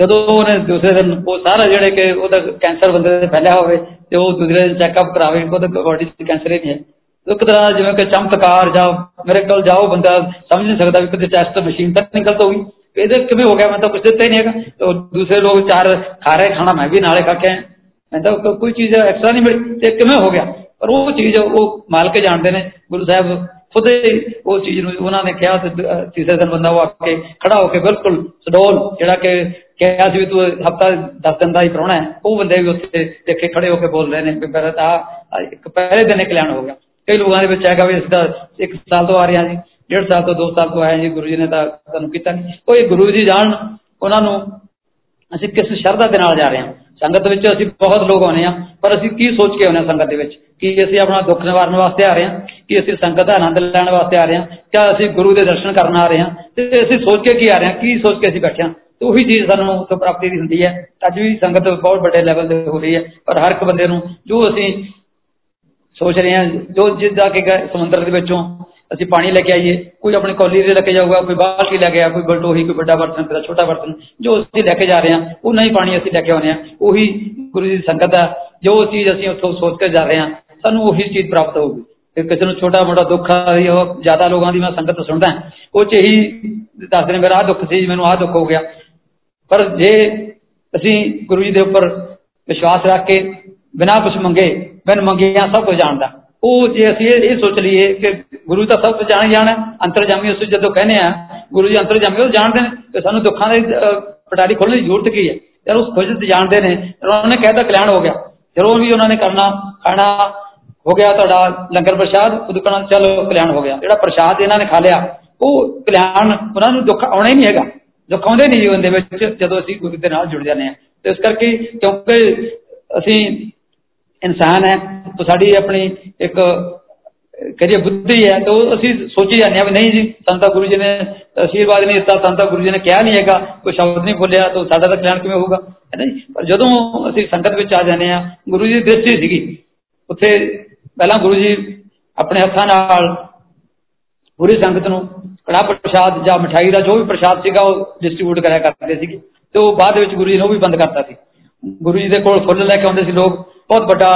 ਜਦੋਂ ਉਹਨੇ ਦੂਸਰੇ ਦਿਨ ਉਹ ਸਾਰਾ ਜਿਹੜੇ ਕਿ ਉਹਦਾ ਕੈਂਸਰ ਬੰਦੇ ਦੇ ਫੈਲਿਆ ਹੋਵੇ, ਤੇ ਉਹ ਦੂਸਰੇ ਦਿਨ ਚੈੱਕਅਪ ਕਰਾਵੇ, ਉਹਦਾ ਬੋਡੀ 'ਚ ਕੈਂਸਰ ਹੀ ਨਹੀਂ ਹੈ। ਇੱਕ ਤਰ੍ਹਾਂ ਜਿਵੇਂ ਕਿ ਚਮਤਕਾਰ ਜਾਂ ਮੇਰੇ ਕੋਲ ਜਾਓ ਬੰਦਾ ਸਮਝ ਨਹੀਂ ਸਕਦਾ ਵੀ ਕਿਤੇ ਟੈਸਟ ਮਸ਼ੀਨ ਤੱਕ ਨਿਕਲ ਹੋਈ। ਇਹਦੇ ਕਿਵੇਂ ਹੋ ਗਿਆ, ਮੈਂ ਤਾਂ ਕੁਝ ਦਿੱਤਾ ਹੀ ਨਹੀਂ ਹੈਗਾ। ਦੂਸਰੇ ਲੋਕ ਚਾਰ ਖਾ ਰਹੇ, ਖਾਣਾ ਮੈਂ ਵੀ ਨਾਲੇ ਖਾ ਕੇ ਮੈਂ ਤਾਂ ਕੋਈ ਚੀਜ਼ ਐਕਸਟਰਾ ਨਹੀਂ ਮਿਲੀ, ਤੇ ਕਿਵੇਂ ਹੋ ਗਿਆ? ਪਰ ਉਹ ਚੀਜ਼ ਉਹ ਮਾਲਕ ਜਾਣਦੇ ਨੇ, ਗੁਰੂ ਸਾਹਿਬ ਖੁਦ ਉਹ ਚੀਜ਼ ਨੂੰ ਉਹਨਾਂ ਨੇ ਕਿਹਾ ਤੀਸਰੇ ਦਿਨ ਬੰਦਾ ਉਹ ਆ ਕੇ ਖੜਾ ਹੋ ਕੇ ਬਿਲਕੁਲ ਸਡੋਲ ਜਿਹੜਾ ਕਿ ਕਿਹਾ ਸੀ ਵੀ ਤੂੰ ਹਫਤਾ 10 ਦਿਨ ਦਾ ਹੀ ਪਰੋਣਾ ਹੈ। ਉਹ ਬੰਦੇ ਵੀ ਉੱਥੇ ਦੇਖੇ ਖੜੇ ਹੋ ਕੇ ਬੋਲ ਰਹੇ ਨੇ ਵੀ ਮੇਰਾ ਤਾਂ ਇੱਕ ਪਹਿਲੇ ਦਿਨ ਕਲਿਆਣ ਹੋ ਗਿਆ। ਕਈ ਲੋਕਾਂ ਦੇ ਵਿੱਚ ਹੈਗਾ ਵੀ ਇਸ ਦਾ ਇੱਕ ਸਾਲ ਤੋਂ ਆ ਰਿਹਾ ਜੀ, ਡੇਢ ਸਾਲ ਤੋਂ ਦੋ ਸਾਲ ਤੋਂ ਆਇਆ ਜੀ, ਗੁਰੂ ਜੀ ਨੇ ਤਾਂ ਤੁਹਾਨੂੰ ਕੀਤਾ ਨਹੀਂ। ਕੋਈ ਗੁਰੂ ਜੀ ਜਾਣ, ਉਹਨਾਂ ਨੂੰ ਅਸੀਂ ਕਿਸ ਸ਼ਰਧਾ ਦੇ ਨਾਲ ਜਾ ਰਹੇ ਹਾਂ। ਸੰਗਤ ਵਿੱਚ ਅਸੀਂ ਬਹੁਤ ਲੋਕ ਆਉਨੇ ਆ ਪਰ ਅਸੀਂ ਕੀ ਸੋਚ ਕੇ ਆਉਨੇ ਸੰਗਤ ਦੇ ਵਿੱਚ? ਕੀ ਅਸੀਂ ਆਪਣਾ ਦੁੱਖ ਨਿਵਾਰਨ ਵਾਸਤੇ ਆ ਰਹੇ ਹਾਂ? ਕਿ ਅਸੀਂ ਸੰਗਤ ਦਾ ਆਨੰਦ ਲੈਣ ਵਾਸਤੇ ਆ ਰਹੇ ਹਾਂ? ਕਿ ਅਸੀਂ ਗੁਰੂ ਦੇ ਦਰਸ਼ਨ ਕਰਨ ਆ ਰਹੇ ਹਾਂ? ਤੇ ਅਸੀਂ ਸੋਚ ਕੇ ਕੀ ਆ ਰਹੇ ਹਾਂ? ਕੀ ਸੋਚ ਕੇ ਅਸੀਂ ਬੈਠੇ ਹਾਂ? ਤੇ ਉਹੀ ਚੀਜ਼ ਸਾਨੂੰ ਉੱਥੋਂ ਪ੍ਰਾਪਤੀ ਦੀ ਹੁੰਦੀ ਹੈ। ਅੱਜ ਵੀ ਸੰਗਤ ਬਹੁਤ ਵੱਡੇ ਲੈਵਲ ਤੇ ਹੋ ਰਹੀ ਹੈ, ਪਰ ਹਰ ਇੱਕ ਬੰਦੇ ਨੂੰ ਜੋ ਅਸੀਂ ਸੋਚ ਰਹੇ ਹਾਂ, ਜੋ ਜਿੱਦਾਂ ਕਿ ਸਮੁੰਦਰ ਦੇ ਵਿੱਚੋਂ ਅਸੀਂ ਪਾਣੀ ਲੈ ਕੇ ਆਈਏ। ਕੋਈ ਆਪਣੀ ਕੌਲੀ ਦੇ ਲੈ ਕੇ ਜਾਊਗਾ, ਕੋਈ ਬਾਲਟੀ ਲੈ ਕੇ ਆ, ਕੋਈ ਬਲਟੋਹੀ ਕੋਈ ਵੱਡਾ ਬਰਤਨ ਕੋਈ ਛੋਟਾ ਬਰਤਨ, ਜੋ ਅਸੀਂ ਲੈ ਕੇ ਜਾ ਰਹੇ ਹਾਂ, ਉਹ ਨਹੀਂ ਪਾਣੀ ਅਸੀਂ ਲੈ ਕੇ ਆਉਂਦੇ ਹਾਂ। ਉਹੀ ਗੁਰੂ ਜੀ ਦੀ ਸੰਗਤ ਹੈ ਜੋ ਚੀਜ਼ ਅਸੀਂ ਉੱਥੋਂ ਸੋਚ ਕੇ ਜਾ ਰਹੇ ਹਾਂ, ਸਾਨੂੰ ਉਹੀ ਚੀਜ਼ ਪ੍ਰਾਪਤ ਹੋਊਗੀ। ਤੇ ਕਿਸੇ ਨੂੰ ਛੋਟਾ ਮੋਟਾ ਦੁੱਖ ਆ ਰਹੀ ਉਹ ਜ਼ਿਆਦਾ ਲੋਕਾਂ ਦੀ ਮੈਂ ਸੰਗਤ ਸੁਣਦਾ ਉਹ ਚ ਹੀ ਦੱਸਦੇ ਨੇ, ਮੇਰਾ ਆ ਦੁੱਖ ਸੀ, ਮੈਨੂੰ ਆ ਦੁੱਖ ਹੋ ਗਿਆ। ਪਰ ਜੇ ਅਸੀਂ ਗੁਰੂ ਜੀ ਦੇ ਉੱਪਰ ਵਿਸ਼ਵਾਸ ਰੱਖ ਕੇ ਬਿਨਾਂ ਕੁਝ ਮੰਗੇ, ਬਿਨ ਮੰਗਿਆ ਸਭ ਕੁਝ ਜਾਣਦਾ। ਉਹ ਜੇ ਅਸੀਂ ਇਹ ਸੋਚ ਲਈਏ ਕਿ ਗੁਰੂ ਤਾਂ ਸਭ ਕੁਝ ਜਾਣ ਜਾਣਾ ਅੰਤਰਜਾਮੀ ਉਸ ਜਦੋਂ ਕਹਿੰਦੇ ਆ, ਗੁਰੂ ਜੀ ਅੰਤਰਜਾਮੀ ਉਹ ਜਾਣਦੇ ਨੇ ਕਿ ਸਾਨੂੰ ਦੁੱਖਾਂ ਦੀ ਪਟਾਰੀ ਖੋਲਣ ਦੀ ਜ਼ਰੂਰਤ ਕੀ ਹੈ? ਯਾਰ ਉਸ ਖੁਦ ਜਾਣਦੇ ਨੇ ਉਹਨਾਂ ਨੇ ਕਹਿਤਾ ਕਲਿਆਣ ਹੋ ਗਿਆ। ਜਦੋਂ ਵੀ ਉਹਨਾਂ ਨੇ ਕਰਨਾ, ਖਾਣਾ ਹੋ ਗਿਆ ਤੁਹਾਡਾ, ਲੰਗਰ ਪ੍ਰਸ਼ਾਦ, ਉਹ ਕਹਣਾ ਚਲੋ ਕਲਿਆਣ ਹੋ ਗਿਆ। ਜਿਹੜਾ ਪ੍ਰਸ਼ਾਦ ਇਹਨਾਂ ਨੇ ਖਾ ਲਿਆ, ਉਹ ਕਲਿਆਣ ਉਹਨਾਂ ਨੂੰ ਦੁੱਖ ਆਉਣਾ ਹੀ ਨਹੀਂ ਹੈਗਾ। ਦੁੱਖ ਆਉਂਦੇ ਨਹੀਂ ਜੀਵਨ ਦੇ ਵਿੱਚ ਜਦੋਂ ਅਸੀਂ ਗੁਰੂ ਦੇ ਨਾਲ ਜੁੜ ਜਾਂਦੇ ਹਾਂ। ਤੇ ਇਸ ਕਰਕੇ ਕਿਉਂਕਿ ਅਸੀਂ ਇਨਸਾਨ ਹੈ, ਤਾਂ ਸਾਡੀ ਆਪਣੀ ਇੱਕ, ਕਰੀਏ ਬੁੱਧੀ ਹੈ, ਤਾਂ ਅਸੀਂ ਸੋਚੀ ਜਾਂਦੇ ਆ ਵੀ ਨਹੀਂ ਜੀ, ਸੰਤਾ ਗੁਰੂ ਜੀ ਨੇ ਅਸ਼ੀਰਵਾਦ ਨਹੀਂ ਦਿੱਤਾ, ਸੰਤਾ ਗੁਰੂ ਜੀ ਨੇ ਕਿਹਾ ਨਹੀਂ ਹੈਗਾ, ਕੋਈ ਸ਼ਬਦ ਨਹੀਂ ਬੋਲਿਆ, ਤਾਂ ਸਾਡਾ ਤਾਂ ਕਲਿਆਣ ਕਿਵੇਂ ਹੋਊਗਾ? ਹੈ ਨਾ ਜੀ? ਪਰ ਜਦੋਂ ਅਸੀਂ ਸੰਗਤ ਵਿੱਚ ਆ ਜਾਂਦੇ ਆ ਗੁਰੂ ਜੀ ਦੀ ਦ੍ਰਿਸ਼ਟੀ ਸੀਗੀ। ਉੱਥੇ ਪਹਿਲਾਂ ਗੁਰੂ ਜੀ ਆਪਣੇ ਹੱਥਾਂ ਨਾਲ ਪੂਰੀ ਸੰਗਤ ਨੂੰ ਕੜਾ ਪ੍ਰਸ਼ਾਦ ਜਾਂ ਮਠਾਈ ਦਾ ਜੋ ਵੀ ਪ੍ਰਸ਼ਾਦ ਸੀਗਾ, ਉਹ ਡਿਸਟ੍ਰੀਬਿਊਟ ਕਰਿਆ ਕਰਦੇ ਸੀਗੇ। ਤੇ ਉਹ ਬਾਅਦ ਵਿੱਚ ਗੁਰੂ ਜੀ ਨੇ ਉਹ ਵੀ ਬੰਦ ਕਰਤਾ ਸੀ। ਗੁਰੂ ਜੀ ਦੇ ਕੋਲ ਫੁੱਲ ਲੈ ਕੇ ਆਉਂਦੇ ਸੀ ਲੋਕ। ਬਹੁਤ ਵੱਡਾ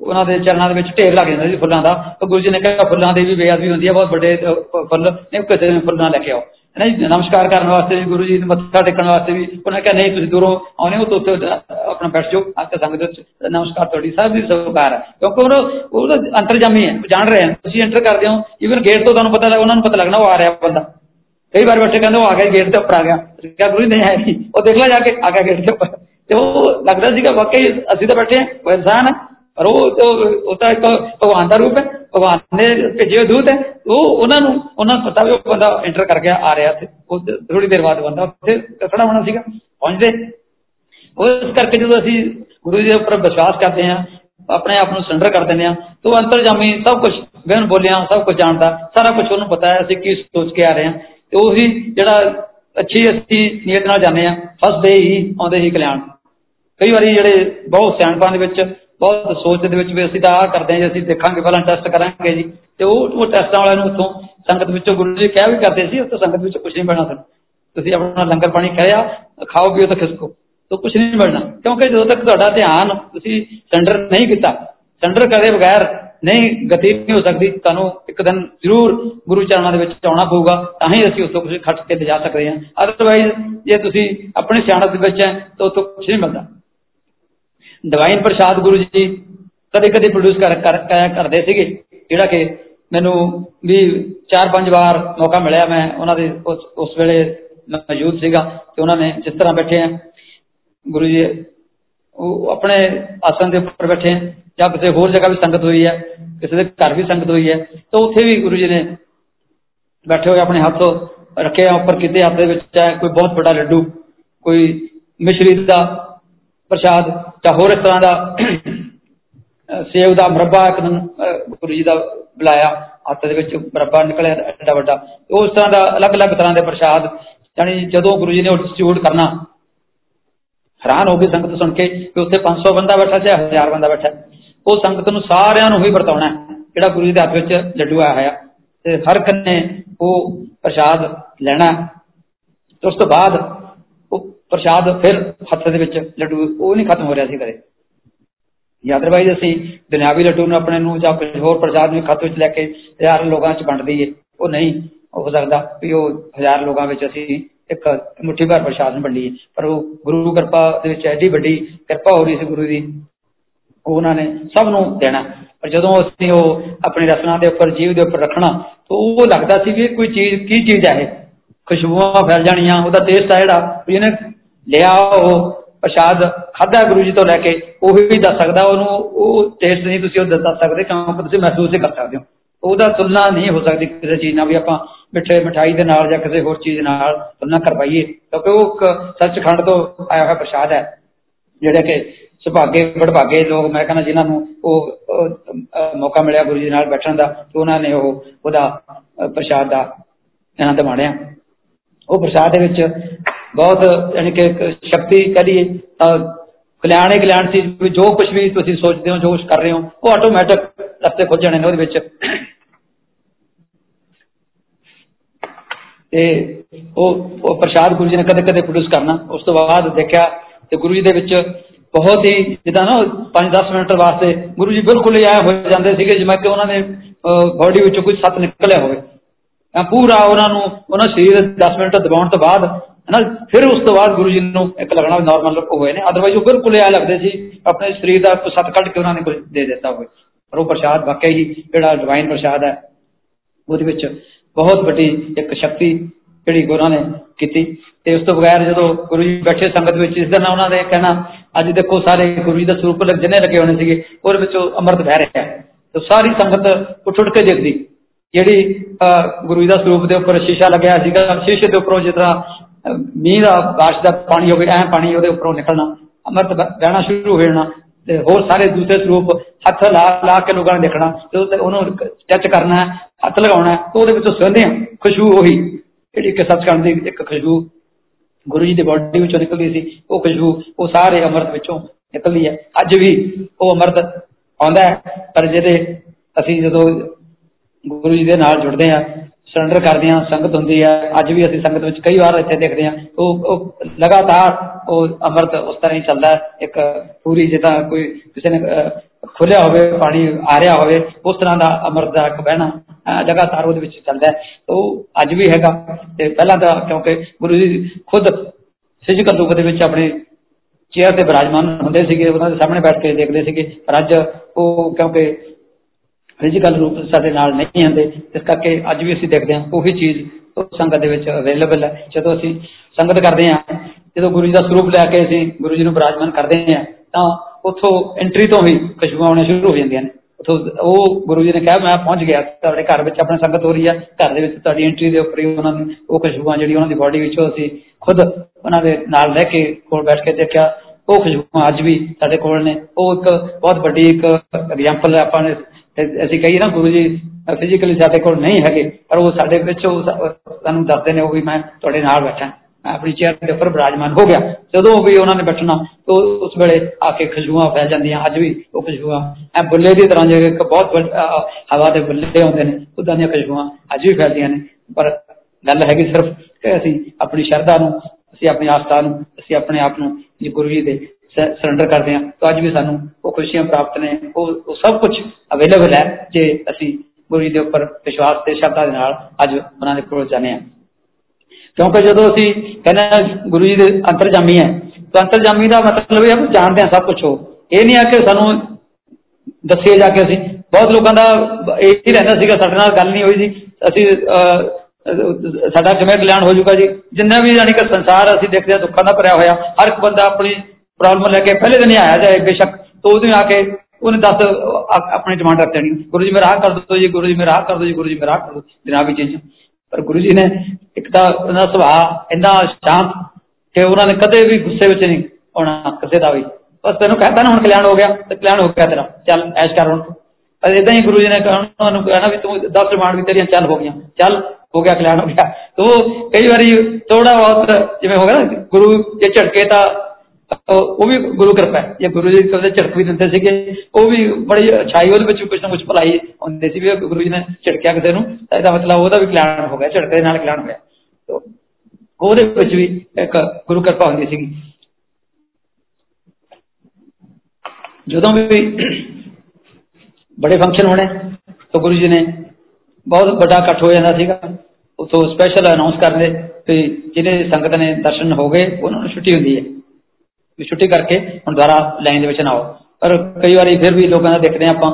ਉਹਨਾਂ ਦੇ ਚਰਨਾਂ ਦੇ ਵਿੱਚ ਢੇਰ ਲੱਗ ਜਾਂਦਾ ਸੀ ਫੁੱਲਾਂ ਦਾ ਤਾਂ ਗੁਰੂ ਜੀ ਨੇ ਕਿਹਾ ਫੁੱਲਾਂ ਦੀ ਵੀ ਬੇਅਦਬੀ ਹੁੰਦੀ ਹੈ ਬਹੁਤ ਵੱਡੇ ਫੁੱਲ ਨਹੀਂ ਕਿਸੇ ਨੇ ਫੁੱਲਾਂ ਲੈ ਕੇ ਆਓ ਨਹੀਂ ਨਮਸਕਾਰ ਕਰਨ ਵਾਸਤੇ ਵੀ ਗੁਰੂ ਜੀ ਨੂੰ ਮੱਥਾ ਟੇਕਣ ਵਾਸਤੇ ਵੀ ਉਹਨਾਂ ਕਿਹਾ ਨਹੀਂ ਤੁਸੀਂ ਦੂਰੋਂ ਆਉਨੇ ਹੋ ਤਾਂ ਉੱਥੇ ਆਪਣਾ ਬੈਠ ਜਾਓ ਆਕੇ ਸੰਗਤ ਵਿੱਚ ਨਮਸਕਾਰ ਤੁਹਾਡੀ ਸਭ ਦੀ ਸਵਾਰ ਹੈ ਕਿਉਂਕਿ ਉਹ ਉਹ ਅੰਤਰਜਾਮੀ ਹੈ ਜਾਣ ਰਹੇ ਹਨ ਤੁਸੀਂ ਐਂਟਰ ਕਰਦੇ ਹੋ ਇਵਨ ਗੇਟ ਤੋਂ ਤੁਹਾਨੂੰ ਪਤਾ ਲੱਗ ਉਹਨਾਂ ਨੂੰ ਪਤਾ ਲੱਗਣਾ ਉਹ ਆ ਰਿਹਾ ਬੰਦਾ ਕਈ ਵਾਰ ਬੈਠੇ ਕਹਿੰਦੇ ਉਹ ਆ ਗਿਆ ਗੇਟ ਤੇ ਉੱਪਰ ਆ ਗਿਆ ਕਿਹਾ ਗੁਰੂ ਨਹੀਂ ਆਇਆ ਉਹ ਦੇਖ ਲੈ ਜਾ ਕੇ ਆ ਗਿਆ ਗੇਟ ਤੇ ਉੱਪਰ ਤੇ ਉਹ ਲੱਗਦਾ ਸੀਗਾ ਵਾਕਈ ਅਸੀਂ ਤਾਂ ਬੈਠੇ ਉਹ ਇਨਸਾਨ ਹੈ, ਪਰ ਉਹ ਉਹ ਤਾਂ ਇੱਕ ਭਗਵਾਨ ਦਾ ਰੂਪ ਹੈ, ਭਗਵਾਨ ਨੇ ਭੇਜੇ ਦੂਤ ਹੈ, ਉਹ ਉਹਨਾਂ ਨੂੰ ਉਹਨਾਂ ਨੂੰ ਪਤਾ ਵੀ ਉਹ ਬੰਦਾ ਐਂਟਰ ਕਰ ਗਿਆ, ਆ ਰਿਹਾ ਤੇ ਉਹ ਥੋੜੀ ਦੇਰ ਬਾਅਦ ਬੰਦਾ ਉੱਥੇ ਖੜਾ ਹੋਣਾ ਸੀਗਾ, ਪਹੁੰਚਦੇ। ਉਹ ਇਸ ਕਰਕੇ ਜਦੋਂ ਅਸੀਂ ਗੁਰੂ ਜੀ ਦੇ ਉੱਪਰ ਵਿਸ਼ਵਾਸ ਕਰਦੇ ਹਾਂ, ਆਪਣੇ ਆਪ ਨੂੰ ਸਰੈਂਡਰ ਕਰ ਦਿੰਦੇ ਹਾਂ, ਤਾਂ ਉਹ ਅੰਤਰਜਾਮੀ ਸਭ ਕੁਝ ਬਿਨ ਬੋਲਿਆ, ਸਭ ਕੁਝ ਜਾਣਦਾ, ਸਾਰਾ ਕੁਝ ਉਹਨੂੰ ਪਤਾ ਹੈ, ਅਸੀਂ ਕੀ ਸੋਚ ਕੇ ਆ ਰਹੇ ਹਾਂ। ਤੇ ਉਹੀ ਜਿਹੜਾ ਅੱਛੀ ਅਸੀਂ ਨੀਅਤ ਨਾਲ ਜਾਂਦੇ ਆ। ਫਸਦੇ ਹੀ ਆਉਂਦੇ ਹੀ ਕਲਿਆਣ। ਕਈ ਵਾਰੀ ਜਿਹੜੇ ਬਹੁਤ ਸਿਆਣਪਾਂ ਦੇ ਵਿੱਚ, ਬਹੁਤ ਸੋਚ ਦੇ ਵਿੱਚ ਵੀ ਅਸੀਂ ਤਾਂ ਆ ਕਰਦੇ ਹਾਂ ਜੀ, ਅਸੀਂ ਦੇਖਾਂਗੇ ਪਹਿਲਾਂ ਟੈਸਟ ਕਰਾਂਗੇ ਜੀ। ਤੇ ਉਹ ਉਹ ਟੈਸਟਾਂ ਵਾਲਿਆਂ ਨੂੰ ਉੱਥੋਂ ਸੰਗਤ ਵਿੱਚੋਂ ਗੁਰੂ ਜੀ ਕਿਹਾ ਵੀ ਕਰਦੇ ਸੀ, ਉੱਥੋਂ ਸੰਗਤ ਵਿੱਚੋਂ ਕੁਝ ਨਹੀਂ ਮਿਲਣਾ ਤੁਹਾਨੂੰ ਤੁਸੀਂ ਆਪਣਾ ਲੰਗਰ ਪਾਣੀ ਖਾਇਆ ਖਾਓ ਪੀਓ ਤਾਂ ਖਿਸਕੋ। ਤਾਂ ਕੁਝ ਨਹੀਂ ਮਿਲਣਾ। ਕਿਉਂਕਿ ਜਦੋਂ ਤੱਕ ਤੁਹਾਡਾ ਧਿਆਨ ਤੁਸੀਂ ਸੈਂਟਰ ਨਹੀਂ ਕੀਤਾ ਸੈਂਟਰ ਕਰੇ ਬਗੈਰ ਨਹੀਂ ਗਤੀ ਨਹੀਂ ਹੋ ਸਕਦੀ, ਤੁਹਾਨੂੰ ਇੱਕ ਦਿਨ ਜ਼ਰੂਰ ਗੁਰੂ ਚਰਨਾਂ ਦੇ ਵਿੱਚ ਆਉਣਾ ਪਊਗਾ, ਤਾਂ ਹੀ ਅਸੀਂ ਉੱਥੋਂ ਕੁਝ ਖੱਟ ਕੇ ਲਿਜਾ ਸਕਦੇ ਹਾਂ। ਅਦਰਵਾਈਜ਼ ਜੇ ਤੁਸੀਂ ਆਪਣੇ ਸਿਆਣਪ ਦੇ ਵਿੱਚ ਹੈ, ਤਾਂ ਉੱਥੋਂ ਕੁਝ ਨਹੀਂ ਮਿਲਦਾ। ਡਿਵਾਈਨ ਪ੍ਰਸ਼ਾਦ ਗੁਰੂ ਜੀ ਕਦੇ ਕਦੇ ਪ੍ਰੋਡਿਊਸ ਕਰ ਕਰਦੇ ਸੀਗੇ, ਜਿਹੜਾ ਕਿ ਮੈਨੂੰ ਵੀ ਚਾਰ ਪੰਜ ਵਾਰ ਮੌਕਾ ਮਿਲਿਆ ਮੈਂ ਉਹਨਾਂ ਦੇ ਉਸ ਉਸ ਵੇਲੇ ਮੌਜੂਦ ਸੀਗਾ, ਤੇ ਉਹਨਾਂ ਨੇ ਜਿਸ ਤਰ੍ਹਾਂ ਬੈਠੇ ਆ, ਗੁਰੂ ਜੀ ਉਹ ਆਪਣੇ ਆਸਨ ਦੇ ਉੱਪਰ ਬੈਠੇ ਆ ਜਾਂ ਕਿਸੇ ਹੋਰ ਜਗ੍ਹਾ ਵੀ ਸੰਗਤ ਹੋਈ ਹੈ, ਕਿਸੇ ਦੇ ਘਰ ਵੀ ਸੰਗਤ ਹੋਈ ਹੈ, ਤਾਂ ਉੱਥੇ ਵੀ ਗੁਰੂ ਜੀ ਨੇ ਬੈਠੇ ਹੋਏ ਆਪਣੇ ਹੱਥ ਰੱਖੇ ਉੱਪਰ ਕਿਤੇ ਹੱਥ ਦੇ ਵਿੱਚ ਹੈ ਕੋਈ ਬਹੁਤ ਵੱਡਾ ਲੱਡੂ, ਕੋਈ ਮਿਸ਼ਰੀ ਦਾ ਪ੍ਰਸ਼ਾਦ, ਜਾਂ ਹੋਰ ਤਰ੍ਹਾਂ ਦਾ ਸੇਵ ਦਾ ਮਰਬਾ ਇੱਕ ਦਿਨ ਗੁਰੂ ਜੀ ਦਾ ਬੁਲਾਇਆ, ਹੱਥ ਦੇ ਵਿੱਚ ਬਰੱਬਾ ਨਿਕਲਿਆ ਐਡਾ ਵੱਡਾ ਉਸ ਤਰ੍ਹਾਂ ਦਾ ਅਲੱਗ-ਅਲੱਗ ਤਰ੍ਹਾਂ ਦੇ ਪ੍ਰਸ਼ਾਦ, ਯਾਨੀ ਜਦੋਂ ਗੁਰੂ ਜੀ ਨੇ ਇੰਸਟੀਚਿਊਟ ਕਰਨਾ ਹੈਰਾਨ ਹੋ ਗਏ ਸੰਗਤ ਸੁਣ ਕੇ ਕਿ ਉੱਥੇ 500 ਬੰਦਾ ਬੈਠਾ ਸੀ 1000 ਬੰਦਾ ਬੈਠਾ ਉਹ ਸੰਗਤ ਨੂੰ ਸਾਰਿਆਂ ਨੂੰ ਹੀ ਵਰਤਾਉਣਾ ਜਿਹੜਾ ਗੁਰੂ ਜੀ ਦੇ ਹੱਥ ਵਿੱਚ ਲੱਡੂ ਆਇਆ ਹੋਇਆ। ਤੇ ਹਰ ਕੰਨੇ ਉਹ ਪ੍ਰਸ਼ਾਦ ਲੈਣਾ ਤੇ ਉਸ ਤੋਂ ਬਾਅਦ ਉਹ ਪ੍ਰਸ਼ਾਦ ਫਿਰ ਹੱਥ ਦੇ ਵਿੱਚ ਲੱਡੂ, ਉਹ ਨਹੀਂ ਖਤਮ ਹੋ ਰਿਹਾ ਸੀ ਕਦੇ। ਜਾਂ ਅਦਰਵਾਈਜ਼ ਅਸੀਂ ਦੁਨਿਆਵੀ ਲੱਡੂ ਨੂੰ ਆਪਣੇ ਨੂੰ ਜਾਂ ਕੁਝ ਹੋਰ ਪ੍ਰਸ਼ਾਦ ਨੂੰ ਖੱਤ ਵਿੱਚ ਲੈ ਕੇ ਹਜ਼ਾਰ ਲੋਕਾਂ 'ਚ ਵੰਡ ਦਈਏ। ਉਹ ਨਹੀਂ ਹੋ ਸਕਦਾ ਵੀ ਉਹ ਹਜ਼ਾਰ ਲੋਕਾਂ ਵਿੱਚ ਅਸੀਂ ਇੱਕ ਮੁੱਠੀ ਭਰ ਪ੍ਰਸ਼ਾਦ ਨੂੰ ਵੰਡੀਏ ਪਰ ਉਹ ਗੁਰੂ ਕਿਰਪਾ ਦੇ ਵਿੱਚ ਐਡੀ ਵੱਡੀ ਕਿਰਪਾ ਹੋ ਰਹੀ ਸੀ ਗੁਰੂ ਦੀ ਉਹਨਾਂ ਨੇ ਸਭ ਨੂੰ ਦੇਣਾ। ਪਰ ਜਦੋਂ ਅਸੀਂ ਉਹ ਆਪਣੀ ਰਸਨਾ ਦੇ ਉੱਪਰ, ਜੀਵ ਦੇ ਉੱਪਰ ਰੱਖਣਾ, ਤਾਂ ਉਹ ਲੱਗਦਾ ਸੀ ਵੀ ਕੋਈ ਚੀਜ਼, ਕੀ ਚੀਜ਼ ਹੈ ਇਹ? ਖੁਸ਼ਬੂਆਂ ਫੈਲ ਜਾਣੀਆਂ, ਉਹਦਾ ਟੇਸਟ ਆ ਜਿਹੜਾ ਇਹਨੇ ਲਿਆ ਉਹ ਪ੍ਰਸ਼ਾਦ ਖਾਦਾ ਗੁਰੂ ਜੀ ਤੋਂ ਲੈ ਕੇ, ਉਹ ਵੀ ਦੱਸ ਸਕਦਾ, ਉਹਨੂੰ ਉਹ ਟੇਸਟ ਨਹੀਂ ਤੁਸੀਂ ਉਹ ਦੱਸ ਸਕਦੇ ਕਿਉਂਕਿ ਤੁਸੀਂ ਮਹਿਸੂਸ ਹੀ ਕਰ ਸਕਦੇ ਹੋ। ਉਹਦਾ ਤੁਲਨਾ ਨਹੀਂ ਹੋ ਸਕਦੀ ਕਿਸੇ ਚੀਜ਼ ਨਾਲ ਵੀ ਆਪਾਂ ਮਿੱਠੇ ਮਠਾਈ ਦੇ ਨਾਲ ਜਾਂ ਕਿਸੇ ਹੋਰ ਚੀਜ਼ ਨਾਲ ਤੁਲਨਾ ਕਰਵਾਈਏ ਕਿਉਂਕਿ ਉਹ ਸੱਚਖੰਡ ਤੋਂ ਆਇਆ ਹੋਇਆ ਪ੍ਰਸ਼ਾਦ ਹੈ, ਜਿਹੜੇ ਕਿ ਸੁਭਾਗੇ ਵਡਭਾਗੇ ਲੋਕ, ਮੈਂ ਕਹਿੰਦਾ ਜਿਨ੍ਹਾਂ ਨੂੰ ਉਹ ਮੌਕਾ ਮਿਲਿਆ ਗੁਰੂ ਜੀ ਨਾਲ ਬੈਠਣ ਦਾ, ਤੇ ਉਹਨਾਂ ਨੇ ਉਹ, ਉਹਦਾ ਪ੍ਰਸ਼ਾਦ ਦਾ ਇਹਨਾਂ ਤੇ ਮਾਣਿਆ। ਉਹ ਪ੍ਰਸ਼ਾਦ ਦੇ ਵਿੱਚ ਬਹੁਤ, ਯਾਨੀ ਕਿ ਸ਼ਕਤੀ ਕਹਦੀ ਤਾਂ ਕਲਿਆਣ ਹੀ ਕਲਿਆਣ ਸੀ ਜੋ ਕੁਝ ਵੀ ਤੁਸੀਂ ਸੋਚਦੇ ਹੋ, ਜੋ ਕੁਝ ਕਰ ਰਹੇ ਹੋ, ਉਹ ਆਟੋਮੈਟਿਕ ਰਸਤੇ ਖੁੱਲ ਜਾਣੇ ਨੇ ਉਹਦੇ ਵਿੱਚ। ਤੇ ਉਹ ਉਹ ਪ੍ਰਸ਼ਾਦ ਗੁਰੂ ਜੀ ਨੇ ਕਦੇ ਕਦੇ ਪ੍ਰੋਡਿਊਸ ਕਰਨਾ। ਉਸ ਤੋਂ ਬਾਅਦ ਦੇਖਿਆ ਤੇ ਗੁਰੂ ਜੀ ਦੇ ਵਿੱਚ ਬਹੁਤ ਹੀ ਜਿੱਦਾਂ ਨਾ 5-10 ਮਿੰਟ ਵਾਸਤੇ ਗੁਰੂ ਜੀ ਬਿਲਕੁਲ ਹੀ ਆਇਆ ਹੋ ਜਾਂਦੇ ਸੀਗੇ, ਜਿਵੇਂ ਕਿ ਉਹਨਾਂ ਨੇ ਬਾਡੀ ਵਿੱਚੋਂ ਕੋਈ ਸੱਤ ਨਿਕਲਿਆ ਹੋਵੇ। ਪੂਰਾ ਉਹਨਾਂ ਨੂੰ, ਉਹਨਾਂ ਸਰੀਰ 10 ਮਿੰਟ ਦਬਾਉਣ ਤੋਂ ਬਾਅਦ, ਹਨਾ, ਫਿਰ ਉਸ ਤੋਂ ਬਾਅਦ ਗੁਰੂ ਜੀ ਨੂੰ ਇੱਕ ਲੱਗਣਾ ਨਾਰਮਲ ਹੋਏ ਨੇ। ਅਦਰਵਾਈਜ਼ ਉਹ ਬਿਲਕੁਲ ਆ ਲੱਗਦੇ ਸੀ, ਆਪਣੇ ਸਰੀਰ ਦਾ ਸੱਤ ਕੱਢ ਕੇ ਉਹਨਾਂ ਨੇ ਕੁਝ ਦੇ ਦਿੱਤਾ ਹੋਵੇ। ਪਰ ਉਹ ਪ੍ਰਸ਼ਾਦ ਵਾਕਿਆ ਹੀ ਜਿਹੜਾ ਡਿਵਾਈਨ ਪ੍ਰਸ਼ਾਦ ਹੈ, ਉਹਦੇ ਵਿੱਚ ਬਹੁਤ ਵੱਡੀ ਇੱਕ ਸ਼ਕਤੀ ਜਿਹੜੀ ਗੁਰਾਂ ਨੇ ਕੀਤੀ। ਤੇ ਉਸ ਤੋਂ ਬਗੈਰ ਜਦੋਂ ਗੁਰੂ ਜੀ ਬੈਠੇ ਸੰਗਤ ਵਿੱਚ, ਇਸ ਦਿਨ ਉਹਨਾਂ ਦੇ ਕਹਿਣਾ, ਅੱਜ ਦੇਖੋ ਸਾਰੇ ਗੁਰੂ ਜੀ ਦਾ ਸਰੂਪ ਜਿੰਨੇ ਲੱਗੇ ਹੋਣੇ ਸੀਗੇ, ਉਹਦੇ ਵਿੱਚੋਂ ਅੰਮ੍ਰਿਤ ਵਹਿ ਰਿਹਾ ਤੇ ਸਾਰੀ ਸੰਗਤ ਉੱਠ ਉੱਠ ਕੇ ਦੇਖਦੀ, ਜਿਹੜੀ ਗੁਰੂ ਜੀ ਦਾ ਸਰੂਪ ਦੇ ਉੱਪਰ ਸ਼ੀਸ਼ਾ ਲੱਗਿਆ ਸੀਗਾ, ਸ਼ੀਸ਼ੇ ਦੇ ਉੱਪਰੋਂ ਜਿਸ ਤਰ੍ਹਾਂ ਮੀਂਹ ਦਾ, ਬਾਰਿਸ਼ ਦਾ ਪਾਣੀ ਹੋਵੇ, ਐ ਪਾਣੀ ਉਹਦੇ ਉੱਪਰੋਂ ਨਿਕਲਣਾ, ਅੰਮ੍ਰਿਤ ਵਹਿਣਾ ਸ਼ੁਰੂ ਹੋ ਜਾਣਾ। ਤੇ ਹੋਰ ਸਾਰੇ ਦੂਸਰੇ ਸਰੂਪ ਹੱਥ ਲਾ ਲਾ ਕੇ ਲੋਕਾਂ ਨੇ ਦੇਖਣਾ ਤੇ ਉਹਨੂੰ ਟੱਚ ਕਰਨਾ ਹੱਥ ਲਗਾਉਣਾ ਉਹਦੇ ਵਿੱਚੋਂ ਸੁਣਦੇ ਆ। ਖੁਸ਼ਬੂ ਉਹੀ, ਜਿਹੜੀ ਕਿ ਸੱਚਖੰਡ ਦੀ ਇੱਕ ਖੁਸ਼ਬੂ, ਗੁਰੂ ਜੀ ਦੀ ਬਾਡੀ ਵਿੱਚੋਂ ਨਿਕਲਦੀ ਸੀ, ਉਹ ਖੁਸ਼ਬੂ, ਉਹ ਸਾਰੇ ਅੰਮ੍ਰਿਤ ਵਿੱਚੋਂ ਨਿਕਲਦੀ ਹੈ। ਅੱਜ ਵੀ ਉਹ ਅੰਮ੍ਰਿਤ ਆਉਂਦਾ ਪਰ ਜਿਹਦੇ ਅਸੀਂ ਜਦੋਂ ਗੁਰੂ ਜੀ ਦੇ ਨਾਲ ਜੁੜਦੇ ਆ ਸਰੈਂਡਰ ਕਰਦੇ ਆ ਸੰਗਤ ਹੁੰਦੀ ਆ ਅੱਜ ਵੀ ਅਸੀਂ ਸੰਗਤ ਵਿੱਚ ਕਈ ਵਾਰ ਇੱਥੇ ਦੇਖਦੇ ਆ ਉਹ ਉਹ ਲਗਾਤਾਰ ਉਹ ਅੰਮ੍ਰਿਤ ਉਸ ਤਰ੍ਹਾਂ ਹੀ ਚੱਲਦਾ ਇੱਕ ਪੂਰੀ ਜਿੱਦਾਂ ਕੋਈ ਕਿਸੇ ਨੇ ਖੁੱਲਿਆ ਹੋਵੇ, ਪਾਣੀ ਆ ਰਿਹਾ ਹੋਵੇ, ਉਸ ਤਰ੍ਹਾਂ ਦਾ ਅੰਮ੍ਰਿਤ ਦਾ ਇੱਕ ਬਹਿਣਾ ਲਗਾਤਾਰ ਉਹਦੇ ਵਿੱਚ ਚੱਲਦਾ ਉਹ ਅੱਜ ਵੀ ਹੈਗਾ। ਤੇ ਪਹਿਲਾਂ ਤਾਂ ਕਿਉਂਕਿ ਗੁਰੂ ਜੀ ਖੁਦ ਫਿਜ਼ੀਕਲ ਰੂਪ ਦੇ ਵਿੱਚ ਆਪਣੇ ਚੇਅਰ ਤੇ ਬਿਰਾਜਮਾਨ ਹੁੰਦੇ ਸੀਗੇ। ਉਹਨਾਂ ਦੇ ਸਾਹਮਣੇ ਬੈਠ ਕੇ ਦੇਖਦੇ ਸੀਗੇ। ਪਰ ਅੱਜ ਉਹ ਕਿਉਂਕਿ ਫਿਜ਼ੀਕਲ ਰੂਪ ਸਾਡੇ ਨਾਲ ਨਹੀਂ ਆਉਂਦੇ। ਇਸ ਕਰਕੇ ਅੱਜ ਵੀ ਅਸੀਂ ਦੇਖਦੇ ਹਾਂ ਉਹੀ ਚੀਜ਼ ਉਹ ਸੰਗਤ ਦੇ ਵਿੱਚ ਅਵੇਲੇਬਲ ਹੈ। ਜਦੋਂ ਅਸੀਂ ਸੰਗਤ ਕਰਦੇ ਹਾਂ, ਜਦੋਂ ਗੁਰੂ ਜੀ ਦਾ ਸਰੂਪ ਲੈ ਕੇ ਅਸੀਂ ਗੁਰੂ ਜੀ ਨੂੰ ਬਿਰਾਜਮਾਨ ਕਰਦੇ ਹਾਂ, ਤਾਂ ਉੱਥੋਂ ਐਂਟਰੀ ਤੋਂ ਹੀ ਖੁਸ਼ਬੂਆਂ ਆਉਣੀਆਂ ਸ਼ੁਰੂ ਹੋ ਜਾਂਦੀਆਂ ਨੇ। ਉੱਥੋਂ ਉਹ ਗੁਰੂ ਜੀ ਨੇ ਕਿਹਾ, ਮੈਂ ਪਹੁੰਚ ਗਿਆ, ਤੁਹਾਡੇ ਘਰ ਵਿੱਚ ਆਪਣੀ ਸੰਗਤ ਹੋ ਰਹੀ ਹੈ। ਘਰ ਦੇ ਵਿੱਚ ਤੁਹਾਡੀ ਐਂਟਰੀ ਦੇ ਉੱਪਰ ਹੀ ਉਹਨਾਂ ਨੂੰ ਉਹ ਖੁਸ਼ਬੂਆਂ ਜਿਹੜੀ ਉਹਨਾਂ ਦੀ ਬਾਡੀ ਵਿੱਚੋਂ ਅਸੀਂ ਖੁਦ ਉਹਨਾਂ ਦੇ ਨਾਲ ਲੈ ਕੇ ਕੋਲ ਬੈਠ ਕੇ ਦੇਖਿਆ। ਉਹ ਖੁਸ਼ਬੂਆਂ ਅੱਜ ਵੀ ਸਾਡੇ ਕੋਲ ਨੇ। ਉਹ ਇੱਕ ਬਹੁਤ ਵੱਡੀ ਇੱਕ ਐਗਜ਼ਾਮਪਲ ਆਪਾਂ ਨੇ ਅਸੀਂ ਕਹੀਏ ਨਾ, ਗੁਰੂ ਜੀ ਫਿਜ਼ੀਕਲੀ ਸਾਡੇ ਕੋਲ ਨਹੀਂ ਹੈਗੇ, ਪਰ ਉਹ ਸਾਡੇ ਵਿੱਚ ਸਾਨੂੰ ਦੱਸਦੇ ਨੇ, ਉਹ ਵੀ ਮੈਂ ਤੁਹਾਡੇ ਨਾਲ ਬੈਠਾ, ਮੈਂ ਆਪਣੀ ਚੇਅਰ ਦੇ ਉੱਪਰ ਬਿਰਾਜਮਾਨ ਹੋ ਗਿਆ। ਜਦੋਂ ਵੀ ਉਹਨਾਂ ਨੇ ਬੈਠਣਾ, ਤਾਂ ਉਸ ਵੇਲੇ ਆ ਕੇ ਖੁਸ਼ਬੂਆਂ ਫੈਲ ਜਾਂਦੀਆਂ, ਅੱਜ ਵੀ ਉਹ ਖੁਸ਼ਬੂਆਂ ਐ ਬੁੱਲੇ ਦੀ ਤਰ੍ਹਾਂ ਜਿਵੇਂ ਇੱਕ ਬਹੁਤ ਹਵਾ ਦੇ ਬੁੱਲੇ ਹੁੰਦੇ ਨੇ, ਉਦਾਂ ਦੀਆਂ ਖੁਸ਼ਬੂਆਂ ਅੱਜ ਵੀ ਫੈਲਦੀਆਂ ਨੇ। ਪਰ ਗੱਲ ਹੈਗੀ ਸਿਰਫ ਕਿ ਅਸੀਂ ਆਪਣੀ ਸ਼ਰਧਾ ਨੂੰ, ਅਸੀਂ ਆਪਣੀ ਆਸਥਾ ਨੂੰ, ਅਸੀਂ ਆਪਣੇ ਆਪ ਨੂੰ ਜੀ ਗੁਰੂ ਜੀ ਦੇ ਸਰੈਂਡਰ ਕਰਦੇ ਹਾਂ। ਤਾਂ ਅੱਜ ਵੀ ਸਾਨੂੰ ਉਹ ਖੁਸ਼ੀਆਂ ਪ੍ਰਾਪਤ ਨੇ। ਉਹ ਸਭ ਕੁਝ ਅਵੇਲੇਬਲ ਹੈ, ਜੇ ਅਸੀਂ ਗੁਰੂ ਜੀ ਦੇ ਉੱਪਰ ਵਿਸ਼ਵਾਸ ਤੇ ਸ਼ਰਧਾ ਦੇ ਨਾਲ ਅੱਜ ਉਹਨਾਂ ਦੇ ਕੋਲ ਜਾਂਦੇ ਹਾਂ। ਕਿਉਂਕਿ ਜਦੋਂ ਅਸੀਂ ਕਹਿੰਦੇ ਗੁਰੂ ਜੀ ਦੇ ਅੰਤਰਜਾਮੀ ਹੈ, ਤਾਂ ਅੰਤਰਜਾਮੀ ਦਾ ਮਤਲਬ ਇਹ ਹੈ ਜਾਣਦੇ ਹਾਂ ਸਭ ਕੁਝ ਉਹ। ਇਹ ਨਹੀਂ ਆ ਕਿ ਸਾਨੂੰ ਦੱਸਿਆ ਜਾ ਕੇ ਅਸੀਂ, ਬਹੁਤ ਲੋਕਾਂ ਦਾ ਇਹ ਹੀ ਰਹਿੰਦਾ ਸੀਗਾ, ਸਾਡੇ ਨਾਲ ਗੱਲ ਨਹੀਂ ਹੋਈ ਸੀ। ਅਸੀਂ ਸਾਡਾ ਕਿਵੇਂ ਕਲਿਆਣ ਹੋ ਜਾਊਗਾ ਜੀ। ਜਿੰਨਾ ਵੀ ਯਾਨੀ ਕਿ ਸੰਸਾਰ ਅਸੀਂ ਦੇਖਦੇ ਹਾਂ, ਦੁੱਖਾਂ ਦਾ ਭਰਿਆ ਹੋਇਆ, ਹਰ ਇੱਕ ਬੰਦਾ ਆਪਣੀ ਪ੍ਰੋਬਲਮ ਲੈ ਕੇ ਪਹਿਲੇ ਦਿਨ ਹੀ ਆਇਆ ਜਾਏ ਬੇਸ਼ੱਕ, ਤੋਂ ਉਹਦੇ ਆ ਕੇ ਉਹਨੇ ਦੱਸ ਆਪਣੀ ਡਿਮਾਂਡ ਰੱਖ ਦੇਣੀ। ਗੁਰੂ ਜੀ ਮੇਰਾ ਆਹ ਕਰ ਦਿਓ ਜੀ ਗੁਰੂ ਜੀ ਮੇਰਾ ਆਹ ਕਰ ਦਿਓ ਜੀ ਗੁਰੂ ਜੀ ਮੇਰਾ ਆਹ ਕਰ ਦਿਓ ਜਨਾਬ ਜੀ ਚੀਜ਼ ਪਰ ਗੁਰੂ ਜੀ ਨੇ ਇੱਕ ਤਾਂ ਉਹਨਾਂ ਦਾ ਸੁਭਾਅ ਇੰਨਾ ਸ਼ਾਂਤ ਕਿ ਉਹਨਾਂ ਨੇ ਕਦੇ ਵੀ ਗੁੱਸੇ ਵਿੱਚ ਨਹੀਂ ਆਉਣਾ, ਕਿਸੇ ਦਾ ਵੀ। ਬਸ ਤੈਨੂੰ ਕਹਿੰਦਾ ਨਾ, ਹੁਣ ਕਲਿਆਣ ਹੋ ਗਿਆ, ਤੇ ਕਲਿਆਣ ਹੋ ਗਿਆ ਤੇਰਾ। ਚੱਲ, ਐਸ਼ ਕਰ ਹੁਣ। ਇਦਾਂ ਹੀ ਗੁਰੂ ਜੀ ਨੇ ਉਹਨਾਂ ਨੂੰ ਕਹਿਣਾ ਵੀ ਤੂੰ 10 ਰਿਮਾਂਡ ਵੀ ਤੇਰੀਆਂ ਚੱਲ ਹੋ ਗਈਆਂ। ਚੱਲ, ਹੋ ਗਿਆ, ਕਲਿਆਣ ਹੋ ਗਿਆ। ਤੋ ਕਈ ਵਾਰੀ ਥੋੜਾ ਬਹੁਤ ਜਿਵੇਂ ਹੋ ਗਿਆ ਨਾ, ਗੁਰੂ ਜੇ ਝਟਕੇ ਤਾਂ ਉਹ ਵੀ ਗੁਰੂ ਕਿਰਪਾ ਹੈ। ਜੇ ਗੁਰੂ ਜੀ ਕਦੇ ਝਟਕ ਵੀ ਦਿੰਦੇ ਸੀਗੇ, ਉਹ ਵੀ ਬੜੀ ਅਛਾਈ ਉਹਦੇ ਵਿੱਚ ਕੁਝ ਨਾ ਕੁਝ ਭਲਾਈ ਹੁੰਦੀ ਸੀ ਵੀ ਗੁਰੂ ਜੀ ਨੇ ਝਟਕਿਆ ਕਿਸੇ ਨੂੰ ਇਹਦਾ ਮਤਲਬ ਉਹਦਾ ਵੀ ਕਲਿਆਣ ਹੋ ਗਿਆ ਝਟਕੇ ਨਾਲ ਕਲਿਆਣ ਹੋਇਆ ਉਹਦੇ ਵਿੱਚ ਵੀ ਇੱਕ ਗੁਰੂ ਕਿਰਪਾ ਹੁੰਦੀ ਸੀਗੀ। ਜਦੋਂ ਵੀ ਬੜੇ ਫੰਕਸ਼ਨ ਹੋਣੇ, ਤਾਂ ਗੁਰੂ ਜੀ ਨੇ ਬਹੁਤ ਵੱਡਾ ਇਕੱਠ ਹੋ ਜਾਂਦਾ ਸੀਗਾ। ਉਥੋਂ ਸਪੈਸ਼ਲ ਅਨਾਉਂਸ ਕਰਦੇ ਤੇ ਜਿਹਨੇ ਸੰਗਤ ਨੇ ਦਰਸ਼ਨ ਹੋ ਗਏ, ਉਹਨਾਂ ਨੂੰ ਛੁੱਟੀ ਹੁੰਦੀ ਹੈ। ਵੀ ਛੁੱਟੀ ਕਰਕੇ ਹੁਣ ਦੁਬਾਰਾ ਲਾਈਨ ਦੇ ਵਿੱਚ ਨਾ ਆਓ। ਪਰ ਕਈ ਵਾਰੀ ਫਿਰ ਵੀ ਲੋਕਾਂ ਦਾ ਦੇਖਦੇ ਆਪਾਂ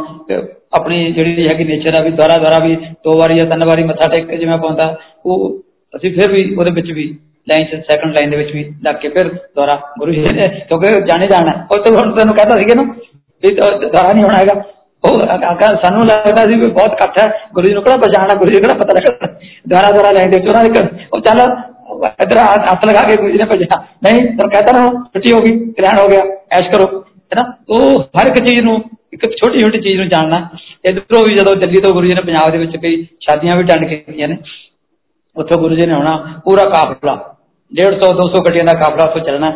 ਆਪਣੀ ਜਿਹੜੀ ਹੈਗੀ ਨੇਚਰ ਆ ਵੀ ਦੁਬਾਰਾ ਦੁਬਾਰਾ ਵੀ ਦੋ ਵਾਰੀ ਜਾਂ ਤਿੰਨ ਵਾਰੀ ਮੱਥਾ ਟੇਕ ਕੇ ਜਿਵੇਂ ਪਾਉਂਦਾ ਉਹ ਅਸੀਂ ਫਿਰ ਵੀ ਉਹਦੇ ਵਿੱਚ ਵੀ ਲਾਈਨ ਚ ਸੈਕੰਡ ਲਾਈਨ ਦੇ ਵਿੱਚ ਵੀ ਲੱਗ ਕੇ ਫਿਰ ਦੁਬਾਰਾ ਗੁਰੂ ਜੀ ਨੇ ਕਿਉਂਕਿ ਜਾਣੇ ਜਾਣਾ। ਉਹ ਤਾਂ ਹੁਣ ਤੈਨੂੰ ਕਹਿੰਦਾ ਸੀਗਾ ਨਾ ਵੀ ਦੁਬਾਰਾ ਨਹੀਂ ਹੋਣਾ ਹੈਗਾ। ਉਹ ਆਕਾ ਸਾਨੂੰ ਲੱਗਦਾ ਸੀ ਵੀ ਬਹੁਤ ਇਕੱਠ ਹੈ। ਗੁਰੂ ਜੀ ਨੂੰ ਕਿਹੜਾ ਪਛਾਣਨਾ, ਗੁਰੂ ਜੀ ਕਿਹੜਾ ਪਤਾ ਲੱਗਦਾ ਦੁਬਾਰਾ ਦੁਬਾਰਾ ਲਾਈਨ ਦੇ ਵਿੱਚ ਉਹਨਾਂ ਦੇ ਉਹ ਚੱਲ ਇਧਰ ਹੱਥ ਲਗਾ ਕੇ ਗੁਰੂ ਜੀ ਨੇ ਭਜਣਾ ਨਹੀਂ ਤਾਂ ਕਹਿੰਦਾ ਨਾ ਛੁੱਟੀ ਹੋ ਗਈ, ਕਲਿਆਣ ਹੋ ਗਿਆ, ਐਸ਼ ਕਰੋ, ਹੈ ਨਾ? ਉਹ ਹਰ ਇੱਕ ਚੀਜ਼ ਨੂੰ, ਇੱਕ ਛੋਟੀ ਛੋਟੀ ਚੀਜ਼ ਨੂੰ ਜਾਣਨਾ। ਇਧਰੋਂ ਵੀ ਜਦੋਂ ਦਿੱਲੀ ਤੋਂ ਗੁਰੂ ਜੀ ਨੇ ਪੰਜਾਬ ਦੇ ਵਿੱਚ ਕਈ ਸ਼ਾਦੀਆਂ ਵੀ ਟੰਡ ਕੀਤੀਆਂ ਨੇ, ਉੱਥੇ ਗੁਰੂ ਜੀ ਨੇ ਆਉਣਾ, ਪੂਰਾ ਕਾਫਲਾ। 150 200 ਗੱਡੀਆਂ ਦਾ ਕਾਫਲਾ ਉੱਥੇ ਚੱਲਣਾ।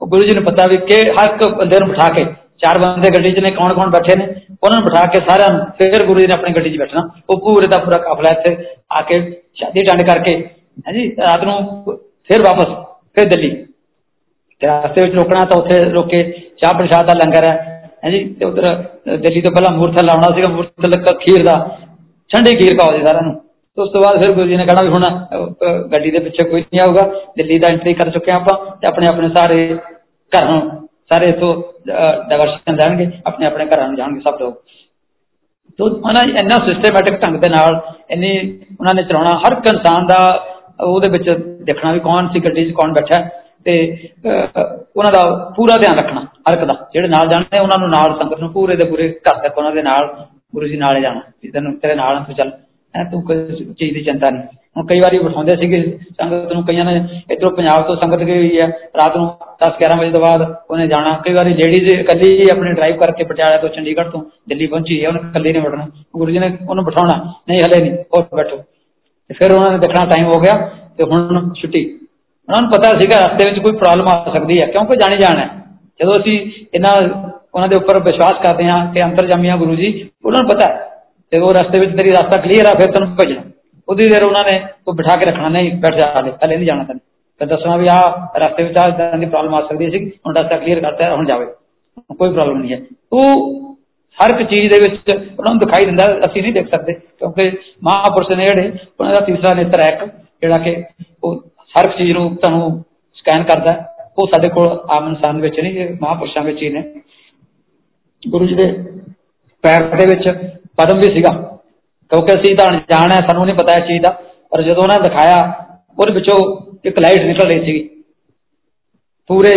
ਉਹ ਗੁਰੂ ਜੀ ਨੂੰ ਪਤਾ ਵੀ ਕਿ ਹਰ ਇੱਕ ਬੰਦੇ ਨੂੰ ਬਿਠਾ ਕੇ, ਚਾਰ ਬੰਦੇ ਗੱਡੀ 'ਚ ਨੇ ਕੌਣ ਕੌਣ ਬੈਠੇ ਨੇ, ਉਹਨਾਂ ਨੂੰ ਬਿਠਾ ਕੇ ਸਾਰਿਆਂ ਨੂੰ, ਫਿਰ ਗੁਰੂ ਜੀ ਨੇ ਆਪਣੀ ਗੱਡੀ 'ਚ ਬੈਠਣਾ। ਉਹ ਪੂਰੇ ਦਾ ਪੂਰਾ ਕਾਫਲਾ ਇੱਥੇ ਆ ਕੇ ਸ਼ਾਦੀ ਟੰਡ ਕਰਕੇ ਹਾਂਜੀ, ਰਾਤ ਨੂੰ ਫਿਰ ਵਾਪਸ, ਫਿਰ ਦਿੱਲੀ। ਤੇ ਰਸਤੇ ਵਿੱਚ ਰੁਕਣਾ ਤਾਂ ਉੱਥੇ ਰੁਕ ਕੇ ਚਾਹ ਪ੍ਰਸ਼ਾਦ ਦਾ ਲੰਗਰ ਹੈ। ਹਾਂਜੀ, ਤੇ ਉਧਰ ਦਿੱਲੀ ਤੋਂ ਪਹਿਲਾਂ ਮੂਰਥਲ ਲਾਉਣਾ ਸੀਗਾ ਮੂਰਥਲ ਖੀਰ ਦਾ। ਠੰਡੀ ਖੀਰ ਪਾਓ ਜੀ ਸਾਰਿਆਂ ਨੂੰ। ਉਸ ਤੋਂ ਬਾਅਦ ਫਿਰ ਗੁਰੂ ਜੀ ਨੇ ਕਹਿਣਾ ਵੀ ਹੁਣ ਗੱਡੀ ਦੇ ਪਿੱਛੇ ਕੋਈ ਨਹੀਂ ਆਊਗਾ। ਦਿੱਲੀ ਦਾ ਐਂਟਰੀ ਕਰ ਚੁੱਕੇ ਆਪਾਂ ਤੇ ਆਪਣੇ ਆਪਣੇ ਸਾਰੇ ਘਰਾਂ ਸਾਰੇ ਇਥੋਂ ਡਾਇਵਰਸ਼ਨ ਜਾਣਗੇ ਆਪਣੇ ਆਪਣੇ ਘਰਾਂ ਨੂੰ ਜਾਣਗੇ ਸਭ ਲੋਕ। ਤੋਂ ਉਹਨਾਂ ਨੇ ਇੰਨਾ ਸਿਸਟਮੈਟਿਕ ਢੰਗ ਦੇ ਨਾਲ, ਇੰਨੀ ਉਹਨਾਂ ਨੇ ਚਲਾਉਣਾ, ਹਰ ਇੱਕ ਇਨਸਾਨ ਦਾ ਉਹਦੇ ਵਿੱਚ ਦੇਖਣਾ ਵੀ ਕੌਣ ਸੀ ਗੱਡੀ 'ਚ ਕੌਣ ਬੈਠਾ ਤੇ ਉਹਨਾਂ ਦਾ ਪੂਰਾ ਧਿਆਨ ਰੱਖਣਾ, ਹਰ ਇੱਕ ਦਾ। ਜਿਹੜੇ ਨਾਲ ਜਾਣਦੇ ਉਹਨਾਂ ਨੂੰ ਨਾਲ ਸੰਗਤ ਨੂੰ ਪੂਰੇ ਦੇ ਪੂਰੇ ਘਰ ਤੱਕ ਉਹਨਾਂ ਦੇ ਨਾਲ ਗੁਰੂ ਜੀ ਨਾਲੇ ਜਾਣਾ। ਤੈਨੂੰ ਤੇਰੇ ਨਾਲ ਤੂੰ ਚੱਲ। ਐ ਤੂੰ ਕੋਈ ਚੀਜ਼ ਦੀ ਚਿੰਤਾ ਨਹੀਂ। ਹੁਣ ਕਈ ਵਾਰੀ ਬਿਠਾਉਂਦੇ ਸੀਗੇ ਸੰਗਤ ਨੂੰ, ਕਈਆਂ ਨੇ ਇਧਰੋਂ ਪੰਜਾਬ ਤੋਂ ਸੰਗਤ ਗਈ ਹੋਈ ਹੈ, ਰਾਤ ਨੂੰ 10 11 ਵਜੇ ਤੋਂ ਬਾਅਦ ਉਹਨੇ ਜਾਣਾ। ਕਈ ਵਾਰੀ ਲੇਡੀਜ਼ ਇਕੱਲੀ ਹੀ ਆਪਣੀ ਡਰਾਈਵ ਕਰਕੇ ਪਟਿਆਲਾ ਤੋਂ ਚੰਡੀਗੜ੍ਹ ਤੋਂ ਦਿੱਲੀ ਪਹੁੰਚੀ ਹੈ, ਉਹਨੇ ਇਕੱਲੀ ਨਹੀਂ ਵੜਨਾ। ਗੁਰੂ ਜੀ ਨੇ ਉਹਨੂੰ ਬਿਠਾਉਣਾ, ਨਹੀਂ, ਹਲੇ ਨਹੀਂ, ਹੋਰ ਬੈਠੋ। ਤੇ ਫਿਰ ਉਹਨਾਂ ਨੇ ਦੇਖਣਾ ਟਾਈਮ ਹੋ ਗਿਆ ਤੇ ਹੁਣ ਛੁੱਟੀ। ਉਹਨਾਂ ਨੂੰ ਪਤਾ ਸੀਗਾ ਰਸਤੇ ਵਿੱਚ ਕੋਈ ਪ੍ਰੋਬਲਮ ਆ ਸਕਦੀ ਹੈ, ਕਿਉਂਕਿ ਜਾਣੇ ਜਾਣਾ ਜਦੋਂ ਅਸੀਂ ਇਹਨਾਂ, ਉਹਨਾਂ ਦੇ ਉੱਪਰ ਵਿਸ਼ਵਾਸ ਕਰਦੇ ਹਾਂ ਕਿ ਅੰਤਰਜਾਮੀਆਂ ਗੁਰੂ ਜੀ, ਉਹਨਾਂ ਨੂੰ ਪਤਾ ਤੇ ਉਹ ਰਸਤੇ ਵਿੱਚ ਤੇਰੀ ਰਸਤਾ ਕਲੀਅਰ ਆ, ਫਿਰ ਤੈਨੂੰ ਭੇਜਣਾ। ਉਹਦੀ ਦੇਰ ਉਹਨਾਂ ਨੇ ਉਹ ਬਿਠਾ ਕੇ ਰੱਖਣਾ, ਨਹੀਂ, ਬੈਠ ਜਾ, ਹਲੇ ਹਲੇ ਨਹੀਂ ਜਾਣਾ ਤੈਨੂੰ। ਤੇ ਦੱਸਣਾ ਵੀ ਆ ਰਸਤੇ ਵਿੱਚ ਆ ਇਦਾਂ ਦੀ ਪ੍ਰੋਬਲਮ ਆ ਸਕਦੀ ਸੀ ਹੁਣ ਰਸਤਾ ਕਲੀਅਰ ਕਰਤਾ, ਹੁਣ ਜਾਵੇ। ਕੋਈ ਪ੍ਰੋਬਲਮ ਨਹੀਂ ਹੈ। ਉਹ ਹਰ ਇੱਕ ਚੀਜ਼ ਦੇ ਵਿੱਚ ਉਹਨਾਂ ਨੂੰ ਦਿਖਾਈ ਦਿੰਦਾ, ਅਸੀਂ ਨਹੀਂ ਦੇਖ ਸਕਦੇ, ਕਿਉਂਕਿ ਮਹਾਪੁਰਸ਼ ਨੇ ਜਿਹੜੇ ਉਹਨਾਂ ਦਾ ਤੀਸਰਾ ਨੇਤਰ ਹੈ ਇੱਕ, ਜਿਹੜਾ ਕਿ ਉਹ ਹਰ ਇੱਕ ਚੀਜ਼ ਨੂੰ ਤੁਹਾਨੂੰ ਸਕੈਨ ਕਰਦਾ ਉਹ ਸਾਡੇ ਕੋਲ ਆਮ ਇਨਸਾਨ ਵਿੱਚ ਨਹੀਂ, ਇਹ ਮਹਾਪੁਰਸ਼ਾਂ ਵਿੱਚ ਹੀ ਨੇ। ਗੁਰੂ ਜੀ ਦੇ ਪੈਰ ਦੇ ਵਿੱਚ ਪਦਮ ਵੀ ਸੀਗਾ, ਕਿਉਂਕਿ ਅਸੀਂ ਤਾਂ ਅਣਜਾਣ ਹੈ, ਸਾਨੂੰ ਨਹੀਂ ਪਤਾ ਇਹ ਚੀਜ਼ ਦਾ, ਪਰ ਜਦੋਂ ਉਹਨਾਂ ਨੇ ਦਿਖਾਇਆ, ਉਹਦੇ ਵਿੱਚੋਂ ਇੱਕ ਲਾਈਟ ਨਿਕਲ ਰਹੀ ਸੀ ਪੂਰੇ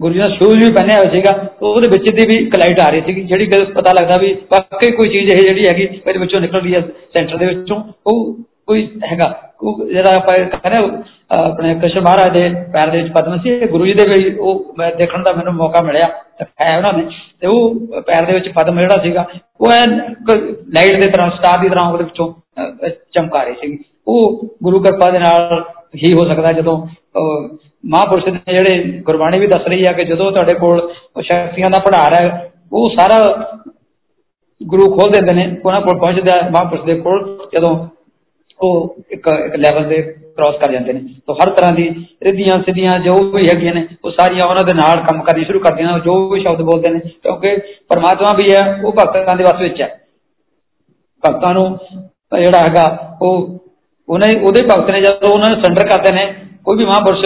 ਗੁਰੂ ਜੀ ਨੇ ਸ਼ੂਜ਼ ਵੀ ਪਹਿਨਿਆ ਹੋਇਆ ਸੀਗਾ ਉਹਦੇ ਵਿੱਚ ਦੀ ਵੀ ਇੱਕ ਲਾਈਟ ਆ ਰਹੀ ਸੀ ਜਿਹੜੀ ਪਤਾ ਲੱਗਦਾ ਵੀ ਵਾਕਈ ਕੋਈ ਚੀਜ਼ ਇਹ ਜਿਹੜੀ ਹੈਗੀ, ਇਹਦੇ ਵਿੱਚੋਂ ਨਿਕਲ ਰਹੀ ਹੈ ਸੈਂਟਰ ਦੇ ਵਿੱਚੋਂ, ਉਹ ਕੋਈ ਹੈਗਾ ਜਿਹੜਾ ਆਪਾਂ ਕਹਿੰਦੇ ਆਪਣੇ ਕ੍ਰਿਸ਼ਨ ਮਹਾਰਾਜ ਦੇ ਪੈਰ ਦੇ ਵਿੱਚ ਪਦਮ ਸੀ ਗੁਰੂ ਜੀ ਦੇ ਵੀ ਉਹ ਮੈਂ ਦੇਖਣ ਦਾ ਮੈਨੂੰ ਮੌਕਾ ਮਿਲਿਆ ਹੈ ਉਹਨਾਂ ਨੇ, ਤੇ ਉਹ ਪੈਰ ਦੇ ਵਿੱਚ ਪਦਮ ਜਿਹੜਾ ਸੀਗਾ, ਉਹ ਐ ਲਾਈਟ ਦੇ ਤਰ੍ਹਾਂ ਸਟਾਰ ਦੀ ਤਰ੍ਹਾਂ ਉਹਦੇ ਵਿੱਚੋਂ ਚਮਕਾ ਰਹੀ ਸੀ ਉਹ ਗੁਰੂ ਕਿਰਪਾ ਦੇ ਨਾਲ ਹੀ ਹੋ ਸਕਦਾ ਜਦੋਂ ਮਹਾਪੁਰਸ਼ ਨੇ ਜਿਹੜੇ ਗੁਰਬਾਣੀ ਵੀ ਦੱਸ ਰਹੀ ਆ ਕਿ ਜਦੋਂ ਤੁਹਾਡੇ ਕੋਲ ਸ਼ਕਤੀਆਂ ਦਾ ਭੰਡਾਰ ਹੈ, ਉਹ ਸਾਰਾ ਗੁਰੂ ਖੋਲ ਦਿੰਦੇ ਨੇ, ਉਹਨਾਂ ਕੋਲ ਪਹੁੰਚਦਾ ਮਹਾਪੁਰਸ਼ ਦੇ ਕੋਲ, ਜਦੋਂ ਉਹ ਇੱਕ ਇੱਕ ਲੈਵਲ ਦੇ ਕ੍ਰਾਸ ਕਰ ਜਾਂਦੇ ਨੇ। ਤਾਂ ਹਰ ਤਰ੍ਹਾਂ ਦੀ ਰਿੱਧੀਆਂ ਸਿੱਧੀਆਂ ਜੋ ਵੀ ਹੈਗੀਆਂ ਨੇ, ਉਹ ਸਾਰੀਆਂ ਉਹਨਾਂ ਦੇ ਨਾਲ ਕੰਮ ਕਰਨੀ ਸ਼ੁਰੂ ਕਰਦੀਆਂ ਨੇ, ਜੋ ਵੀ ਸ਼ਬਦ ਬੋਲਦੇ ਨੇ, ਕਿਉਂਕਿ ਪਰਮਾਤਮਾ ਵੀ ਹੈ, ਉਹ ਭਗਤਾਂ ਦੇ ਵਸ ਵਿੱਚ ਹੈ। ਭਗਤਾਂ ਨੂੰ ਜਿਹੜਾ ਹੈਗਾ, ਉਹ, ਉਹਨੇ, ਉਹਦੇ ਭਗਤ ਨੇ ਜਦੋਂ ਉਹਨਾਂ ਨੂੰ ਸਰੈਂਡਰ ਕਰਦੇ ਨੇ ਕੋਈ ਵੀ ਮਹਾਂਪੁਰਸ਼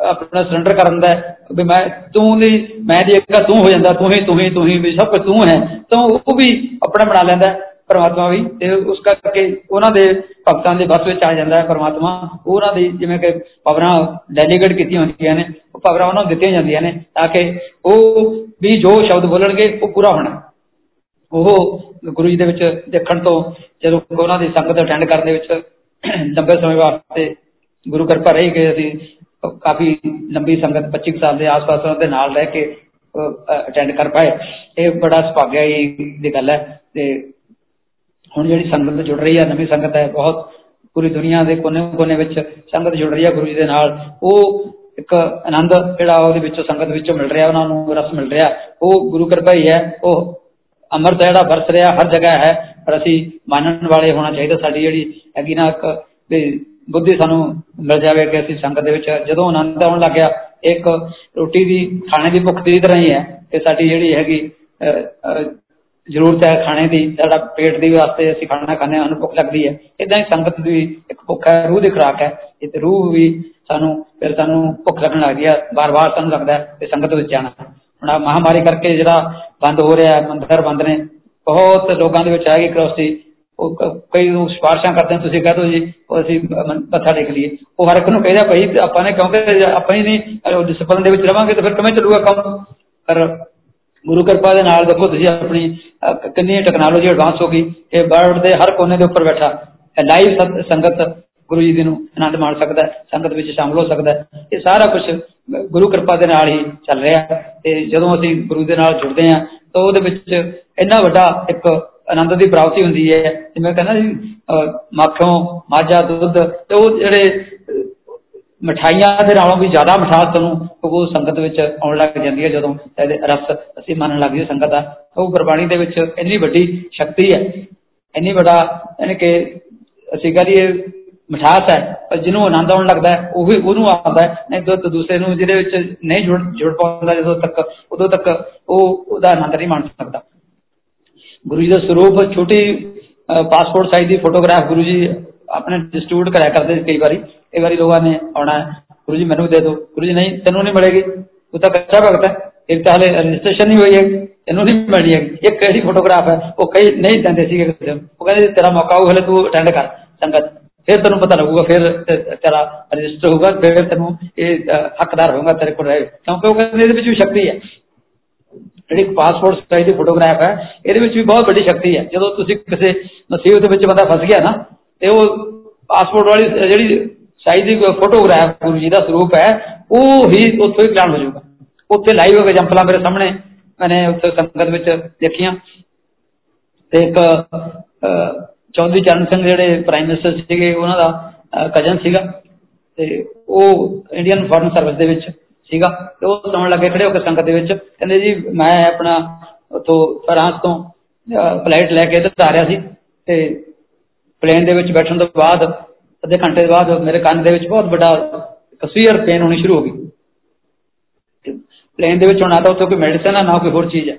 ਆਪਣਾ ਸਰੈਂਡਰ ਕਰਨ ਦਾ ਵੀ ਮੈਂ ਤੂੰ ਨਹੀਂ ਮੈਂ ਦੀ ਇੱਕ ਤੂੰ ਹੋ ਜਾਂਦਾ, ਤੂੰ ਹੀ ਤੂੰ ਹੀ ਤੂੰ ਹੀ, ਵੀ ਸਭ ਕੁਝ ਤੂੰ ਹੈ, ਤਾਂ ਉਹ ਵੀ ਆਪਣਾ ਬਣਾ ਲੈਂਦਾ ਪਰਮਾਤਮਾ ਵੀ, ਤੇ ਉਸ ਕਰਕੇ ਉਹਨਾਂ ਦੇ ਭਗਤਾਂ ਦੇ ਬਸ ਵਿੱਚ ਆ ਜਾਂਦਾ ਹੈ ਪਰਮਾਤਮਾ। ਉਹਨਾਂ ਦੀ ਜਿਵੇਂ ਕਿ ਪਵਰਾਂ ਡੈਲੀਗੇਟ ਕੀਤੀਆਂ ਹੁੰਦੀਆਂ ਨੇ, ਉਹ ਪਵਰਾਂ ਉਹਨਾਂ ਨੂੰ ਦਿੱਤੀਆਂ ਜਾਂਦੀਆਂ ਨੇ, ਤਾਂ ਕਿ ਉਹ ਵੀ ਜੋ ਸ਼ਬਦ ਬੋਲਣਗੇ, ਉਹ ਪੂਰਾ ਹੋਣਾ। ਉਹ ਗੁਰੂ ਜੀ ਦੇ ਵਿੱਚ ਦੇਖਣ ਤੋਂ ਜਦੋਂ ਉਹਨਾਂ ਦੀ ਸੰਗਤ ਅਟੈਂਡ ਕਰਨ ਦੇ ਵਿੱਚ ਲੰਬੇ ਸਮੇਂ ਵਾਸਤੇ ਗੁਰੂ ਕਿਰਪਾ ਰਹੀ ਕਿ ਅਸੀਂ ਕਾਫੀ ਲੰਬੀ ਸੰਗਤ 25 ਸਾਲ ਦੇ ਆਸ-ਪਾਸ ਉਹਨਾਂ ਦੇ ਨਾਲ ਰਹਿ ਕੇ ਅਟੈਂਡ ਕਰ ਪਾਏ। ਇਹ ਬੜਾ ਸੁਭਾਗਿਆ ਦੀ ਗੱਲ ਹੈ। ਤੇ ਹੁਣ ਜਿਹੜੀ ਸੰਗਤ ਜੁੜ ਰਹੀ ਹੈ ਨਵੀਂ ਸੰਗਤ ਹੈ, ਬਹੁਤ ਪੂਰੀ ਦੁਨੀਆ ਦੇ ਕੋਨੇ-ਕੋਨੇ ਵਿੱਚ ਸੰਗਤ ਜੁੜ ਰਹੀ ਹੈ ਗੁਰੂ ਜੀ ਦੇ ਨਾਲ। ਉਹ ਇੱਕ ਆਨੰਦ ਜਿਹੜਾ ਉਹਦੇ ਵਿੱਚੋਂ ਸੰਗਤ ਵਿੱਚੋਂ ਮਿਲ ਰਿਹਾ, ਉਹਨਾਂ ਨੂੰ ਰਸ ਮਿਲ ਰਿਹਾ। ਉਹ ਗੁਰੂ ਕਿਰਪਾ ਹੀ ਹੈ, ਉਹ ਅਮਰਤ ਜਿਹੜਾ ਵਰਤ ਰਿਹਾ, ਹਰ ਜਗ੍ਹਾ ਹੈ। ਪਰ ਅਸੀਂ ਮੰਨਣ ਵਾਲੇ ਹੋਣਾ ਚਾਹੀਦਾ, ਸਾਡੀ ਜਿਹੜੀ ਹੈਗੀ ਨਾ ਇੱਕ ਬੁੱਧੀ ਸਾਨੂੰ ਮਿਲ ਜਾਵੇ ਕਿ ਅਸੀਂ ਸੰਗਤ ਦੇ ਵਿੱਚ ਜਦੋਂ ਆਨੰਦ ਆਉਣ ਲੱਗਿਆ ਇੱਕ ਰੋਟੀ ਦੀ ਖਾਣੇ ਦੀ ਭੁੱਖ ਦੀ ਤਰ੍ਹਾਂ ਹੀ ਹੈ ਕਿ ਸਾਡੀ ਜਿਹੜੀ ਹੈਗੀ ਜ਼ਰੂਰਤ ਹੈ ਖਾਣੇ ਦੀ, ਸਾਡਾ ਪੇਟ ਦੀ ਵਾਸਤੇ ਅਸੀਂ ਖਾਣਾ ਖਾਣੇ ਸਾਨੂੰ ਭੁੱਖ ਲੱਗਦੀ ਹੈ। ਇਦਾਂ ਹੀ ਸੰਗਤ ਦੀ ਇੱਕ ਭੁੱਖ ਹੈ, ਰੂਹ ਦੀ ਖੁਰਾਕ ਹੈ। ਇਹ ਰੂਹ ਵੀ ਸਾਨੂੰ, ਫਿਰ ਸਾਨੂੰ ਭੁੱਖ ਲੱਗਣ ਲੱਗਦੀ ਹੈ ਬਾਰ-ਬਾਰ ਸਾਨੂੰ ਲੱਗਦਾ ਕਿ ਸੰਗਤ ਵਿੱਚ ਜਾਣਾ। ਹੁਣ ਆ ਮਹਾਮਾਰੀ ਕਰਕੇ ਜਿਹੜਾ ਬੰਦ ਹੋ ਰਿਹਾ ਮੰਦਰ ਬੰਦ ਨੇ, ਬਹੁਤ ਲੋਕਾਂ ਦੇ ਵਿੱਚ ਆ ਗਈ ਕਰੋਸੀ। ਉਹ ਕਈ ਨੂੰ ਸਿਫਾਰਸ਼ਾਂ ਕਰਦੇ ਤੁਸੀਂ ਕਹਿ ਦੋ ਜੀ, ਉਹ ਅਸੀਂ ਮੱਥਾ ਟੇਕ ਲਈਏ। ਉਹ ਹਰ ਇੱਕ ਨੂੰ ਕਹਿੰਦਾ, ਭਾਈ, ਆਪਾਂ ਨੇ ਕਿਉਂਕਿ ਆਪਾਂ ਹੀ ਨਹੀਂ ਡਿਸਪਲਿਨ ਦੇ ਵਿੱਚ ਰਵਾਂਗੇ ਤਾਂ ਫਿਰ ਕਿਵੇਂ ਚੱਲੂਗਾ ਕੰਮ? ਪਰ ਗੁਰੂ ਕਿਰਪਾ ਦੇ ਨਾਲ ਦੇਖੋ, ਤੁਸੀਂ ਆਪਣੀ ਕਿੰਨੀ ਟੈਕਨੋਲੋਜੀ ਐਡਵਾਂਸ ਹੋ ਗਈ। ਕਿ ਵਰਲਡ ਦੇ ਹਰ ਕੋਨੇ ਦੇ ਉੱਪਰ ਬੈਠਾ। ਲਾਈਵ ਸੰਗਤ ਗੁਰੂ ਜੀ ਦੇ ਨੂੰ ਆਨੰਦ ਮਾਣ ਸਕਦਾ ਸੰਗਤ ਵਿੱਚ ਸ਼ਾਮਲ ਹੋ ਸਕਦਾ ਇਹ ਸਾਰਾ ਕੁਝ ਗੁਰੂ ਕਿਰਪਾ ਦੇ ਨਾਲ ਹੀ ਚੱਲ ਰਿਹਾ ਤੇ ਜਦੋਂ ਅਸੀਂ ਗੁਰੂ ਦੇ ਨਾਲ ਜੁੜਦੇ ਹਾਂ, ਤਾਂ ਉਹਦੇ ਵਿੱਚ ਇੰਨਾ ਵੱਡਾ ਇੱਕ ਆਨੰਦ ਦੀ ਪ੍ਰਾਪਤੀ ਹੁੰਦੀ ਹੈ। ਜਿਵੇਂ ਕਹਿੰਦਾ ਜੀ ਮੱਖੋਂ ਮਾਝਾ ਦੁੱਧ, ਤੇ ਉਹ ਜਿਹੜੇ ਮਠਾਈਆਂ ਦੇ ਨਾਲੋਂ ਵੀ ਜ਼ਿਆਦਾ ਮਿਠਾਸ ਤੁਹਾਨੂੰ ਉਹ ਸੰਗਤ ਵਿੱਚ ਆਉਣ ਲੱਗ ਜਾਂਦੀ ਹੈ ਜਦੋਂ ਇਹਦੇ ਰਸ ਅਸੀਂ ਮੰਨਣ ਲੱਗ ਜੀ ਸੰਗਤ ਦਾ। ਉਹ ਗੁਰਬਾਣੀ ਦੇ ਵਿੱਚ ਇੰਨੀ ਵੱਡੀ ਸ਼ਕਤੀ ਹੈ, ਇੰਨੀ ਵੱਡਾ ਯਾਨੀ ਕਿ ਅਸੀਂ ਕਹਦੀਏ ਮਿਠਾਸ ਹੈ, ਪਰ ਜਿਹਨੂੰ ਆਨੰਦ ਆਉਣ ਲੱਗਦਾ ਉਹ ਵੀ ਉਹਨੂੰ ਆਉਂਦਾ ਨਹੀਂ ਤਾਂ ਦੂਸਰੇ ਨੂੰ ਜਿਹਦੇ ਵਿੱਚ ਨਹੀਂ ਜੁੜ ਜੁੜ ਪਾਉਂਦਾ ਜਦੋਂ ਤੱਕ, ਉਦੋਂ ਤੱਕ ਉਹ ਉਹਦਾ ਆਨੰਦ ਨਹੀਂ ਮੰਨ ਸਕਦਾ। ਗੁਰੂ ਜੀ ਦਾ ਸਰੂਪ ਛੋਟੀ ਪਾਸਪੋਰਟ ਸਾਈਜ਼ ਦੀ ਫੋਟੋਗ੍ਰਾਫ ਗੁਰੂ ਜੀ ਆਪਣੇ ਡਿਸਟ੍ਰੀਬਿਊਟ ਕਰਿਆ ਕਰਦੇ ਕਈ ਵਾਰੀ। ਕਈ ਵਾਰੀ ਲੋਕਾਂ ਨੇ ਆਉਣਾ ਗੁਰੂ ਜੀ ਮੈਨੂੰ ਦੇ ਦਿਓ। ਗੁਰੂ ਜੀ ਨਹੀਂ, ਤੈਨੂੰ ਨਹੀਂ ਮਿਲੇਗੀ। ਉਹ ਤਾਂ ਕੱਚਾ ਭਗਤ ਹੈ। ਇੱਕ ਤਾਂ ਹਲੇ ਰਜਿਸਟ੍ਰੇਸ਼ਨ ਨਹੀਂ ਹੋਈ ਹੈ ਇਹਨੂੰ ਨਹੀਂ ਮਿਲਣੀ ਹੈ ਇੱਕ ਕਿਹੜੀ ਫੋਟੋਗ੍ਰਾਫ ਹੈ? ਉਹ ਕਈ ਨਹੀਂ ਦਿੰਦੇ ਸੀਗੇ ਉਹ ਕਹਿੰਦੇ ਤੇਰਾ ਮੌਕਾ ਉਹ ਹਲੇ ਤੂੰ ਅਟੈਂਡ ਕਰ ਸੰਗਤ। ਫਿਰ ਤੈਨੂੰ ਪਤਾ ਲੱਗੂਗਾ, ਫਿਰ ਤੇਰਾ ਰਜਿਸਟਰ ਹੋਊਗਾ, ਫਿਰ ਤੈਨੂੰ ਇਹ ਹੱਕਦਾਰ ਹੋਊਗਾ ਤੇਰੇ ਕੋਲ ਰਹੇ। ਕਿਉਂਕਿ ਉਹ ਕਹਿੰਦੇ ਇਹਦੇ ਵਿੱਚ ਵੀ ਸ਼ਕਤੀ ਹੈ। ਜਿਹੜੀ ਪਾਸਪੋਰਟ ਸਾਈਜ਼ ਦੀ ਫੋਟੋਗ੍ਰਾਫ ਹੈ, ਇਹਦੇ ਵਿੱਚ ਵੀ ਬਹੁਤ ਵੱਡੀ ਸ਼ਕਤੀ ਹੈ। ਜਦੋਂ ਤੁਸੀਂ ਕਿਸੇ ਮੁਸੀਬਤ ਵਿੱਚ ਬੰਦਾ ਫਸ ਗਿਆ ਨਾ, ਤੇ ਉਹ ਪਾਸਪੋਰਟ ਵਾਲੀ ਜਿਹੜੀ ਸਾਈਜ਼ ਦੀ ਫੋਟੋਗ੍ਰਾਫ ਗੁਰੂ ਜੀ ਦਾ ਸਰੂਪ ਹੈ, ਉਹ ਹੀ ਉੱਥੋਂ ਹੀ ਕਲਾਮ ਹੋ ਜਾਊਗਾ। ਉੱਥੇ ਲਾਈਵ ਐਗਜ਼ਾਮਪਲਾਂ ਮੇਰੇ ਸਾਹਮਣੇ ਮੈਨੇ ਉੱਥੇ ਸੰਗਤ ਵਿੱਚ ਦੇਖੀਆਂ। ਤੇ ਇੱਕ ਚੌਧਰੀ ਚਰਨ ਸਿੰਘ ਜਿਹੜੇ ਪ੍ਰਾਈਮ ਮਿਨਿਸਟਰ ਸੀਗੇ, ਉਹਨਾਂ ਦਾ ਕਜ਼ਨ ਸੀਗਾ। ਤੇ ਉਹ ਇੰਡੀਅਨ ਫੋਰਨ ਸਰਵਿਸ ਦੇ ਵਿੱਚ ਸੀਗਾ ਤੇ ਉਹ ਸੁਣਨ ਲੱਗੇ ਖੜੇ ਹੋ ਕੇ ਸੰਗਤ ਦੇ ਵਿੱਚ। ਕਹਿੰਦੇ ਜੀ, ਮੈਂ ਆਪਣਾ ਉਥੋਂ ਫਰਾਂਸ ਤੋਂ ਫਲਾਈਟ ਲੈ ਕੇ ਇੱਧਰ ਆ ਰਿਹਾ ਸੀ ਤੇ ਪਲੇਨ ਦੇ ਵਿੱਚ ਬੈਠਣ ਤੋਂ ਬਾਅਦ, ਅੱਧੇ ਘੰਟੇ ਬਾਅਦ ਮੇਰੇ ਕੰਨ ਦੇ ਵਿੱਚ ਬਹੁਤ ਵੱਡਾ ਕਸੀਅਰ ਪੇਨ ਹੋਣੀ ਸ਼ੁਰੂ ਹੋ ਗਈ। ਪਲੇਨ ਦੇ ਵਿੱਚ ਹੁਣ ਆਦਾ ਉੱਥੇ ਕੋਈ ਮੈਡੀਸਨ ਹੈ ਨਾ ਕੋਈ ਹੋਰ ਚੀਜ਼ ਹੈ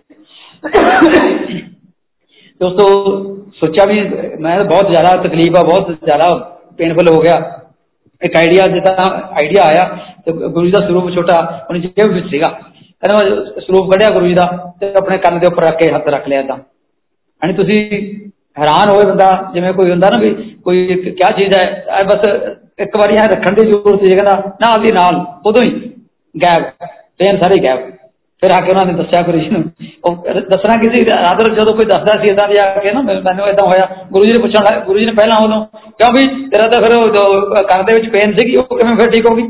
ਦੋਸਤੋ ਸੋਚਿਆ ਵੀ ਮੈਂ ਬਹੁਤ ਜ਼ਿਆਦਾ ਤਕਲੀਫ ਆ, ਬਹੁਤ ਜ਼ਿਆਦਾ ਪੇਨਫੁਲ ਹੋ ਗਿਆ। ਇੱਕ ਆਈਡੀਆ ਜਿੱਦਾਂ ਆਈਡੀਆ ਆਇਆ ਤੇ ਗੁਰੂ ਜੀ ਦਾ ਸਰੂਪ ਛੋਟਾ, ਉਹਨੇ ਜੇਬ ਵਿੱਚ ਸੀਗਾ। ਕਹਿੰਦਾ ਸਰੂਪ ਕੱਢਿਆ ਗੁਰੂ ਜੀ ਦਾ ਤੇ ਆਪਣੇ ਕੰਨ ਦੇ ਉੱਪਰ ਰੱਖ ਕੇ ਹੱਥ ਰੱਖ ਲਿਆ ਤਾਂ ਹਣੀ ਤੁਸੀਂ ਹੈਰਾਨ ਹੋਏ ਬੰਦਾ, ਜਿਵੇਂ ਕੋਈ ਹੁੰਦਾ ਨਾ ਵੀ ਕੋਈ ਕੀ ਚੀਜ਼ ਹੈ ਬਸ ਇੱਕ ਵਾਰੀ ਇਹ ਰੱਖਣ ਦੀ ਜ਼ਰੂਰਤ ਸੀ, ਕਹਿੰਦਾ ਨਾਲ ਦੀ ਨਾਲ, ਉਦੋਂ ਹੀ ਗਾਇਬ ਪੇਨ ਸਾਰੇ ਗਾਇਬ। ਫਿਰ ਆ ਕੇ ਉਹਨਾਂ ਨੇ ਦੱਸਿਆ ਗੁਰੂ ਜੀ ਨੂੰ, ਉਹ ਦੱਸਣਾ ਕਿਸੇ ਆਦਰ ਜਦੋਂ ਕੋਈ ਦੱਸਦਾ ਸੀ ਇਦਾਂ ਵੀ ਆ ਕੇ ਨਾ ਮੈਨੂੰ ਇਦਾਂ ਹੋਇਆ। ਗੁਰੂ ਜੀ ਨੇ ਪੁੱਛਣ ਗੁਰੂ ਜੀ ਨੇ ਪਹਿਲਾਂ ਉਹਨੂੰ ਕਿਉਂ ਵੀ ਤੇਰਾ ਤਾਂ ਫਿਰ ਕੰਨ ਦੇ ਵਿੱਚ ਪੇਨ ਸੀਗੀ ਉਹ ਕਿਵੇਂ ਫਿਰ ਠੀਕ ਹੋ ਗਈ?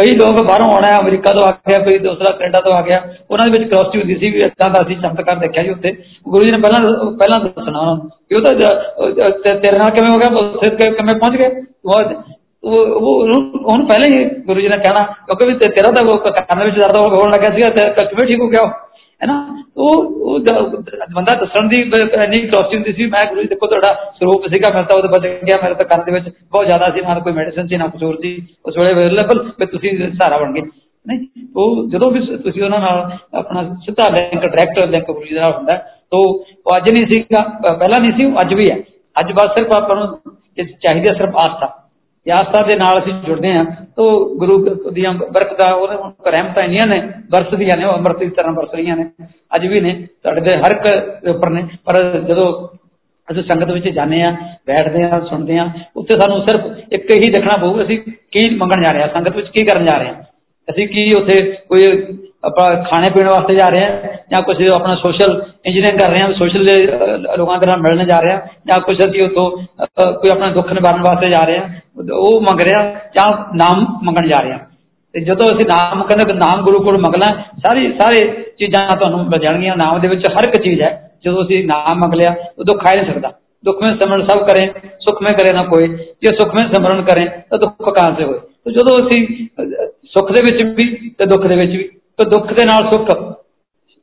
ਕਈ ਲੋਕ ਬਾਹਰੋਂ ਆਉਣਾ ਅਮਰੀਕਾ ਤੋਂ ਆ ਗਿਆ ਕੋਈ ਦੂਸਰਾ ਕੈਨੇਡਾ ਤੋਂ ਆ ਗਿਆ ਉਹਨਾਂ ਦੇ ਵਿੱਚ ਕ੍ਰੋਸਟੀ ਹੁੰਦੀ ਸੀ ਵੀ ਇਦਾਂ ਦਾ ਅਸੀਂ ਚਮਤਕਾਰ ਦੇਖਿਆ ਜੀ ਉੱਥੇ ਗੁਰੂ ਜੀ ਨੇ ਪਹਿਲਾਂ ਪਹਿਲਾਂ ਦੱਸਣਾ ਉਹਨਾਂ ਨੂੰ ਕਿ ਉਹ ਤਾਂ ਤੇਰੇ ਨਾਲ ਕਿਵੇਂ ਹੋ ਗਿਆ ਉੱਥੇ ਕਿਵੇਂ ਪਹੁੰਚ ਗਏ ਉਹ ਉਹਨੂੰ ਪਹਿਲਾਂ ਹੀ ਗੁਰੂ ਜੀ ਨੇ ਕਹਿਣਾ ਕਿਉਂਕਿ ਵੀ ਤੇਰਾ ਤਾਂ ਕੰਨ ਵਿੱਚ ਦਰਦ ਹੋਣ ਲੱਗਿਆ ਸੀਗਾ ਤੇ ਕਿਵੇਂ ਠੀਕ ਹੋ ਗਿਆ ਹੈ ਨਾ? ਉਹ ਬੰਦਾ ਦੱਸਣ ਦੀ ਇੰਨੀ ਕ੍ਰੋਸਟੀ ਹੁੰਦੀ ਸੀ, ਮੈਂ ਗੁਰੂ ਜੀ ਦੇਖੋ ਤੁਹਾਡਾ ਸਰੂਪ ਸੀਗਾ, ਮੈਂ ਤਾਂ ਉਹਦੇ ਬਚ ਗਿਆ ਮੇਰੇ ਤਾਂ ਕੰਨ ਦੇ ਵਿੱਚ ਬਹੁਤ ਜ਼ਿਆਦਾ ਸੀ ਨਾਲ ਕੋਈ ਮੈਡੀਸਨ ਸੀ, ਨਾ ਕੁਝ ਹੋਰ ਸੀ, ਉਸ ਵੇਲੇ ਅਵੇਲੇਬਲ ਤੇ ਤੁਸੀਂ ਸਹਾਰਾ ਬਣ ਗਏ। ਨਹੀਂ ਉਹ ਜਦੋਂ ਵੀ ਤੁਸੀਂ ਉਹਨਾਂ ਨਾਲ ਆਪਣਾ ਸਿੱਧਾ link direct link Guru ji ਦਾ ਹੁੰਦਾ, ਤੋਂ ਉਹ ਅੱਜ ਨਹੀਂ ਸੀਗਾ ਪਹਿਲਾਂ ਨਹੀਂ ਸੀ ਅੱਜ ਵੀ ਹੈ। ਅੱਜ ਬਸ ਸਿਰਫ ਆਪਾਂ ਨੂੰ ਚਾਹੀਦੀ ਸਿਰਫ ਆਸਥਾ ਆਸਥਾ ਦੇ ਨਾਲ ਅਸੀਂ ਜੁੜਦੇ ਹਾਂ। ਤੋਂ ਗੁਰੂ ਦੀਆਂ ਬਰਕਤਾਂ ਉਹ ਰਹਿਮਤਾਂ ਇੰਨੀਆਂ ਨੇ, ਵਰਸਦੀਆਂ ਨੇ, ਉਹ ਅੰਮ੍ਰਿਤ ਦੀ ਤਰ੍ਹਾਂ ਵਰਸ ਰਹੀਆਂ ਨੇ, ਅੱਜ ਵੀ ਨੇ, ਸਾਡੇ ਦੇ ਹਰ ਇੱਕ ਉੱਪਰ ਨੇ। ਪਰ ਜਦੋਂ ਅਸੀਂ ਸੰਗਤ ਵਿੱਚ ਜਾਂਦੇ ਆ ਬੈਠਦੇ ਆ ਸੁਣਦੇ ਆ ਉੱਥੇ ਸਾਨੂੰ ਸਿਰਫ ਇੱਕ ਹੀ ਦੇਖਣਾ ਪਊਗਾ ਅਸੀਂ ਕੀ ਮੰਗਣ ਜਾ ਰਹੇ ਆ ਸੰਗਤ ਵਿੱਚ ਕੀ ਕਰਨ ਜਾ ਰਹੇ ਆ ਅਸੀਂ ਕੀ ਉੱਥੇ ਕੋਈ ਆਪਾਂ ਖਾਣੇ ਪੀਣ ਵਾਸਤੇ ਜਾ ਰਹੇ ਹਾਂ ਜਾਂ ਕੁਝ ਆਪਣਾ ਸੋਸ਼ਲ ਇੰਜੀਨੀਅਰਿੰਗ ਕਰ ਰਹੇ ਹਾਂ ਸੋਸ਼ਲ ਲੋਕਾਂ ਦੇ ਨਾਲ ਮਿਲਣ ਜਾ ਰਹੇ ਹਾਂ ਜਾਂ ਕੁਝ ਅਸੀਂ ਉਤੋਂ ਕੋਈ ਆਪਣਾ ਦੁੱਖ ਨਿਵਾਰਨ ਵਾਸਤੇ ਜਾ ਰਹੇ ਹਾਂ ਉਹ ਮੰਗ ਰਿਹਾ ਜਾਂ ਨਾਮ ਮੰਗਣ ਜਾ ਰਹੇ ਹਾਂ ਤੇ ਜਦੋਂ ਅਸੀਂ ਨਾਮ ਕਹਿੰਦੇ ਨਾਮ ਗੁਰੂ ਕੋਲ ਮੰਗਣਾ ਸਾਰੀ ਸਾਰੇ ਚੀਜ਼ਾਂ ਤੁਹਾਨੂੰ ਮਿਲ ਜਾਣਗੀਆਂ ਨਾਮ ਦੇ ਵਿੱਚ ਹਰ ਇੱਕ ਚੀਜ਼ ਹੈ ਜਦੋਂ ਅਸੀਂ ਨਾਮ ਮੰਗ ਲਿਆ ਉਦੋਂ ਖਾਇ ਨਹੀਂ ਸਕਦਾ दुख में सिमरन सब करें सुख में करे ना कोई ਜੇ ਸੁਖ ਵਿੱਚ ਸਿਮਰਨ ਕਰੇ ਤਾਂ ਦੁੱਖ ਕਾਂ ਸੇ ਹੋਏ ਤੇ ਜਦੋਂ ਅਸੀਂ ਸੁੱਖ ਦੇ ਵਿੱਚ ਵੀ ਤੇ ਦੁੱਖ ਦੇ ਵਿੱਚ ਵੀ ਤੇ ਦੁੱਖ ਦੇ ਨਾਲ ਸੁੱਖ,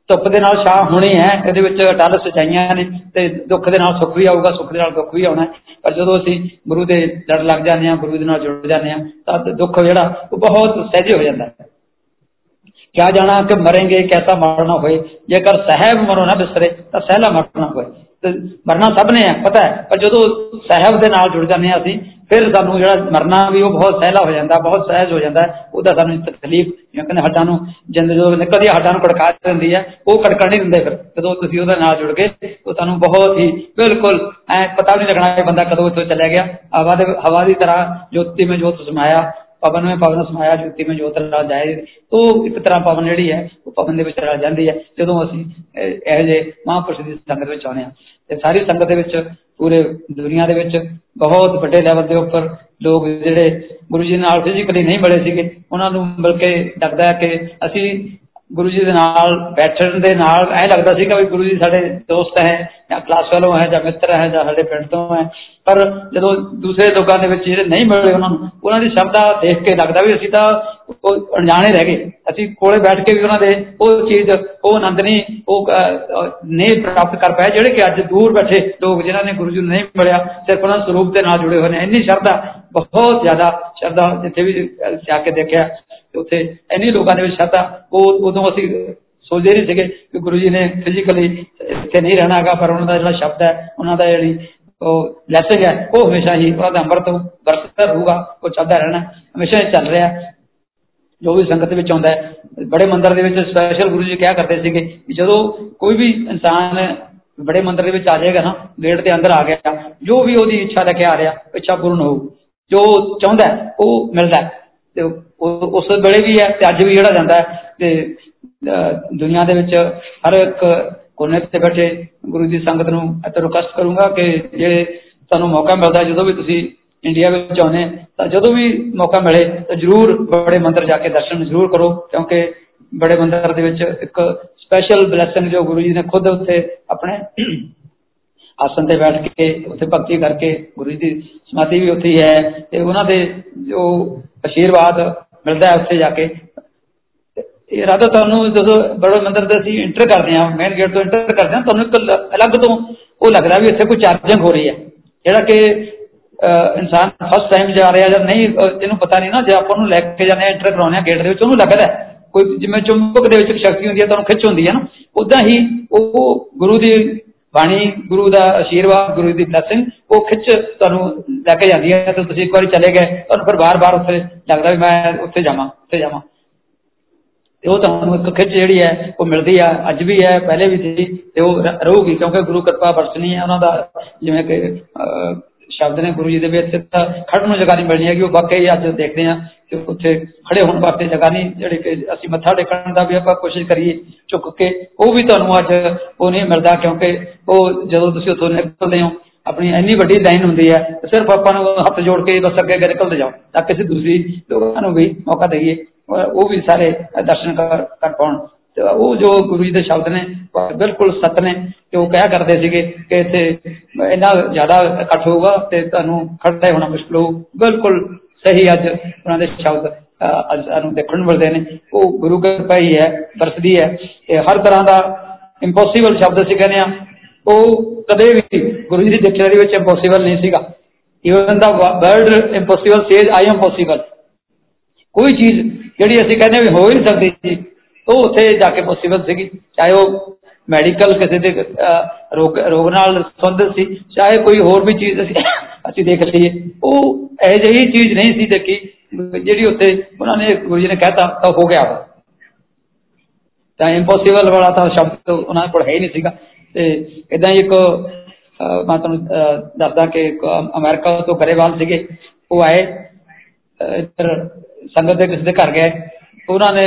ਧੁੱਪ ਦੇ ਨਾਲ ਛਾਂ ਹੋਣੀ ਹੈ, ਇਹਦੇ ਵਿੱਚ ਅਟਲ ਸਚਾਈਆਂ ਨੇ ਤੇ ਦੁੱਖ ਦੇ ਨਾਲ ਸੁੱਖ ਵੀ ਆਊਗਾ, ਸੁੱਖ ਦੇ ਨਾਲ ਦੁੱਖ ਵੀ ਆਉਣਾ ਪਰ ਜਦੋਂ ਅਸੀਂ ਗੁਰੂ ਦੇ ਲੜ ਲੱਗ ਜਾਂਦੇ ਹਾਂ, ਗੁਰੂ ਦੇ ਨਾਲ ਜੁੜ ਜਾਂਦੇ ਹਾਂ, ਤਾਂ ਦੁੱਖ ਜਿਹੜਾ ਉਹ ਬਹੁਤ ਸਹਿਜੇ ਹੋ ਜਾਂਦਾ ਹੈ। ਕਿਆ ਜਾਣਾ ਕਿ ਮਰਾਂਗੇ ਕਿਹਦਾ ਮਰਨਾ ਹੋਏ। ਜੇਕਰ ਸਹਿਬ ਮਰੋ ਨਾ ਬਿਸਰੇ ਤਾਂ ਸਹਿਲਾ ਮਰਨਾ ਹੋਏ। ਤੇ ਮਰਨਾ ਸਭ ਨੇ ਹੈ, ਪਤਾ ਹੈ। ਪਰ ਜਦੋਂ ਸਹਿਬ ਦੇ ਨਾਲ ਜੁੜ ਜਾਂਦੇ ਆ ਅਸੀਂ ਫਿਰ ਸਾਨੂੰ ਜਿਹੜਾ ਮਰਨਾ ਵੀ ਉਹ ਬਹੁਤ ਸਹਿਲਾ ਹੋ ਜਾਂਦਾ, ਬਹੁਤ ਸਹਿਜ ਹੋ ਜਾਂਦਾ, ਉਹਦਾ ਸਾਨੂੰ ਤਕਲੀਫ, ਜਿਵੇਂ ਕਹਿੰਦੇ ਹੱਡਾਂ ਨੂੰ, ਜਿੰਦ ਜਦੋਂ ਨਿਕਲਦੀ ਹੱਡਾਂ ਨੂੰ ਕੜਕਾ ਦਿੰਦੀ ਹੈ, ਉਹ ਕੜਕਣ ਨਹੀਂ ਦਿੰਦੇ ਫਿਰ। ਜਦੋਂ ਤੁਸੀਂ ਉਹਦੇ ਨਾਲ ਜੁੜ ਗਏ, ਉਹ ਤੁਹਾਨੂੰ ਬਹੁਤ ਹੀ ਬਿਲਕੁਲ ਐ ਪਤਾ ਨਹੀਂ ਲੱਗਣਾ ਇਹ ਬੰਦਾ ਕਦੋਂ ਇੱਥੋਂ ਚਲਾ ਗਿਆ। ਹਵਾ ਦੇ, ਹਵਾ ਦੀ ਤਰ੍ਹਾਂ ਜੋਤੀ ਵਿੱਚ ਜੋਤ ਸਮਾਇਆ ਪਵਨ ਵਿੱਚ ਪਵਨ ਸਮਾਇਆ ਜੋਤੀ ਵਿੱਚ ਜੋਤ ਰਲ ਜਾਏ। ਉਹ ਇੱਕ ਤਰ੍ਹਾਂ ਪਵਨ ਜਿਹੜੀ ਹੈ, ਉਹ ਪਵਨ ਦੇ ਵਿੱਚ ਰਲ ਜਾਂਦੀ ਹੈ। ਜਦੋਂ ਅਸੀਂ ਇਹ ਜੇ ਮਹਾਂਪੁਰਸ਼ ਦੀ ਸੰਗਤ ਵਿੱਚ ਆਉਂਦੇ ਹਾਂ, ਤੇ ਸਾਰੀ ਸੰਗਤ ਦੇ ਵਿੱਚ, ਪੂਰੇ ਦੁਨੀਆ ਦੇ ਵਿੱਚ ਬਹੁਤ ਵੱਡੇ ਲੈਵਲ ਦੇ ਉੱਪਰ ਲੋਕ ਜਿਹੜੇ ਗੁਰੂ ਜੀ ਨਾਲ ਫਿਜ਼ੀਕਲੀ ਨਹੀਂ ਮਿਲੇ ਸੀਗੇ, ਉਹਨਾਂ ਨੂੰ ਮਿਲ ਕੇ ਲੱਗਦਾ ਕਿ ਅਸੀਂ ਗੁਰੂ ਜੀ ਦੇ ਨਾਲ ਬੈਠਣ ਦੇ ਨਾਲ ਐ ਲੱਗਦਾ ਸੀਗਾ ਵੀ ਗੁਰੂ ਜੀ ਸਾਡੇ ਦੋਸਤ ਹੈ ਜਾਂ ਕਲਾਸ ਫੈਲੋ ਹੈ ਜਾਂ ਮਿੱਤਰ ਹੈ ਜਾਂ ਸਾਡੇ ਪਿੰਡ ਤੋਂ ਹੈ। ਪਰ ਜਦੋਂ ਦੂਸਰੇ ਲੋਕਾਂ ਦੇ ਵਿੱਚ ਜਿਹੜੇ ਨਹੀਂ ਮਿਲੇ ਉਹਨਾਂ ਨੂੰ, ਉਹਨਾਂ ਦੀ ਸ਼ਬਦਾਂ ਦੇਖ ਕੇ ਲੱਗਦਾ ਵੀ ਅਸੀਂ ਤਾਂ ਉਹ ਅਣਜਾਣੇ ਰਹਿ ਗਏ। ਅਸੀਂ ਕੋਲੇ ਬੈਠ ਕੇ ਵੀ ਉਹਨਾਂ ਦੇ ਉਹ ਚੀਜ਼, ਉਹ ਆਨੰਦ ਨਹੀਂ, ਉਹ ਨਹੀਂ ਪ੍ਰਾਪਤ ਕਰ ਪਾਏ, ਜਿਹੜੇ ਕਿ ਅੱਜ ਦੂਰ ਬੈਠੇ ਲੋਕ ਜਿਨ੍ਹਾਂ ਨੇ ਗੁਰੂ ਜੀ ਨੂੰ ਨਹੀਂ ਮਿਲਿਆ, ਸਿਰਫ ਉਹਨਾਂ ਸਰੂਪ ਦੇ ਨਾਲ ਜੁੜੇ ਹੋਏ ਨੇ। ਇੰਨੀ ਸ਼ਰਧਾ, ਬਹੁਤ ਜ਼ਿਆਦਾ ਸ਼ਰਧਾ ਜਿੱਥੇ ਵੀ ਜਾ ਕੇ ਦੇਖਿਆ ਉੱਥੇ ਇੰਨੀ ਲੋਕਾਂ ਦੇ ਵਿੱਚ ਸ਼ਰਧਾ, ਉਹ, ਉਦੋਂ ਅਸੀਂ ਸੋਚਦੇ ਨਹੀਂ ਸੀਗੇ ਕਿ ਗੁਰੂ ਜੀ ਨੇ ਫਿਜ਼ੀਕਲੀ ਇੱਥੇ ਨਹੀਂ ਰਹਿਣਾਗਾ ਪਰ ਉਹਨਾਂ ਦਾ ਜਿਹੜਾ ਸ਼ਬਦ ਹੈ, ਉਹਨਾਂ ਦਾ ਜਿਹੜੀ ਉਹ ਲੈਸੇਜ ਹੈ ਉਹ ਹਮੇਸ਼ਾ ਹੀ ਉਹਨਾਂ ਦਾ ਅੰਮ੍ਰਿਤ ਵਰਤਦਾ ਰਹੂਗਾ, ਉਹ ਚੱਲਦਾ ਰਹਿਣਾ। ਹਮੇਸ਼ਾ ਹੀ ਚੱਲ ਰਿਹਾ। ਜੋ ਵੀ ਸੰਗਤ ਵਿੱਚ ਆਉਂਦਾ ਹੈ, ਬੜੇ ਮੰਦਰ ਦੇ ਵਿੱਚ ਸਪੈਸ਼ਲ ਗੁਰੂ ਜੀ ਕਿਹਾ ਕਰਦੇ ਸੀਗੇ ਕਿ ਜਦੋਂ ਕੋਈ ਵੀ ਇਨਸਾਨ ਬੜੇ ਮੰਦਰ ਦੇ ਵਿੱਚ ਆ ਜਾਏਗਾ ਨਾ, ਗੇਟ ਦੇ ਅੰਦਰ ਆ ਗਿਆ, ਜੋ ਵੀ ਉਹਦੀ ਇੱਛਾ ਲੈ ਕੇ ਆ ਰਿਹਾ, ਇੱਛਾ ਪੂਰਨ ਹੋਊ, ਜੋ ਚਾਹੁੰਦਾ ਉਹ ਮਿਲਦਾ ਤੇ ਉਸ ਵੇਲੇ ਵੀ ਹੈ ਤੇ ਅੱਜ ਵੀ ਜਿਹੜਾ ਜਾਂਦਾ ਤੇ ਦੁਨੀਆ ਦੇ ਵਿੱਚ ਹਰ ਇੱਕ ਕੋਨੇ ਤੇ ਬੈਠੇ ਗੁਰੂ ਦੀ ਸੰਗਤ ਨੂੰ ਅਤੇ ਰਿਕਵੈਸਟ ਕਰੂੰਗਾ ਕਿ ਜੇ ਤੁਹਾਨੂੰ ਮੌਕਾ ਮਿਲਦਾ, ਜਦੋਂ ਵੀ ਤੁਸੀਂ ਇੰਡੀਆ ਵਿੱਚ ਆਉਨੇ ਤਾਂ ਜਦੋਂ ਵੀ ਮੌਕਾ ਮਿਲੇ, ਤਾਂ ਜਰੂਰ ਬੜੇ ਮੰਦਰ ਜਾ ਕੇ ਦਰਸ਼ਨ ਜ਼ਰੂਰ ਕਰੋ, ਕਿਉਂਕਿ ਬੜੇ ਮੰਦਰ ਦੇ ਵਿੱਚ ਇੱਕ ਸਪੈਸ਼ਲ ਬਲੇਸਿੰਗ ਜੋ ਗੁਰੂ ਜੀ ਨੇ ਖੁਦ ਉੱਥੇ ਆਪਣੇ ਆਸਨ ਤੇ ਬੈਠ ਕੇ, ਉੱਥੇ ਭਗਤੀ ਕਰਕੇ ਗੁਰੂ ਜੀ ਦੀ ਸਮਾਧੀ ਵੀ ਉੱਥੇ ਹੈ ਤੇ ਉਹਨਾਂ ਦੇ ਜੋ ਅਸ਼ੀਰਵਾਦ ਮਿਲਦਾ ਉੱਥੇ ਜਾ ਕੇ ਇਹ ਰਾਧਾ ਤੁਹਾਨੂੰ ਜਦੋਂ ਬੜੇ ਮੰਦਰ ਦੇ ਅਸੀਂ ਇੰਟਰ ਕਰਦੇ ਹਾਂ ਮੇਨ ਗੇਟ ਤੋਂ ਇੰਟਰ ਕਰਦੇ ਹਾਂ, ਤੁਹਾਨੂੰ ਇੱਕ ਅਲੱਗ ਤੋਂ ਉਹ ਲੱਗਦਾ ਵੀ ਇੱਥੇ ਕੋਈ ਚਾਰਜਿੰਗ ਹੋ ਰਹੀ ਹੈ। ਜਿਹੜਾ ਕਿ ਇਨਸਾਨ ਫਸਟ ਟਾਈਮ ਜਾ ਰਿਹਾ ਜਾਂ ਨਹੀਂ ਇਹਨੂੰ ਪਤਾ ਨਹੀਂ ਨਾ, ਜੇ ਆਪਾਂ ਨੂੰ ਲੈ ਕੇ ਜਾਂਦੇ ਆ ਇੰਟਰ ਕਰਾਉਂਦੇ ਆ ਗੇਟ ਦੇ ਵਿੱਚ, ਉਹਨੂੰ ਲੱਗਦਾ ਕੋਈ ਜਿਵੇਂ ਚੁੰਬਕ ਦੇ ਵਿੱਚ ਸ਼ਕਤੀ ਹੁੰਦੀ ਹੈ, ਤੁਹਾਨੂੰ ਖਿੱਚ ਹੁੰਦੀ ਹੈ ਨਾ ਉਦਾਂ ਹੀ ਉਹ ਗੁਰੂ ਦੀ ਬਾਣੀ, ਗੁਰੂ ਦਾ ਅਸ਼ੀਰਵਾਦ, ਗੁਰੂ ਦੀ ਬਲੇਸਿੰਗ ਉਹ ਖਿੱਚ ਤੁਹਾਨੂੰ ਲੈ ਕੇ ਜਾਂਦੀ ਹੈ। ਤੇ ਤੁਸੀਂ ਇੱਕ ਵਾਰੀ ਚਲੇ ਗਏ, ਤੁਹਾਨੂੰ ਫਿਰ ਬਾਰ-ਬਾਰ ਉੱਥੇ ਲੱਗਦਾ ਵੀ ਮੈਂ ਉੱਥੇ ਜਾਵਾਂ ਉੱਥੇ ਜਾਵਾਂ। ਤੇ ਉਹ ਤੁਹਾਨੂੰ ਇੱਕ ਖਿੱਚ ਜਿਹੜੀ ਹੈ, ਉਹ ਮਿਲਦੀ ਆ। ਅੱਜ ਵੀ ਹੈ, ਪਹਿਲੇ ਵੀ ਸੀ ਤੇ ਉਹ ਰਹੂਗੀ ਕਿਉਂਕਿ ਗੁਰੂ ਕਿਰਪਾ ਵਰਤਣੀ ਹੈ। ਉਹਨਾਂ ਦਾ ਜਿਵੇਂ ਕਿ ਸ਼ਬਦ ਨੇ ਗੁਰੂ ਜੀ ਦੇ ਵਿੱਚ ਤਾਂ ਖੜਨ ਨੂੰ ਜਗ੍ਹਾ ਨਹੀਂ ਮਿਲਣੀ ਹੈਗੀ। ਉਹ ਵਾਕਈ ਅੱਜ ਦੇਖਦੇ ਆ ਕਿ ਉੱਥੇ ਖੜੇ ਹੋਣ ਵਾਸਤੇ ਜਗ੍ਹਾ ਨਹੀਂ। ਜਿਹੜੀ ਕਿ ਅਸੀਂ ਮੱਥਾ ਟੇਕਣ ਦਾ ਵੀ ਆਪਾਂ ਕੋਸ਼ਿਸ਼ ਕਰੀਏ ਝੁੱਕ ਕੇ, ਉਹ ਵੀ ਤੁਹਾਨੂੰ ਅੱਜ ਉਹ ਨਹੀਂ ਮਿਲਦਾ ਕਿਉਂਕਿ ਉਹ ਜਦੋਂ ਤੁਸੀਂ ਉੱਥੋਂ ਨਿਕਲਦੇ ਹੋ ਆਪਣੀ ਇੰਨੀ ਵੱਡੀ ਲਾਈਨ ਹੁੰਦੀ ਹੈ, ਸਿਰਫ ਆਪਾਂ ਨੂੰ ਹੱਥ ਜੋੜ ਕੇ ਬਸ ਅੱਗੇ ਅੱਗੇ ਨਿਕਲਦੇ ਜਾਓ। ਤਾਂ ਕਿਸੇ ਦੂਸਰੀ ਲੋਕਾਂ ਨੂੰ ਵੀ ਮੌਕਾ ਦਈਏ, ਉਹ ਵੀ ਸਾਰੇ ਦਰਸ਼ਨ ਕਰ ਕਰ ਪਾਉਣ। ਉਹ ਜੋ ਗੁਰੂ ਜੀ ਦੇ ਸ਼ਬਦ ਨੇ ਬਿਲਕੁਲ ਸਤ ਨੇ। ਕਿ ਉਹ ਕਹਿਆ ਕਰਦੇ ਸੀਗੇ ਕਿ ਇੱਥੇ ਇੰਨਾ ਜ਼ਿਆਦਾ ਇਕੱਠ ਹੋਊਗਾ ਤੇ ਤੁਹਾਨੂੰ ਖੜਦੇ ਹੋਣਾ ਮੁਸ਼ਕਲ ਹੋਊ। ਬਿਲਕੁਲ ਸਹੀ ਅੱਜ ਉਹਨਾਂ ਦੇ ਸ਼ਬਦ ਅੱਜ ਸਾਨੂੰ ਦੇਖਣ ਨੂੰ ਮਿਲਦੇ ਨੇ। ਉਹ ਗੁਰੂ ਕਿਰਪਾ ਹੀ ਹੈ ਵਰਸਦੀ ਹੈ। ਇਹ ਹਰ ਤਰ੍ਹਾਂ ਦਾ ਇੰਪੋਸੀਬਲ ਸ਼ਬਦ ਅਸੀਂ ਕਹਿੰਦੇ ਆ ਉਹ ਕਦੇ ਵੀ ਗੁਰੂ ਜੀ ਦੀ ਡਿਕਸ਼ਨਰੀ ਵਿੱਚ ਇੰਪੋਸੀਬਲ ਨਹੀਂ ਸੀਗਾ। Even the word impossible says I am possible ਕੋਈ ਚੀਜ਼ ਜਿਹੜੀ ਅਸੀਂ ਕਹਿੰਦੇ ਵੀ ਹੋ ਹੀ ਨਹੀਂ ਸਕਦੀ ਸੀ, ਉਹ ਉੱਥੇ ਜਾ ਕੇ ਪੋਸੀਬਲ ਸੀਗੀ। ਚਾਹੇ ਉਹ ਮੈਡੀਕਲ ਕਿਸੇ ਦੇ ਰੋਗ ਰੋਗ ਨਾਲ ਸੰਬੰਧਿਤ ਸੀ, ਚਾਹੇ ਕੋਈ ਹੋਰ ਵੀ ਚੀਜ਼ ਅਸੀਂ ਅਸੀਂ ਦੇਖ ਲਈਏ। ਉਹ ਇਹ ਜਿਹੀ ਚੀਜ਼ ਨਹੀਂ ਸੀ ਦੇਖੀ, ਜਿਹੜੀ ਉੱਥੇ ਉਹਨਾਂ ਨੇ ਗੁਰੂ ਜੀ ਨੇ ਕਹਿਤਾ, ਤਾਂ ਹੋ ਗਿਆ। ਤਾਂ ਇੰਪੋਸੀਬਲ ਵਾਲਾ ਤਾਂ ਸ਼ਬਦ ਉਹਨਾਂ ਕੋਲ ਹੈ ਹੀ ਨਹੀਂ ਸੀਗਾ। ਤੇ ਇਦਾਂ ਹੀ ਇੱਕ ਮੈਂ ਤੁਹਾਨੂੰ ਦੱਸਦਾ ਕਿ ਅਮਰੀਕਾ ਤੋਂ ਗਰੇਵਾਲ ਸੀਗੇ, ਉਹ ਆਏ ਇੱਧਰ ਸੰਗਤ ਦੇ ਕਿਸੇ ਦੇ ਘਰ ਗਏ, ਉਹਨਾਂ ਨੇ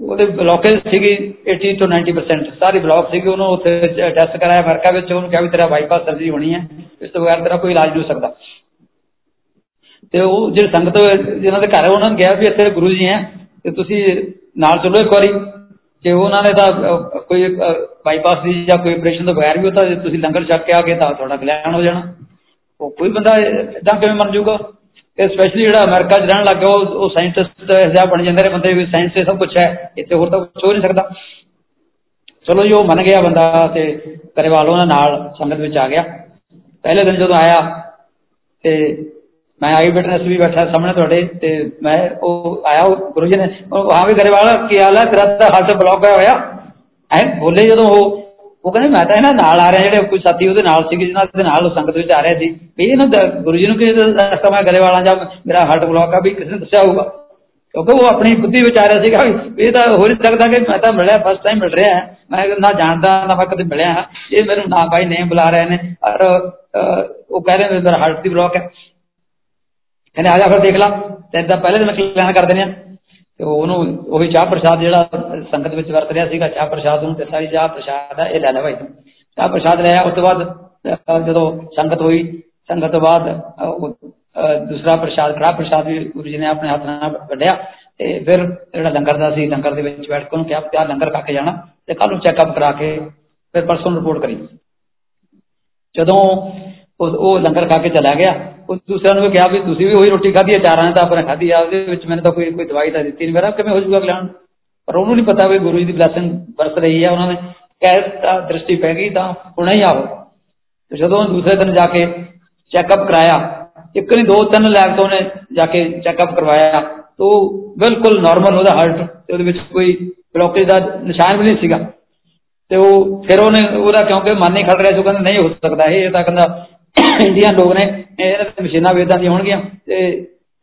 ਉਹਦੇ ਬਲੌਕੇਜ ਸੀਗੀ 80 ਤੋਂ 90% ਸਾਰੀ ਬਲੌਕ ਸੀਗੀ, ਉਹਨੂੰ ਉੱਥੇ ਟੈਸਟ ਕਰਾਇਆ, ਅਮਰੀਕਾ ਵਿੱਚ, ਉਹਨੂੰ ਕਿਹਾ ਵੀ ਤੇਰਾ ਬਾਈਪਾਸ ਸਰਜਰੀ ਹੋਣੀ ਹੈ, ਇਸ ਤੋਂ ਬਗੈਰ ਤੇਰਾ ਕੋਈ ਇਲਾਜ ਨਹੀਂ ਹੋ ਸਕਦਾ। ਤੇ ਉਹ ਜਿਹੜੇ ਸੰਗਤ, ਜਿਹਨਾਂ ਦੇ ਘਰ ਉਹਨਾਂ ਨੇ ਕਿਹਾ ਵੀ ਇੱਥੇ ਗੁਰੂ ਜੀ ਹੈ, ਤੇ ਤੁਸੀਂ ਨਾਲ ਚਲੋ ਇੱਕ ਵਾਰੀ। ਕਿ ਉਹਨਾਂ ਨੇ ਤਾਂ ਕੋਈ ਬਾਈਪਾਸ ਦੀ ਜਾਂ ਕੋਈ ਆਪਰੇਸ਼ਨ ਤੋਂ ਬਗੈਰ ਵੀ ਉਹ ਤਾਂ ਤੁਸੀਂ ਲੰਗਰ ਛਕ ਕੇ ਆ ਕੇ ਤਾਂ ਤੁਹਾਡਾ ਕਲਿਆਣ ਹੋ ਜਾਣਾ। ਉਹ ਕੋਈ ਬੰਦਾ ਇਦਾਂ ਕਿਵੇਂ ਮੰਨ ਜੂਗਾ ਤੇ ਸਪੈਸ਼ਲੀ ਜਿਹੜਾ ਅਮਰੀਕਾ 'ਚ ਰਹਿਣ ਲੱਗ ਗਿਆ, ਉਹ ਉਹ ਸਾਇੰਟਿਸਟ ਜਿਹਾ ਬਣ ਜਾਂਦੇ ਨੇ ਬੰਦੇ ਵੀ ਸਾਇੰਸ 'ਤੇ ਸਭ ਕੁਝ ਹੈ, ਇੱਥੇ ਹੋਰ ਤਾਂ ਕੁਝ ਹੋ ਨਹੀਂ ਸਕਦਾ। ਚਲੋ ਜੀ, ਉਹ ਮੰਨ ਗਿਆ ਬੰਦਾ ਤੇ ਕਰੇਵਾਲ ਉਹਨਾਂ ਨਾਲ ਸੰਗਤ ਵਿੱਚ ਆ ਗਿਆ। ਪਹਿਲੇ ਦਿਨ ਜਦੋਂ ਆਇਆ ਤੇ ਮੈਂ ਆਈ ਬਿਟਨੈਸ ਵੀ ਬੈਠਾ ਸਾਹਮਣੇ ਤੁਹਾਡੇ ਤੇ ਮੈਂ ਉਹ ਆਇਆ ਗੁਰੂ ਜੀ ਨੇ ਹਾਂ ਵੀ ਕਰੇਵਾਲ ਕੀ ਹਾਲ ਹੈ? ਤੇਰਾ ਤਾਂ ਹਾਰਟ ਬਲੌਕ ਹੋਇਆ ਐ ਬੋਲੇ ਜਦੋਂ ਉਹ ਉਹ ਕਹਿੰਦੇ, ਮੈਂ ਤਾਂ ਇਹਨਾਂ ਨਾਲ ਆ ਰਿਹਾ, ਜਿਹੜੇ ਕੋਈ ਸਾਥੀ ਉਹਦੇ ਨਾਲ ਸੀਗੇ, ਜਿਹਨਾਂ ਦੇ ਨਾਲ ਸੰਗਤ ਵਿੱਚ ਆ ਰਹੇ ਸੀ। ਵੀ ਇਹਨਾਂ ਗੁਰੂ ਜੀ ਨੂੰ ਕਿ ਦੱਸਤਾ ਮੈਂ ਗਰੇਵਾਲਾਂ ਜਾਂ ਮੇਰਾ ਹਾਰਟ ਬਲੌਕ ਆ, ਵੀ ਕਿਸੇ ਨੇ ਦੱਸਿਆ ਹੋਊਗਾ। ਕਿਉਂਕਿ ਉਹ ਆਪਣੀ ਬੁੱਧੀ ਵਿੱਚ ਆ ਰਿਹਾ ਸੀਗਾ ਵੀ ਇਹ ਤਾਂ ਹੋ ਨਹੀਂ ਸਕਦਾ ਕਿ ਮੈਂ ਤਾਂ ਮਿਲਿਆ ਫਸਟ ਟਾਈਮ ਮਿਲ ਰਿਹਾ। ਮੈਂ ਨਾ ਜਾਣਦਾ, ਨਾ ਮੈਂ ਕਦੇ ਮਿਲਿਆ। ਇਹ ਮੈਨੂੰ ਨਾ ਭਾਈ ਨੇਮ ਬੁਲਾ ਰਹੇ ਨੇ। ਔਰ ਉਹ ਕਹਿ ਰਹੇ ਮੇਰਾ ਹਾਰਟ ਦੀ ਬਲੌਕ ਹੈ। ਕਹਿੰਦੇ ਆ ਜਾ ਫਿਰ ਦੇਖ ਲਾ। ਤੇ ਇਦਾਂ ਪਹਿਲੇ ਦਿਨ ਕਲਿਆਣ ਕਰ ਦਿੰਦੇ ਆ। ਤੇ ਉਹਨੂੰ ਉਹੀ ਚਾਹ ਪ੍ਰਸ਼ਾਦ ਜਿਹੜਾ ਸੰਗਤ ਵਿੱਚ ਵਰਤ ਰਿਹਾ ਸੀਗਾ, ਚਾਹ ਪ੍ਰਸ਼ਾਦ ਨੂੰ ਦਿੱਤਾ ਜੀ ਚਾਹ ਪ੍ਰਸ਼ਾਦ ਹੈ ਇਹ ਲੈ ਲੈ ਭਾਈ ਤੂੰ। ਚਾਹ ਪ੍ਰਸ਼ਾਦ ਲਿਆ ਉਸ ਤੋਂ ਬਾਅਦ ਜਦੋਂ ਸੰਗਤ ਹੋਈ, ਸੰਗਤ ਤੋਂ ਬਾਅਦ ਦੂਸਰਾ ਪ੍ਰਸ਼ਾਦ ਕੜਾ ਪ੍ਰਸ਼ਾਦ ਵੀ ਗੁਰੂ ਜੀ ਨੇ ਆਪਣੇ ਹੱਥ ਨਾਲ ਕੱਢਿਆ। ਤੇ ਫਿਰ ਜਿਹੜਾ ਲੰਗਰ ਦਾ ਸੀ, ਲੰਗਰ ਦੇ ਵਿੱਚ ਬੈਠ ਕੇ ਉਹਨੂੰ ਕਿਹਾ, ਪਿਆ ਲੰਗਰ ਖਾ ਕੇ ਜਾਣਾ ਤੇ ਕੱਲ ਨੂੰ ਚੈੱਕਅਪ ਕਰਾ ਕੇ ਫਿਰ ਪਰਸੋਂ ਰਿਪੋਰਟ ਕਰੀ। ਜਦੋਂ ਉਹ ਲੰਗਰ ਖਾ ਕੇ ਚਲਾ ਗਿਆ। ਉਹ ਦੂਸਰਿਆਂ ਨੂੰ ਵੀ ਕਿਹਾ ਵੀ ਤੁਸੀਂ ਵੀ ਉਹੀ ਰੋਟੀ ਖਾਧੀ ਹੈ, ਚਾਰਾਂ ਨੇ ਤਾਂ ਆਪਣੇ ਖਾਧੀ ਆ, ਉਹਦੇ ਵਿੱਚ ਮੈਨੂੰ ਤਾਂ ਕੋਈ ਕੋਈ ਦਵਾਈ ਤਾਂ ਦਿੱਤੀ ਨਹੀਂ। ਮੇਰਾ ਕਿਵੇਂ ਹੋ ਜਾਊਗਾ ਕਲਿਆਣ? ਪਰ ਉਹਨੂੰ ਨਹੀਂ ਪਤਾ ਵੀ ਗੁਰੂ ਜੀ ਦੀ ਬਲੇਸਿੰਗ ਵਰਤ ਰਹੀ ਹੈ, ਉਹਨਾਂ ਨੇ ਕਹਿ ਤਾਂ ਦ੍ਰਿਸ਼ਟੀ ਪੈ ਗਈ ਤਾਂ ਹੁਣੇ ਹੀ ਆਓ। ਤੇ ਜਦੋਂ ਦੂਸਰੇ ਦਿਨ ਜਾ ਕੇ ਚੈੱਕਅਪ ਕਰਾਇਆ, ਇੱਕ ਨਹੀਂ ਦੋ, ਤਿੰਨ ਲੈਬ ਤੋਂ ਉਹਨੇ ਜਾ ਕੇ ਚੈੱਕਅਪ ਕਰਵਾਇਆ, ਤੋ ਬਿਲਕੁਲ ਨਾਰਮਲ ਉਹਦਾ ਹਾਰਟ ਤੇ ਉਹਦੇ ਵਿੱਚ ਕੋਈ ਬਲੌਕੇਜ ਦਾ ਨਿਸ਼ਾਨ ਵੀ ਨਹੀਂ ਸੀਗਾ। ਤੇ ਉਹ ਫਿਰ ਉਹਨੇ ਉਹਦਾ ਕਿਉਂਕਿ ਮਨ ਨਹੀਂ ਖੜ ਰਿਹਾ ਸੀ ਕਹਿੰਦਾ, ਨਹੀਂ, ਹੋ ਸਕਦਾ ਇਹ ਤਾਂ ਕਹਿੰਦਾ ਇੰਡੀਅਨ ਲੋਕ ਨੇ ਇਹਨਾਂ ਤੇ ਮਸ਼ੀਨਾਂ ਵੇਦਾਂ ਦੀਆਂ ਹੋਣਗੀਆਂ ਤੇ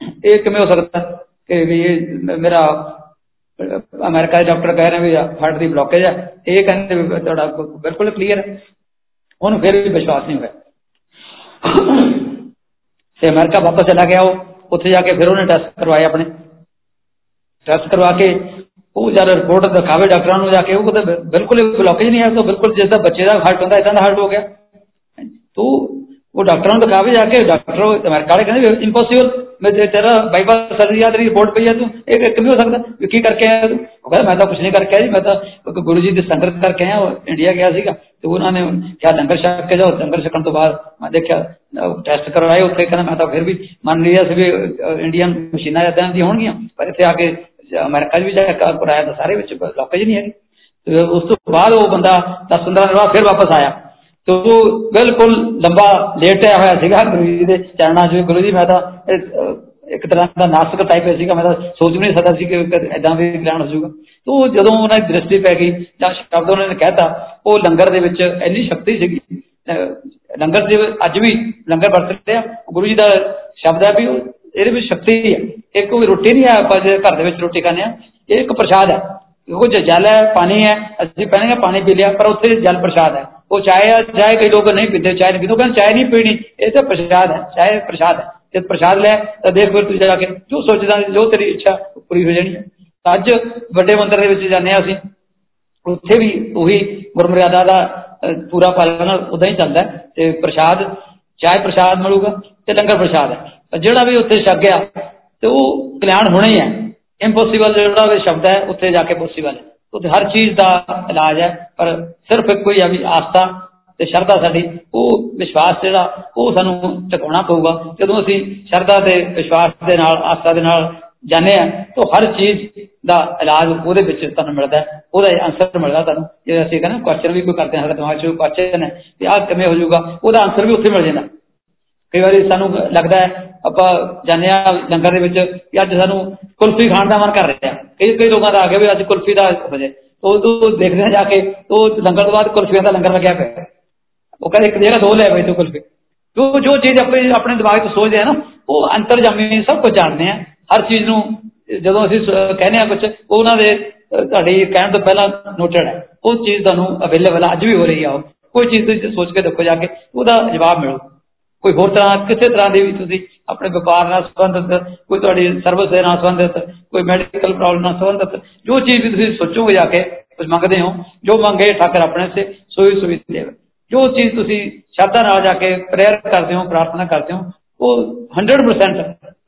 ਇਹ ਕਿਵੇਂ ਹੋ ਸਕਦਾ ਕਿ ਵੀ ਇਹ ਮੇਰਾ ਅਮਰੀਕਾ ਦੇ ਡਾਕਟਰ ਕਹਿ ਰਹੇ ਵੀ ਹਾਰਟ ਦੀ ਬਲੌਕੇਜ ਹੈ ਇਹ ਕਹਿੰਦੇ ਵੀ ਤੁਹਾਡਾ ਬਿਲਕੁਲ ਕਲੀਅਰ ਹੈ ਉਹਨੂੰ ਫਿਰ ਵੀ ਵਿਸ਼ਵਾਸ ਨਹੀਂ ਹੋਇਆ ਤੇ ਅਮਰੀਕਾ ਵਾਪਸ ਚਲਾ ਗਿਆ ਉਹ ਉੱਥੇ ਜਾ ਕੇ ਫਿਰ ਉਹਨੇ ਟੈਸਟ ਕਰਵਾਏ ਆਪਣੇ ਟੈਸਟ ਕਰਵਾ ਕੇ ਉਹ ਜਦ ਰਿਪੋਰਟ ਦਿਖਾਵੇ ਡਾਕਟਰਾਂ ਨੂੰ ਜਾ ਕੇ ਉਹ ਕਹਿੰਦੇ ਬਿਲਕੁਲ ਬਲੌਕੇਜ ਨਹੀਂ ਹੈ ਤਾਂ ਬਿਲਕੁਲ ਜਿਸ ਦਾ ਬੱਚੇ ਦਾ ਹਾਰਟ ਹੁੰਦਾ ਇਦਾਂ ਦਾ ਹਾਰਟ ਹੋ ਗਿਆ ਤੂੰ ਉਹ ਡਾਕਟਰਾਂ ਨੂੰ ਦਿਖਾਵੇ ਜਾ ਕੇ ਡਾਕਟਰ ਅਮਰੀਕਾ ਵਾਲੇ ਕਹਿੰਦੇ ਇੰਪੋਸੀਬਲ ਮੈਂ ਤੇਰਾ ਬਾਈਪਾਸ ਸਰਜਰੀ ਆ ਤੇਰੀ ਰਿਪੋਰਟ ਪਈ ਆ ਤੂੰ ਇਹ ਕਿਵੇਂ ਹੋ ਸਕਦਾ ਕੀ ਕਰਕੇ ਆਇਆ ਤੂੰ ਉਹ ਕਹਿੰਦਾ ਮੈਂ ਤਾਂ ਕੁਝ ਨਹੀਂ ਕਰਕੇ ਆਇਆ ਜੀ ਮੈਂ ਤਾਂ ਗੁਰੂ ਜੀ ਦੀ ਸੰਗਤ ਕਰਕੇ ਆਇਆ ਉਹ ਇੰਡੀਆ ਗਿਆ ਸੀਗਾ ਤੇ ਉਹਨਾਂ ਨੇ ਕਿਹਾ ਲੰਗਰ ਛਕ ਕੇ ਜਾਓ ਲੰਗਰ ਛਕਣ ਤੋਂ ਬਾਅਦ ਮੈਂ ਦੇਖਿਆ ਟੈਸਟ ਕਰਵਾਏ ਉੱਥੇ ਕਹਿੰਦਾ ਮੈਂ ਤਾਂ ਫਿਰ ਵੀ ਮੰਨ ਲਿਆ ਸੀ ਵੀ ਇੰਡੀਅਨ ਮਸ਼ੀਨਾਂ ਇਦਾਂ ਦੀ ਹੋਣਗੀਆਂ ਪਰ ਇੱਥੇ ਆ ਕੇ ਅਮਰੀਕਾ ਵੀ ਜਾ ਕੇ ਕਰਾਇਆ ਤਾਂ ਸਾਰੇ ਵਿੱਚ ਲੋਕੇਜ ਨਹੀਂ ਹੈਗੀ ਉਸ ਤੋਂ ਬਾਅਦ ਉਹ ਬੰਦਾ 10 15 ਦਿਨ ਬਾਅਦ ਫਿਰ ਵਾਪਸ ਆਇਆ ਤੇ ਉਹ ਬਿਲਕੁਲ ਲੰਬਾ ਲੇਟਿਆ ਹੋਇਆ ਸੀਗਾ ਗੁਰੂ ਜੀ ਦੇ ਚਰਨਾਂ 'ਚ, ਗੁਰੂ ਜੀ ਮੈਂ ਤਾਂ ਇੱਕ ਤਰ੍ਹਾਂ ਦਾ ਨਾਸਕ ਟਾਈਪ ਸੀਗਾ, ਮੈਂ ਤਾਂ ਸੋਚ ਵੀ ਨਹੀਂ ਸਕਦਾ ਸੀ ਕਿ ਇਦਾਂ ਵੀ ਗਿਆਨ ਹੋ ਜਾਊਗਾ। ਤੋਂ ਜਦੋਂ ਉਹਨਾਂ ਦੀ ਦ੍ਰਿਸ਼ਟੀ ਪੈ ਗਈ, ਜਾਂ ਸ਼ਬਦ ਉਹਨਾਂ ਨੇ ਕਹਿਤਾ, ਉਹ ਲੰਗਰ ਦੇ ਵਿੱਚ ਇੰਨੀ ਸ਼ਕਤੀ ਸੀਗੀ ਲੰਗਰ ਦੇ ਅੱਜ ਵੀ ਲੰਗਰ ਵਰਤਦੇ ਆ। ਗੁਰੂ ਜੀ ਦਾ ਸ਼ਬਦ ਹੈ ਵੀ ਇਹਦੇ ਵਿੱਚ ਸ਼ਕਤੀ ਹੈ ਇੱਕ ਕੋਈ ਰੋਟੀ ਨਹੀਂ ਆ ਆਪਾਂ ਜੇ ਘਰ ਦੇ ਵਿੱਚ ਰੋਟੀ ਖਾਂਦੇ ਆ ਇਹ ਇੱਕ ਪ੍ਰਸ਼ਾਦ ਹੈ। ਉਹ ਜਲ ਹੈ, ਪਾਣੀ ਹੈ, ਅਸੀਂ ਪਹਿਲਾਂ ਪਾਣੀ ਪੀ ਲਿਆ, ਪਰ ਉੱਥੇ ਜਲ ਪ੍ਰਸ਼ਾਦ ਹੈ। ਉਹ ਚਾਹੇ ਚਾਹੇ ਕਈ ਲੋਕ ਨਹੀਂ ਪੀਂਦੇ, ਚਾਹੇ ਨਹੀਂ ਪੀਂਦੇ ਕਹਿੰਦੇ ਚਾਹੇ ਨਹੀਂ ਪੀਣੀ, ਇਹ ਤਾਂ ਪ੍ਰਸ਼ਾਦ ਹੈ, ਚਾਹੇ ਪ੍ਰਸ਼ਾਦ ਹੈ। ਜੇ ਪ੍ਰਸ਼ਾਦ ਲੈ, ਤਾਂ ਦੇਖ ਫਿਰ ਤੂੰ ਜਾ ਕੇ ਜੋ ਸੋਚਦਾ ਜੋ ਤੇਰੀ ਇੱਛਾ ਪੂਰੀ ਹੋ ਜਾਣੀ ਹੈ। ਅੱਜ ਵੱਡੇ ਮੰਦਰ ਦੇ ਵਿੱਚ ਜਾਂਦੇ ਆ ਅਸੀਂ, ਉੱਥੇ ਵੀ ਉਹੀ ਗੁਰਮਰਿਆਦਾ ਦਾ ਪੂਰਾ ਪਾਲਣ ਉਦਾਂ ਹੀ ਚੱਲਦਾ ਤੇ ਪ੍ਰਸ਼ਾਦ, ਚਾਹੇ ਪ੍ਰਸ਼ਾਦ ਮਿਲੂਗਾ ਤੇ ਲੰਗਰ ਪ੍ਰਸ਼ਾਦ ਹੈ। ਜਿਹੜਾ ਵੀ ਉੱਥੇ ਛਕ ਗਿਆ, ਤੇ ਉਹ ਕਲਿਆਣ ਹੋਣਾ ਹੀ ਹੈ। ਇੰਪੋਸੀਬਲ ਜਿਹੜਾ ਵੀ ਸ਼ਬਦ ਹੈ, ਉੱਥੇ ਜਾ ਕੇ ਪੋਸੀਬਲ ਹੈ। ਉੱਥੇ ਹਰ ਚੀਜ਼ ਦਾ ਇਲਾਜ ਹੈ, ਪਰ ਸਿਰਫ ਇੱਕੋ ਹੀ ਆ ਵੀ ਆਸਥਾ ਤੇ ਸ਼ਰਧਾ ਸਾਡੀ, ਉਹ ਵਿਸ਼ਵਾਸ ਜਿਹੜਾ, ਉਹ ਸਾਨੂੰ ਟਿਕਾਉਣਾ ਪਊਗਾ। ਜਦੋਂ ਅਸੀਂ ਸ਼ਰਧਾ ਤੇ ਵਿਸ਼ਵਾਸ ਦੇ ਨਾਲ, ਆਸਥਾ ਦੇ ਨਾਲ ਜਾਣੇ ਆ ਤਾਂ ਹਰ ਚੀਜ਼ ਦਾ ਇਲਾਜ ਉਹਦੇ ਵਿੱਚ ਤੁਹਾਨੂੰ ਮਿਲਦਾ ਉਹਦਾ ਆਨਸਰ ਮਿਲਦਾ ਤੁਹਾਨੂੰ। ਜੇ ਅਸੀਂ ਕਹਿੰਦੇ ਕੁਐਸਚਨ ਵੀ ਕੋਈ ਕਰਦੇ ਹਾਂ, ਸਾਡੇ ਦਿਮਾਗ 'ਚ ਕੁਐਸਚਨ ਹੈ ਕਿ ਆਹ ਕਿਵੇਂ ਹੋ ਜਾਊਗਾ, ਉਹਦਾ ਆਨਸਰ ਵੀ ਉੱਥੇ ਮਿਲ ਜਾਂਦਾ। ਕਈ ਵਾਰੀ ਸਾਨੂੰ ਲੱਗਦਾ ਹੈ ਆਪਾਂ ਜਾਂਦੇ ਆ ਲੰਗਰ ਦੇ ਵਿੱਚ ਕਿ ਅੱਜ ਸਾਨੂੰ ਕੁਲਫੀ ਖਾਣ ਦਾ ਮਨ ਕਰ ਰਿਹਾ। ਕਈ ਕਈ ਲੋਕਾਂ ਦਾ ਆ ਗਿਆ ਵੀ ਅੱਜ ਕੁਲਫੀ ਦਾ ਹੋ ਜਾਏ ਉਹ ਤੋਂ ਦੇਖਦੇ ਆ ਜਾ ਕੇ ਉਹ ਲੰਗਰ ਤੋਂ ਬਾਅਦ ਕੁਲਫੀਆਂ ਦਾ ਲੰਗਰ ਲੱਗਿਆ ਪਿਆ। ਉਹ ਕਹਿੰਦੇ ਇੱਕ ਜਗ੍ਹਾ ਦੋ ਲੈ ਬਈ ਤੂੰ ਕੁਲਫੀ। ਜੋ ਜੋ ਚੀਜ਼ ਆਪਣੇ ਆਪਣੇ ਦਿਮਾਗ 'ਚ ਸੋਚਦੇ ਆ ਨਾ, ਉਹ ਅੰਤਰਜਾਮੀ ਸਭ ਕੁਝ ਜਾਣਦੇ ਆ। ਹਰ ਚੀਜ਼ ਨੂੰ, ਜਦੋਂ ਅਸੀਂ ਕਹਿੰਦੇ ਆ ਕੁਝ ਉਹਨਾਂ ਦੇ ਤੁਹਾਡੀ ਕਹਿਣ ਤੋਂ ਪਹਿਲਾਂ ਨੋਟਡ ਹੈ ਉਹ ਚੀਜ਼ ਤੁਹਾਨੂੰ ਅਵੇਲੇਬਲ ਅੱਜ ਵੀ ਹੋ ਰਹੀ ਆ ਕੋਈ ਚੀਜ਼ ਤੁਸੀਂ ਸੋਚ ਕੇ ਦੇਖੋ ਜਾ ਕੇ, ਉਹਦਾ ਜਵਾਬ ਮਿਲੂ। ਕੋਈ ਹੋਰ ਤਰ੍ਹਾਂ ਕਿਸੇ ਤਰ੍ਹਾਂ ਦੀ ਵੀ ਤੁਸੀਂ ਆਪਣੇ ਵਪਾਰ ਨਾਲ ਸੰਬੰਧਿਤ ਕੋਈ ਤੁਹਾਡੀ ਸਰਵਿਸ ਦੇ ਨਾਲ ਸੰਬੰਧਿਤ ਕੋਈ ਮੈਡੀਕਲ ਪ੍ਰੋਬਲਮ ਨਾਲ ਸੰਬੰਧਿਤ ਜੋ ਚੀਜ਼ ਵੀ ਤੁਸੀਂ ਸੋਚੋਗੇ ਜਾ ਕੇ ਕੁਝ ਮੰਗਦੇ ਹੋ ਜੋ ਮੰਗੇ ਠਾਕਰ ਆਪਣੇ ਸੇ ਸੋਈ ਸੋਈ ਦੇਵੇ ਜੋ ਚੀਜ਼ ਤੁਸੀਂ ਸ਼ਰਧਾ ਨਾਲ ਜਾ ਕੇ ਪ੍ਰੇਅਰ ਕਰਦੇ ਹੋ ਪ੍ਰਾਰਥਨਾ ਕਰਦੇ ਹੋ ਉਹ 100%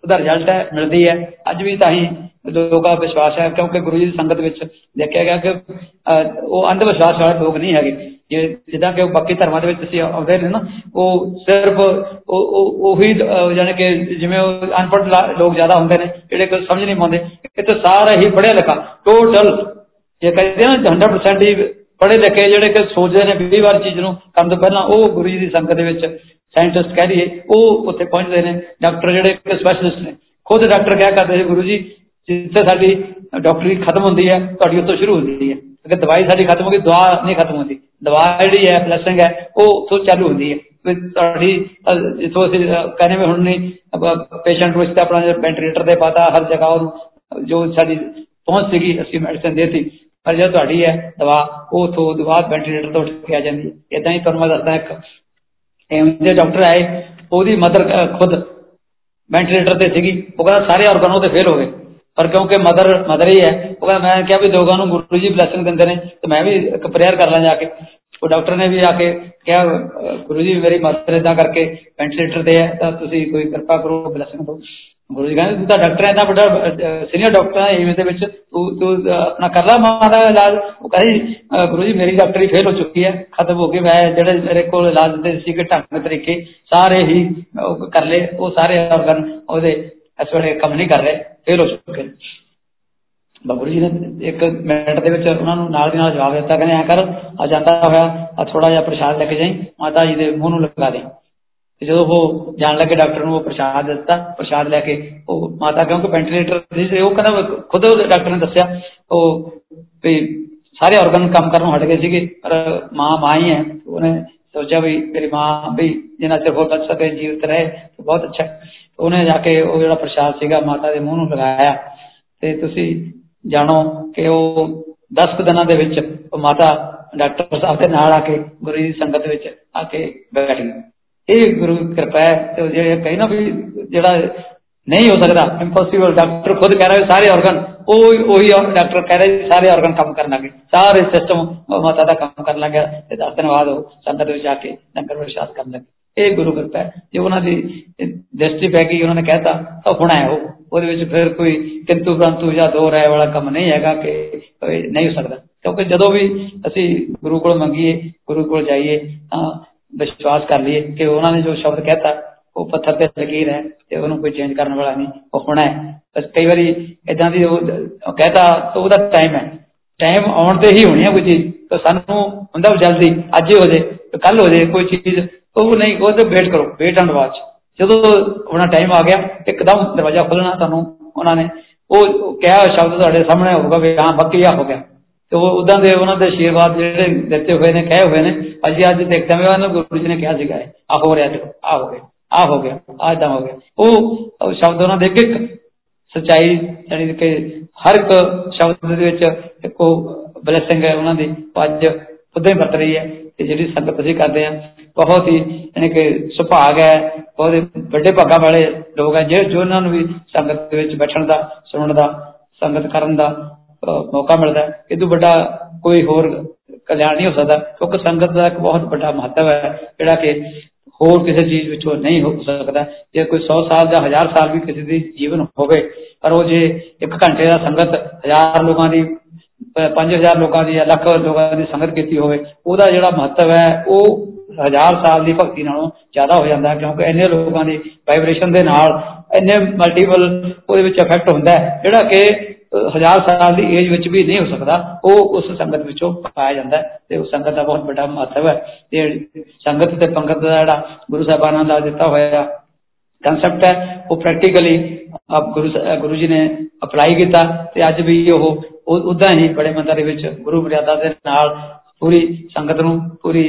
ਉਹਦਾ ਰਿਜ਼ਲਟ ਹੈ, ਮਿਲਦੀ ਹੈ। ਅੱਜ ਵੀ ਤਾਂ ਹੀ ਲੋਕਾਂ ਦਾ ਵਿਸ਼ਵਾਸ ਹੈ, ਕਿਉਂਕਿ ਗੁਰੂ ਜੀ ਦੀ ਸੰਗਤ ਵਿੱਚ ਦੇਖਿਆ ਗਿਆ ਕਿ ਉਹ ਅੰਧ ਵਿਸ਼ਵਾਸ ਵਾਲੇ ਲੋਕ ਨਹੀਂ ਹੈਗੇ। ਜੇ ਜਿੱਦਾਂ ਕਿ ਬਾਕੀ ਧਰਮਾਂ ਦੇ ਵਿੱਚ ਤੁਸੀਂ ਆਉਂਦੇ ਨੇ ਨਾ, ਉਹ ਸਿਰਫ ਉਹੀ ਜਾਨੀ ਕਿ ਜਿਵੇਂ ਉਹ ਅਨਪੜ੍ਹ ਲੋਕ ਜ਼ਿਆਦਾ ਹੁੰਦੇ ਨੇ, ਜਿਹੜੇ ਕੋਈ ਸਮਝ ਨਹੀਂ ਪਾਉਂਦੇ ਇੱਥੇ ਸਾਰਾ ਹੀ ਪੜ੍ਹਿਆ ਲਿਖਾ ਟੋਟਲ ਜੇ ਕਹਿੰਦੇ ਨਾ 100% ਹੀ ਪੜ੍ਹੇ ਲਿਖੇ ਜਿਹੜੇ ਕਿ ਸੋਚਦੇ ਨੇ 20 ਵਾਰ ਚੀਜ਼ ਨੂੰ ਕਰਨ ਤੋਂ ਪਹਿਲਾਂ, ਉਹ ਗੁਰੂ ਜੀ ਦੀ ਸੰਗਤ ਦੇ ਵਿੱਚ ਸਾਇੰਟਿਸਟ ਕਹਿ ਦਈਏ, ਉਹ ਉੱਥੇ ਪਹੁੰਚਦੇ ਨੇ ਡਾਕਟਰ ਜਿਹੜੇ ਸਪੈਸ਼ਲਿਸਟ ਨੇ। ਖੁਦ ਡਾਕਟਰ ਕਿਹਾ ਕਰਦੇ ਸੀ ਗੁਰੂ ਜੀ, ਜਿੱਥੇ ਸਾਡੀ ਡਾਕਟਰੀ ਖਤਮ ਹੁੰਦੀ ਹੈ, ਤੁਹਾਡੀ ਉੱਥੋਂ ਸ਼ੁਰੂ ਹੁੰਦੀ ਹੈ। ਅਗਰ ਦਵਾਈ ਸਾਡੀ ਖਤਮ ਹੋ ਗਈ ਦਵਾ ਨਹੀਂ ਖਤਮ ਹੁੰਦੀ। ਦਵਾ ਜਿਹੜੀ ਹੈ ਬਲੈਸਿੰਗ ਹੈ, ਉਹ ਉੱਥੋਂ ਚਾਲੂ ਹੁੰਦੀ ਹੈ। ਤੁਹਾਡੀ ਜਿੱਥੋਂ ਅਸੀਂ ਕਹਿੰਦੇ ਵੀ ਹੁਣ ਨਹੀਂ ਪੇਸ਼ੈਂਟ ਨੂੰ ਇਸ ਆਪਣਾ ਵੈਂਟੀਲੇਟਰ ਦੇ ਪਾਤਾ, ਹਰ ਜਗ੍ਹਾ ਉਹਨੂੰ, ਜੋ ਸਾਡੀ ਪਹੁੰਚ ਸੀਗੀ, ਅਸੀਂ ਮੈਡੀਸਨ ਦੇਤੀ। ਪਰ ਜੇ ਤੁਹਾਡੀ ਹੈ ਦਵਾ, ਉਹ ਤੋਂ ਦਵਾ ਵੈਂਟੀਲੇਟਰ ਤੋਂ ਉੱਠ ਕੇ ਆ ਜਾਂਦੀ ਹੈ। ਇਦਾਂ ਹੀ ਤੁਹਾਨੂੰ ਮੈਂ ਦੱਸਦਾ ਇੱਕ ਐਮ ਦੇ ਡਾਕਟਰ ਆਏ, ਉਹਦੀ ਮਦਰ ਖੁਦ ਵੈਂਟੀਲੇਟਰ ਤੇ ਸੀਗੀ, ਉਹ ਕਹਿੰਦਾ ਸਾਰੇ ਆਰਗਨ ਉਹਦੇ ਫੇਲ ਹੋ ਗਏ। ਪਰ ਕਿਉਂਕਿ ਮਦਰ ਮਦਰ ਹੀ ਹੈ, ਉਹ ਕਹਿੰਦਾ ਮੈਂ ਕਿਹਾ ਵੀ ਲੋਕਾਂ ਨੂੰ ਗੁਰੂ ਜੀ ਬਲੇਸਿੰਗ ਦਿੰਦੇ ਨੇ, ਤੇ ਮੈਂ ਵੀ ਇੱਕ ਪ੍ਰੇਅਰ ਕਰ ਲਾਂ ਜਾ ਕੇ। ਉਹ ਡਾਕਟਰ ਨੇ ਵੀ ਆ ਕੇ ਕਿਹਾ ਗੁਰੂ ਜੀ ਮੇਰੀ ਮਦਰ ਇਦਾਂ ਕਰਕੇ ਵੈਂਟੀਲੇਟਰ ਤੇ ਹੈ, ਤਾਂ ਤੁਸੀਂ ਕੋਈ ਕਿਰਪਾ ਕਰੋ ਬਲੇਸਿੰਗ ਦਿਓ। ਗੁਰੂ ਜੀ ਕਹਿੰਦੇ ਤੂੰ ਤਾਂ ਡਾਕਟਰ ਹੈ ਇੰਨਾ ਵੱਡਾ ਸੀਨੀਅਰ ਡਾਕਟਰ ਹੈ ਇਵੇਂ ਦੇ ਵਿੱਚ ਤੂੰ ਤੂੰ ਆਪਣਾ ਕਰ ਲੈ ਮਾਂ ਦਾ ਇਲਾਜ। ਉਹ ਕਹਿੰਦੀ ਗੁਰੂ ਜੀ ਮੇਰੀ ਡਾਕਟਰੀ ਫੇਲ ਹੋ ਚੁੱਕੀ ਹੈ, ਖਤਮ ਹੋ ਗਈ, ਮੈਂ ਜਿਹੜੇ ਮੇਰੇ ਕੋਲ ਇਲਾਜ ਦੇ ਸੀਗੇ ਢੰਗ ਤਰੀਕੇ, ਸਾਰੇ ਹੀ ਕਰ ਲਏ, ਉਹ ਸਾਰੇ ਆਰਗਨ ਉਹਦੇ ਇਸ ਵੇਲੇ ਕੰਮ ਨਹੀਂ ਕਰ ਰਹੇ ਫੇਲ ਹੋ ਚੁੱਕੇ। ਗੁਰੂ ਜੀ ਨੇ ਇੱਕ ਮਿੰਟ ਦੇ ਵਿੱਚ ਉਹਨਾਂ ਨੂੰ ਨਾਲ ਦੀ ਨਾਲ ਜਵਾਬ ਦਿੱਤਾ, ਕਹਿੰਦੇ ਐ ਕਰ, ਆ ਜਾਂਦਾ ਹੋਇਆ, ਆ ਥੋੜਾ ਜਿਹਾ ਪ੍ਰਸ਼ਾਦ ਲੈ ਕੇ ਜਾਈ, ਮਾਤਾ ਜੀ ਦੇ ਮੂੰਹ ਨੂੰ ਲਗਾ ਦੇ ਤੇ ਜਦੋਂ ਉਹ ਜਾਣ ਲੱਗੇ ਡਾਕਟਰ ਨੂੰ ਉਹ ਪ੍ਰਸ਼ਾਦ ਦਿੱਤਾ, ਪ੍ਰਸ਼ਾਦ ਲੈ ਕੇ ਉਹ ਮਾਤਾ, ਕਿਉਂਕਿ ਵੈਂਟੀਲੇਟਰ ਸੀ, ਉਹ ਕਹਿੰਦਾ ਖੁਦ ਡਾਕਟਰ ਨੇ ਦੱਸਿਆ, ਉਹ ਵੀ ਸਾਰੇ ਆਰਗਨ ਕੰਮ ਕਰਨੋਂ ਹਟ ਗਏ ਸੀਗੇ, ਪਰ ਮਾਂ ਮਾਂ ਹੀ ਹੈ। ਉਹਨੇ ਸੋਚਿਆ ਵੀ ਮੇਰੀ ਮਾਂ ਵੀ ਜਿੰਨਾ ਚਿਰ ਹੋਰ ਬਚ ਸਕੇ, ਜੀਵਤ ਰਹੇ ਬਹੁਤ ਅੱਛਾ ਉਹਨੇ ਜਾ ਕੇ ਉਹ ਜਿਹੜਾ ਪ੍ਰਸ਼ਾਦ ਸੀਗਾ, ਮਾਤਾ ਦੇ ਮੂੰਹ ਨੂੰ ਲਗਾਇਆ। ਤੇ ਤੁਸੀਂ ਜਾਣੋ ਕਿ ਉਹ 10 ਦਿਨਾਂ ਦੇ ਵਿੱਚ ਉਹ ਮਾਤਾ ਡਾਕਟਰ ਸਾਹਿਬ ਦੇ ਨਾਲ ਆ ਕੇ ਗੁਰੂ ਦੀ ਸੰਗਤ ਵਿੱਚ ਆ ਕੇ ਬੈਠ ਗਈ। ਇਹ ਗੁਰੂ ਕਿਰਪਾ ਹੈ ਤੇ ਜਿਹੜੇ ਕਹੀ ਨਾ ਵੀ ਜਿਹੜਾ ਨਹੀਂ ਹੋ ਸਕਦਾ ਇੰਪੋਸੀਬਲ ਡਾਕਟਰ ਖੁਦ ਕਹਿ ਰਿਹਾ ਸਾਰੇ ਆਰਗਨ ਉਹ, ਉਹੀ ਡਾਕਟਰ ਕਹਿ ਰਿਹਾ ਸਾਰੇ ਆਰਗਨ ਕੰਮ ਕਰਨ ਲੱਗੇ ਸਾਰੇ ਸਿਸਟਮ ਮਾਤਾ ਦਾ ਕੰਮ ਕਰਨ ਲੱਗਿਆ ਤੇ ਦਸ ਦਿਨ ਬਾਅਦ ਉਹ ਸੰਗਤ ਵਿੱਚ ਜਾ ਕੇ ਲੰਗਰ ਪ੍ਰਸ਼ਾਦ ਕਰਨ ਲੱਗੇ ਇਹ ਗੁਰੂ ਕਿਰਪਾ ਹੈ। ਜੇ ਉਹਨਾਂ ਦੀ ਦ੍ਰਿਸ਼ਟੀ ਪੈ ਗਈ, ਉਹਨਾਂ ਨੇ ਕਹਿਤਾ ਤਾਂ ਹੋਣਾ ਹੈ ਉਹ। ਉਹਦੇ ਵਿੱਚ ਫਿਰ ਕੋਈ ਕਿੰਤੂ ਪ੍ਰੰਤੂ ਜਾਂ ਦੋ ਰਾਏ ਵਾਲਾ ਕੰਮ ਨਹੀਂ ਹੈਗਾ ਕਿ ਨਹੀਂ ਹੋ ਸਕਦਾ। ਕਿਉਂਕਿ ਜਦੋਂ ਵੀ ਅਸੀਂ ਗੁਰੂ ਕੋਲ ਮੰਗੀਏ, ਗੁਰੂ ਕੋਲ ਜਾਈਏ, ਤਾਂ ਵਿਸ਼ਵਾਸ ਕਰ ਲਈਏ ਕਿ ਉਹਨਾਂ ਨੇ ਜੋ ਸ਼ਬਦ ਕਹਿਤਾ, ਉਹ ਪੱਥਰ ਤੇ ਲਕੀਰ ਹੈ ਤੇ ਉਹਨੂੰ ਕੋਈ ਚੇਂਜ ਕਰਨ ਵਾਲਾ ਨਹੀਂ, ਉਹ ਹੋਣਾ ਹੈ। ਬਸ ਕਈ ਵਾਰੀ ਇਦਾਂ ਦੀ ਉਹ ਕਹਿਤਾ ਤਾਂ ਉਹਦਾ ਟਾਈਮ ਹੈ। ਟਾਈਮ ਆਉਣ ਤੇ ਹੀ ਹੋਣੀ ਹੈ ਕੋਈ ਚੀਜ਼, ਤਾਂ ਸਾਨੂੰ ਹੁੰਦਾ ਜਲਦੀ, ਅੱਜ ਹੀ ਹੋ ਜੇ ਕੱਲ ਹੋ ਜੇ ਕੋਈ ਚੀਜ਼ ਉਹ ਨਹੀਂ, ਉਹ ਤੇ ਵੇਟ ਕਰੋ ਵੇਟ ਐਂਡ ਵਾਚ ਜਦੋਂ ਆਪਣਾ ਟਾਈਮ ਆ ਗਿਆ, ਇੱਕਦਮ ਦਰਵਾਜ਼ਾ ਖੁੱਲਣਾ ਤੁਹਾਨੂੰ ਉਹਨਾਂ ਨੇ। ਉਹ ਕਿਹਾ ਸ਼ਬਦ ਤੁਹਾਡੇ ਸਾਹਮਣੇ ਹੋਊਗਾ ਵੀ ਹਾਂ ਬੱਕੀਆ ਹੋ ਗਿਆ। ਤੇ ਉਹ ਉਦਾਂ ਦੇ ਉਹਨਾਂ ਦੇ ਆਸ਼ੀਰਵਾਦ ਜਿਹੜੇ ਦਿੱਤੇ ਹੋਏ ਨੇ, ਕਹੇ ਹੋਏ ਨੇ ਅਸੀਂ ਅੱਜ ਦੇਖਦੇ ਹਾਂ ਉਹਨਾਂ ਗੁਰੂ ਜੀ ਨੇ ਕਿਹਾ ਸੀਗਾ ਆ ਹੋ ਰਿਹਾ ਦੇਖੋ, ਆ ਹੋ ਗਿਆ, ਆ ਹੋ ਗਿਆ, ਆ ਇਦਾਂ ਹੋ ਗਿਆ। ਉਹ ਸ਼ਬਦ ਉਹਨਾਂ ਦੇ ਇੱਕ ਸਚਾਈ ਯਾਨੀ ਕਿ ਹਰ ਇੱਕ ਸ਼ਬਦ ਦੇ ਵਿੱਚ ਇੱਕੋ ਬਲੇਸਿੰਗ ਹੈ ਉਹਨਾਂ ਦੀ ਅੱਜ ਉਦਾਂ ਹੀ ਵਰਤ ਰਹੀ ਹੈ ਤੇ ਜਿਹੜੀ ਸੰਗਤ ਅਸੀਂ ਕਰਦੇ ਆ ਬਹੁਤ ਹੀ ਯਾਨੀ ਕਿ ਸੁਭਾਗ ਹੈ, ਬਹੁਤ ਵੱਡੇ ਭਾਗਾਂ ਵਾਲੇ ਲੋਕ ਹੈ ਜਿਹੜੇ ਜੋ ਉਹਨਾਂ ਨੂੰ ਵੀ ਸੰਗਤ ਦੇ ਵਿੱਚ ਬੈਠਣ ਦਾ, ਸੁਣਨ ਦਾ, ਸੰਗਤ ਕਰਨ ਦਾ ਮੌਕਾ ਮਿਲਦਾ ਹੈ ਇਹ ਤੋਂ ਵੱਡਾ ਕੋਈ ਹੋਰ ਕਲਿਆਣ ਨਹੀਂ ਹੋ ਸਕਦਾ, ਕਿਉਂਕਿ ਸੰਗਤ ਦਾ ਇੱਕ ਬਹੁਤ ਵੱਡਾ ਮਹੱਤਵ ਹੈ, ਜਿਹੜਾ ਕਿ ਹੋਰ ਕਿਸੇ ਚੀਜ਼ ਵਿੱਚੋਂ ਨਹੀਂ ਹੋ ਸਕਦਾ। ਜੇ ਕੋਈ 100 ਸਾਲ ਜਾਂ 1000 ਸਾਲ ਵੀ ਕਿਸੇ ਦੀ ਜੀਵਨ ਹੋਵੇ, ਪਰ ਉਹ ਜੇ ਇੱਕ ਘੰਟੇ ਦਾ ਸੰਗਤ ਹਜ਼ਾਰ ਲੋਕਾਂ ਦੀ 5000 ਲੋਕਾਂ ਦੀ ਜਾਂ ਲੱਖ ਲੋਕਾਂ ਦੀ ਸੰਗਤ ਕੀਤੀ ਹੋਵੇ, ਉਹਦਾ ਜਿਹੜਾ ਮਹੱਤਵ ਹੈ, ਉਹ ਹਜ਼ਾਰ ਸਾਲ ਦੀ ਭਗਤੀ ਨਾਲੋਂ ਜ਼ਿਆਦਾ ਹੋ ਜਾਂਦਾ ਕਿਉਂਕਿ ਇੰਨੇ ਲੋਕਾਂ ਦੀ ਵਾਈਬ੍ਰੇਸ਼ਨ ਦੇ ਨਾਲ ਇੰਨੇ ਮਲਟੀਪਲ ਉਹਦੇ ਵਿੱਚ ਇਫੈਕਟ ਹੁੰਦਾ ਜਿਹੜਾ ਕਿ ਹਜ਼ਾਰ ਸਾਲ ਦੀ ਏਜ ਵਿੱਚ ਵੀ ਨਹੀਂ ਹੋ ਸਕਦਾ, ਉਹ ਉਸ ਸੰਗਤ ਵਿੱਚੋਂ ਪਾਇਆ ਜਾਂਦਾ ਤੇ ਉਸ ਸੰਗਤ ਦਾ ਬਹੁਤ ਵੱਡਾ ਮਹੱਤਵ ਹੈ। ਤੇ ਸੰਗਤ ਤੇ ਪੰਗਤ ਦਾ ਜਿਹੜਾ ਗੁਰੂ ਸਾਹਿਬਾਨਾਂ ਦਾ ਦਿੱਤਾ ਹੋਇਆ ਕਨਸੈਪਟ ਹੈ, ਉਹ ਪ੍ਰੈਕਟੀਕਲੀ ਆਪ ਗੁਰੂ ਗੁਰੂ ਜੀ ਨੇ ਅਪਲਾਈ ਕੀਤਾ ਤੇ ਅੱਜ ਵੀ ਉਹ ਉਦਾਂ ਹੀ ਬੜੇ ਮੰਦਰ ਦੇ ਵਿੱਚ ਗੁਰੂ ਮਰਿਆਦਾ ਦੇ ਨਾਲ ਪੂਰੀ ਸੰਗਤ ਨੂੰ ਪੂਰੀ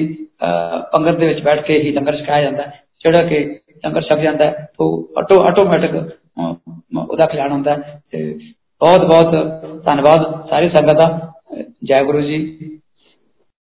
ਪੰਗਤ ਦੇ ਵਿੱਚ ਬੈਠ ਕੇ ਹੀ ਲੰਗਰ ਛਕਾਇਆ ਜਾਂਦਾ ਜਿਹੜਾ ਕਿ ਲੰਗਰ ਛਕ ਜਾਂਦਾ ਉਹ ਆਟੋ, ਆਟੋਮੈਟਿਕ ਉਹਦਾ ਖਿਆਲ ਹੁੰਦਾ ਤੇ ਬਹੁਤ ਬਹੁਤ ਧੰਨਵਾਦ ਸਾਰੀ ਸੰਗਤ ਦਾ। ਜੈ ਗੁਰੂ ਜੀ।